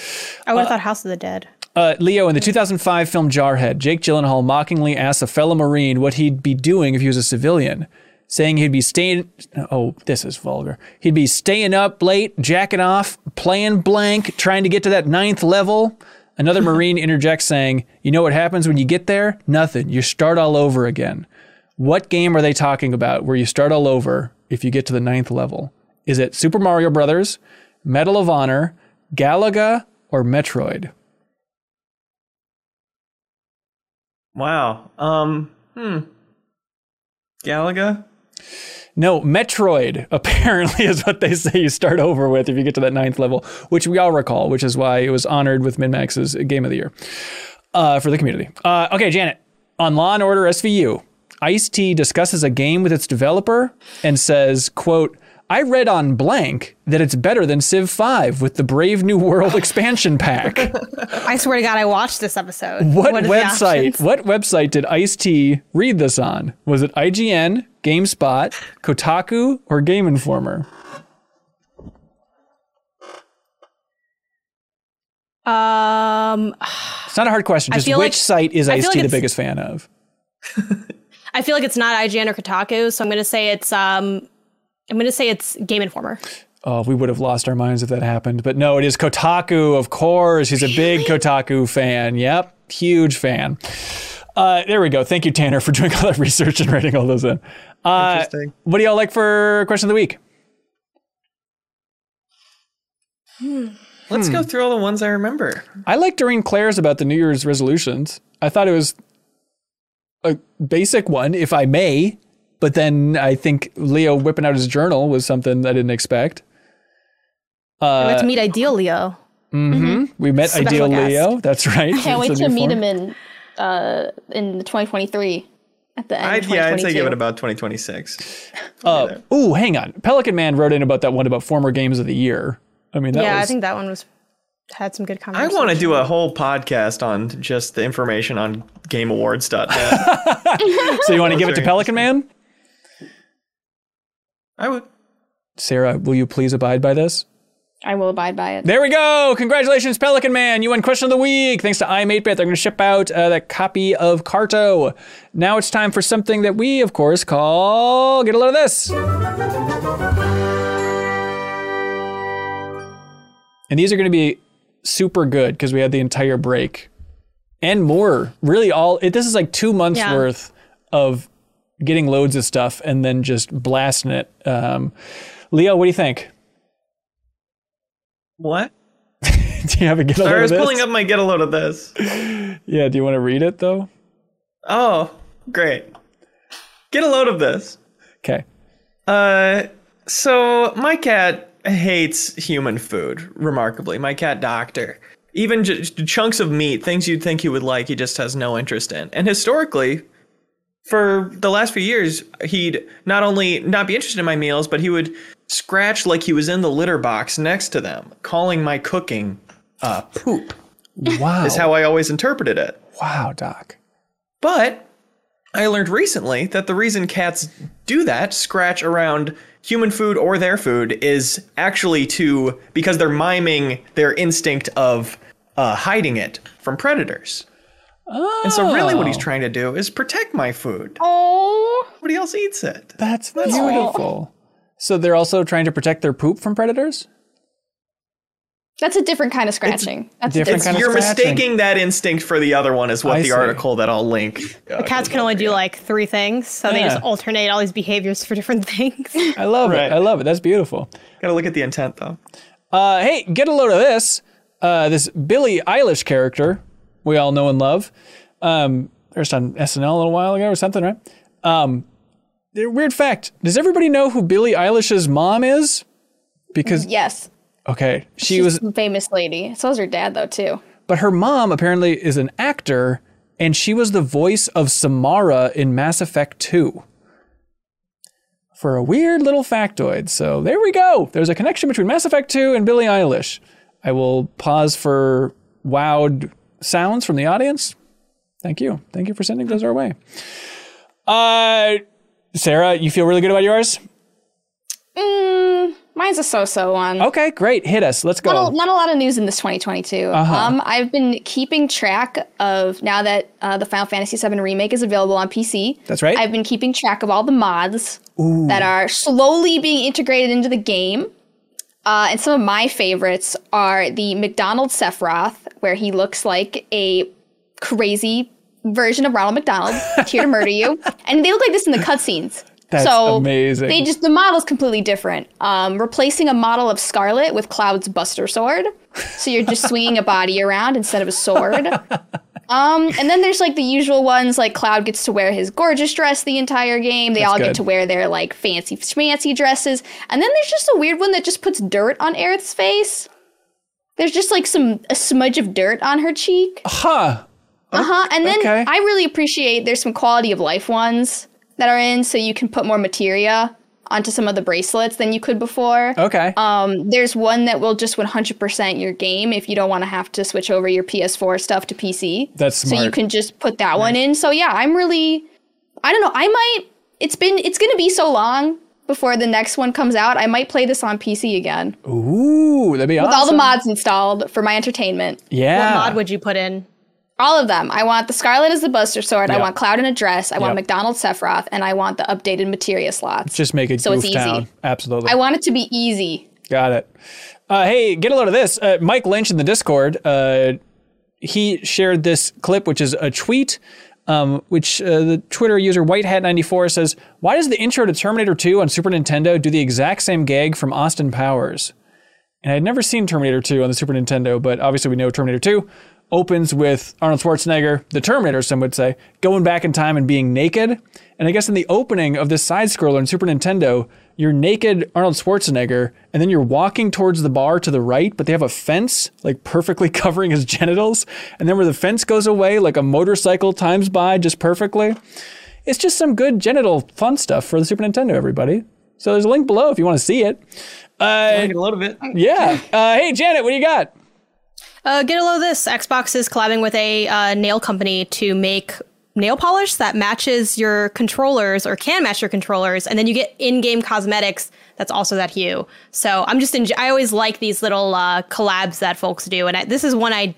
I would have thought House of the Dead. Uh, Leo, in the 2005 film Jarhead, Jake Gyllenhaal mockingly asks a fellow Marine what he'd be doing if he was a civilian, saying he'd be staying. Oh, this is vulgar. He'd be staying up late, jacking off, playing blank, trying to get to that ninth level. Another [LAUGHS] Marine interjects, saying, You know what happens when you get there? Nothing. You start all over again. What game are they talking about where you start all over if you get to the ninth level? Is it Super Mario Brothers, Medal of Honor, Galaga, or Metroid? Wow. Um. Hmm. Galaga. No, Metroid [LAUGHS] apparently is what they say you start over with if you get to that ninth level, which we all recall, which is why it was honored with MinnMax's Game of the Year uh, for the community. Uh, okay, Janet, on Law and Order SVU, Ice T discusses a game with its developer and says, "quote I read on blank that it's better than Civ 5 with the Brave New World expansion pack." [LAUGHS] I swear to God, I watched this episode. What, the website? What website did Ice T read this on? Was it IGN, GameSpot, Kotaku, or Game Informer? Um, It's not a hard question. Just which like- site is Ice T like the biggest fan of? [LAUGHS] I feel like it's not IGN or Kotaku, so I'm going to say it's um, I'm going to say it's Game Informer. Oh, we would have lost our minds if that happened. But no, it is Kotaku, of course. He's a big Kotaku fan. Yep, huge fan. Uh, there we go. Thank you, Tanner, for [LAUGHS] doing all that research and writing all those in. Uh, Interesting. what do y'all like for question of the week? Let's Hmm. go through all the ones I remember. I like Doreen Claire's about the New Year's resolutions. I thought it was a basic one, if I may. But then I think Leo whipping out his journal was something I didn't expect. Uh, Let's meet Ideal Leo. we met Special Ideal guest. Leo. That's right. I Can't wait to new meet form. him in uh in 2023 at the end. I'd, yeah, I'd say 2022. give it about 2026. Uh, ooh, hang on. Pelican Man wrote in about that one about former games of the year. I mean, that Yeah, was, I think that one was had some good conversation. I conversation. want to do a whole podcast on just the information on GameAwards.net. [LAUGHS] so. You want to give it to Pelican Man? I would. Sarah, will you please abide by this? I will abide by it. There we go. Congratulations, Pelican Man. You won Question of the Week. Thanks to iam8bit. They're going to ship out uh, that copy of Carto. Now it's time for something that we, of course, call Get a Load of This. And these are going to be super good because we had the entire break and more. Really, all it, this is like two months Yeah. worth of getting loads of stuff and then just blasting it. Um, Leo, what do you think? What? [LAUGHS] Do you have a get a load I was pulling up my get a load of this. Yeah, do you want to read it though? Oh, great. Get a load of this. Okay. Uh, so my cat hates human food. Remarkably, my cat Doctor. Even j- chunks of meat, things you'd think he would like, he just has no interest in. And historically, for the last few years, he'd not only not be interested in my meals, but he would scratch like he was in the litter box next to them, calling my cooking uh, poop. Wow. Is how I always interpreted it. wow, Doc. But I learned recently that the reason cats do that, scratch around human food or their food, is actually to because they're miming their instinct of uh, hiding it from predators. And so, really, what he's trying to do is protect my food. Oh, Nobody else eats it. That's beautiful. So they're also trying to protect their poop from predators? that's a different kind of scratching. That's different different. kind of. You're scratching. mistaking that instinct for the other one, is what I the see. article that I'll link. uh, Cats can only over. do like three things, so they just alternate all these behaviors for different [LAUGHS] things. I love Right. it. I love it. That's beautiful. Gotta look at the intent, though. Uh, hey, get a load of this. Uh, this Billie Eilish character we all know and love. Um, first on SNL a little while ago or something, right? Um, weird fact. Does everybody know who Billie Eilish's mom is? Because Yes, okay, she she's was a famous lady. So was her dad though too. But her mom apparently is an actor, and she was the voice of Samara in Mass Effect 2. For a weird little factoid. So there we go. There's a connection between Mass Effect 2 and Billie Eilish. I will pause for wowed sounds from the audience. Thank you. Thank you for sending those our way. Uh, Sarah, you feel really good about yours? Mm, mine's a so-so one. Okay, great. Hit us. Let's go. Not a, not a lot of news in this 2022. Uh-huh. Um, I've been keeping track of now that uh, the Final Fantasy VII remake is available on PC. That's right. I've been keeping track of all the mods that are slowly being integrated into the game. Uh, and some of my favorites are the McDonald Sephiroth, where he looks like a crazy version of Ronald McDonald, [LAUGHS] here to murder you. And they look like this in the cutscenes. That's so amazing. They just the model's completely different. Um, replacing a model of Scarlet with Cloud's Buster Sword, so you're just swinging a body around instead of a sword. [LAUGHS] Um, and then there's like the usual ones, like Cloud gets to wear his gorgeous dress the entire game. They That's all good. get to wear their like fancy schmancy dresses. And then there's just a weird one that just puts dirt on Aerith's face. There's just like some a smudge of dirt on her cheek. huh. Uh huh. And then okay. I really appreciate there's some quality of life ones that are in, so you can put more materia onto some of the bracelets than you could before. Okay. Um, there's one that will just 100% your game if you don't want to have to switch over your PS4 stuff to PC. That's smart. So you can just put that one in. So yeah, I'm really, I don't know. I might. It's been. It's gonna be so long before the next one comes out. I might play this on PC again Ooh, that'd be with awesome. all the mods installed for my entertainment. Yeah. What mod would you put in? All of them. I want the Scarlet as the Buster Sword. I want Cloud in a dress. I want Yep. McDonald Sephiroth, and I want the updated materia slots. Just make it So it's easy. town. Absolutely. I want it to be easy. Got it. Uh, hey, get a load of this. Uh, Mike Lynch in the Discord, uh, he shared this clip, which is a tweet, um, which uh, the Twitter user Whitehat94 says, Why does the intro to Terminator 2 on Super Nintendo do the exact same gag from Austin Powers? And I'd never seen Terminator 2 on the Super Nintendo, but obviously we know Terminator 2 opens with Arnold Schwarzenegger, the Terminator, some would say, going back in time and being naked. And I guess in the opening of this side scroller in Super Nintendo, you're naked Arnold Schwarzenegger, and then you're walking towards the bar to the right, but they have a fence like perfectly [LAUGHS] covering his genitals. And then where the fence goes away, like a motorcycle times by just perfectly. It's just some good genital fun stuff for the Super Nintendo, everybody. So there's a link below if you want to see it. Uh, Get a load of it. yeah. Uh, hey, Janet, what do you got? Uh, get a load of this. Xbox is collabing with a uh, nail company to make nail polish that matches your controllers or can match your controllers, and then you get in-game cosmetics that's also that hue. So I'm just enj- I always like these little uh, collabs that folks do, and I, this is one I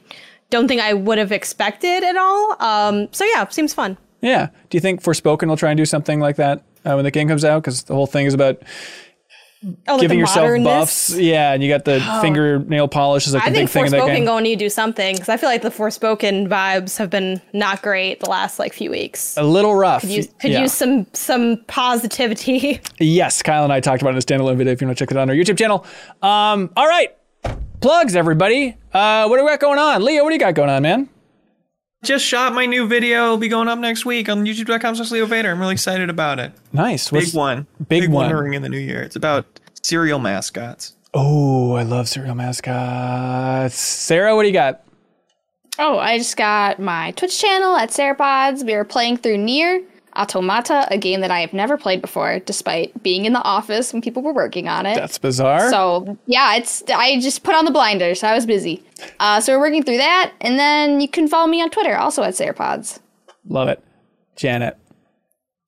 don't think I would have expected at all. Um, so yeah, seems fun. Yeah. Do you think Forspoken will try and do something like that uh, when the game comes out? Because the whole thing is about Oh, like giving yourself buffs. Yeah, and you got the fingernail polish is like I the think big thing in that Forspoken going to need to do something because I feel like the Forspoken vibes have been not great the last like few weeks. a little rough. Use, could Yeah. use some some positivity. [LAUGHS] Yes, Kyle and I talked about it in a standalone video. If you want to check it out on our YouTube channel. Um, all right, plugs, everybody. Uh, what do we got going on, Leo? What do you got going on, man? Just shot my new video. It'll be going up next week on youtube.com slash Leo Vader. I'm really excited about it. Nice. Big What's- one. big one. ring in the new year. It's about cereal mascots. Oh, I love cereal mascots. Sarah, what do you got? Oh, I just got my Twitch channel at Sarapods. We are playing through NieR Automata, a game that I have never played before, despite being in the office when people were working on it. That's bizarre. So yeah, it's I just put on the blinders. I was busy. Uh, so we're working through that, and then you can follow me on Twitter, also at Sarapods. love it. Janet.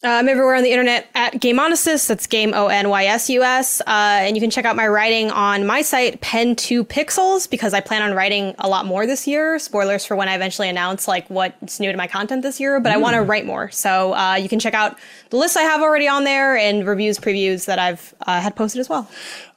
Uh, I'm everywhere on the internet at Game Onysus. That's Game O N Y S U S. Uh, and you can check out my writing on my site, Pen Two Pixels, because I plan on writing a lot more this year. Spoilers for when I eventually announce like what's new to my content this year, but I want to write more. So uh, you can check out the lists I have already on there and reviews, previews that I've uh, had posted as well.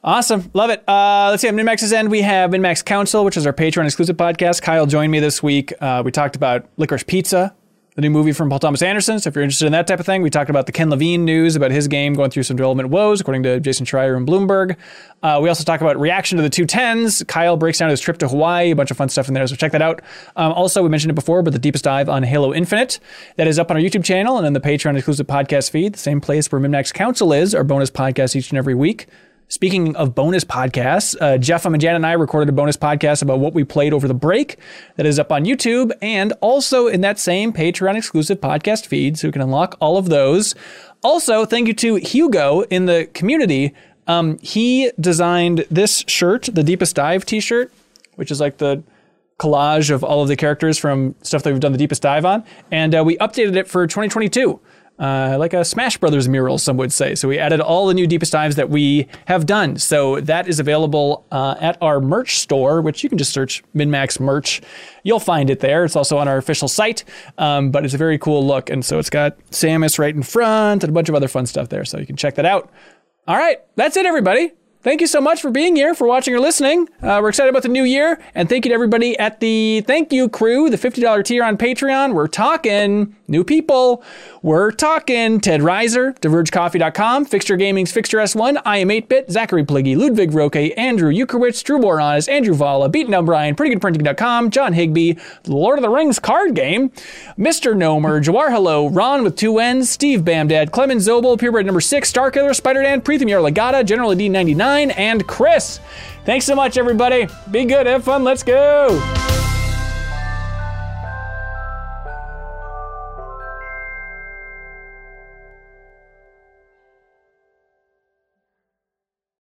Awesome. Love it. Uh, let's see. On MinnMax's end, we have MinnMax Council, which is our Patreon exclusive podcast. Kyle joined me this week. Uh, we talked about Licorice Pizza, the new movie from Paul Thomas Anderson. So if you're interested in that type of thing, we talked about the Ken Levine news about his game going through some development woes, according to Jason Schreier and Bloomberg. Uh, we also talk about reaction to the two tens. Kyle breaks down his trip to Hawaii, a bunch of fun stuff in there. So check that out. Um, also, we mentioned it before, but the deepest dive on Halo Infinite that is up on our YouTube channel and in the Patreon exclusive podcast feed, the same place where MinnMax Council is, our bonus podcast each and every week. Speaking of bonus podcasts, uh, Jeff and Janet and I recorded a bonus podcast about what we played over the break that is up on YouTube and also in that same Patreon exclusive podcast feed, so you can unlock all of those. Also, thank you to Hugo in the community. Um, he designed this shirt, the Deepest Dive t shirt, which is like the collage of all of the characters from stuff that we've done the Deepest Dive on. And uh, we updated it for 2022 uh, like a Smash Brothers mural, some would say. So we added all the new deepest dives that we have done. So that is available uh, at our merch store, which you can just search MinnMax merch. You'll find it there. It's also on our official site, um, but it's a very cool look. And so it's got Samus right in front and a bunch of other fun stuff there. So you can check that out. All right, that's it, everybody. Thank you so much for being here, for watching or listening. Uh, we're excited about the new year, and thank you to everybody at the Thank You Crew, the $50 tier on Patreon. We're talking new people. We're talking Ted Reiser, DivergeCoffee.com, Fixture Gaming's Fixture S1, I Am 8-Bit, Zachary Pliggy, Ludwig Roque, Andrew Ukrowitz, Drew Boranis, Andrew Vala, Beaten O'Brien, PrettyGoodPrinting.com, John Higby, Lord of the Rings card game, Mr. Nomer, Jawar Hello, Ron with two N's, Steve Bamdad, Clemens Zobel, Purebred number six, Starkiller, Spider Dan, Preetham Yarlagata, General D99, and Chris. Thanks so much, everybody. Be good, have fun, let's go.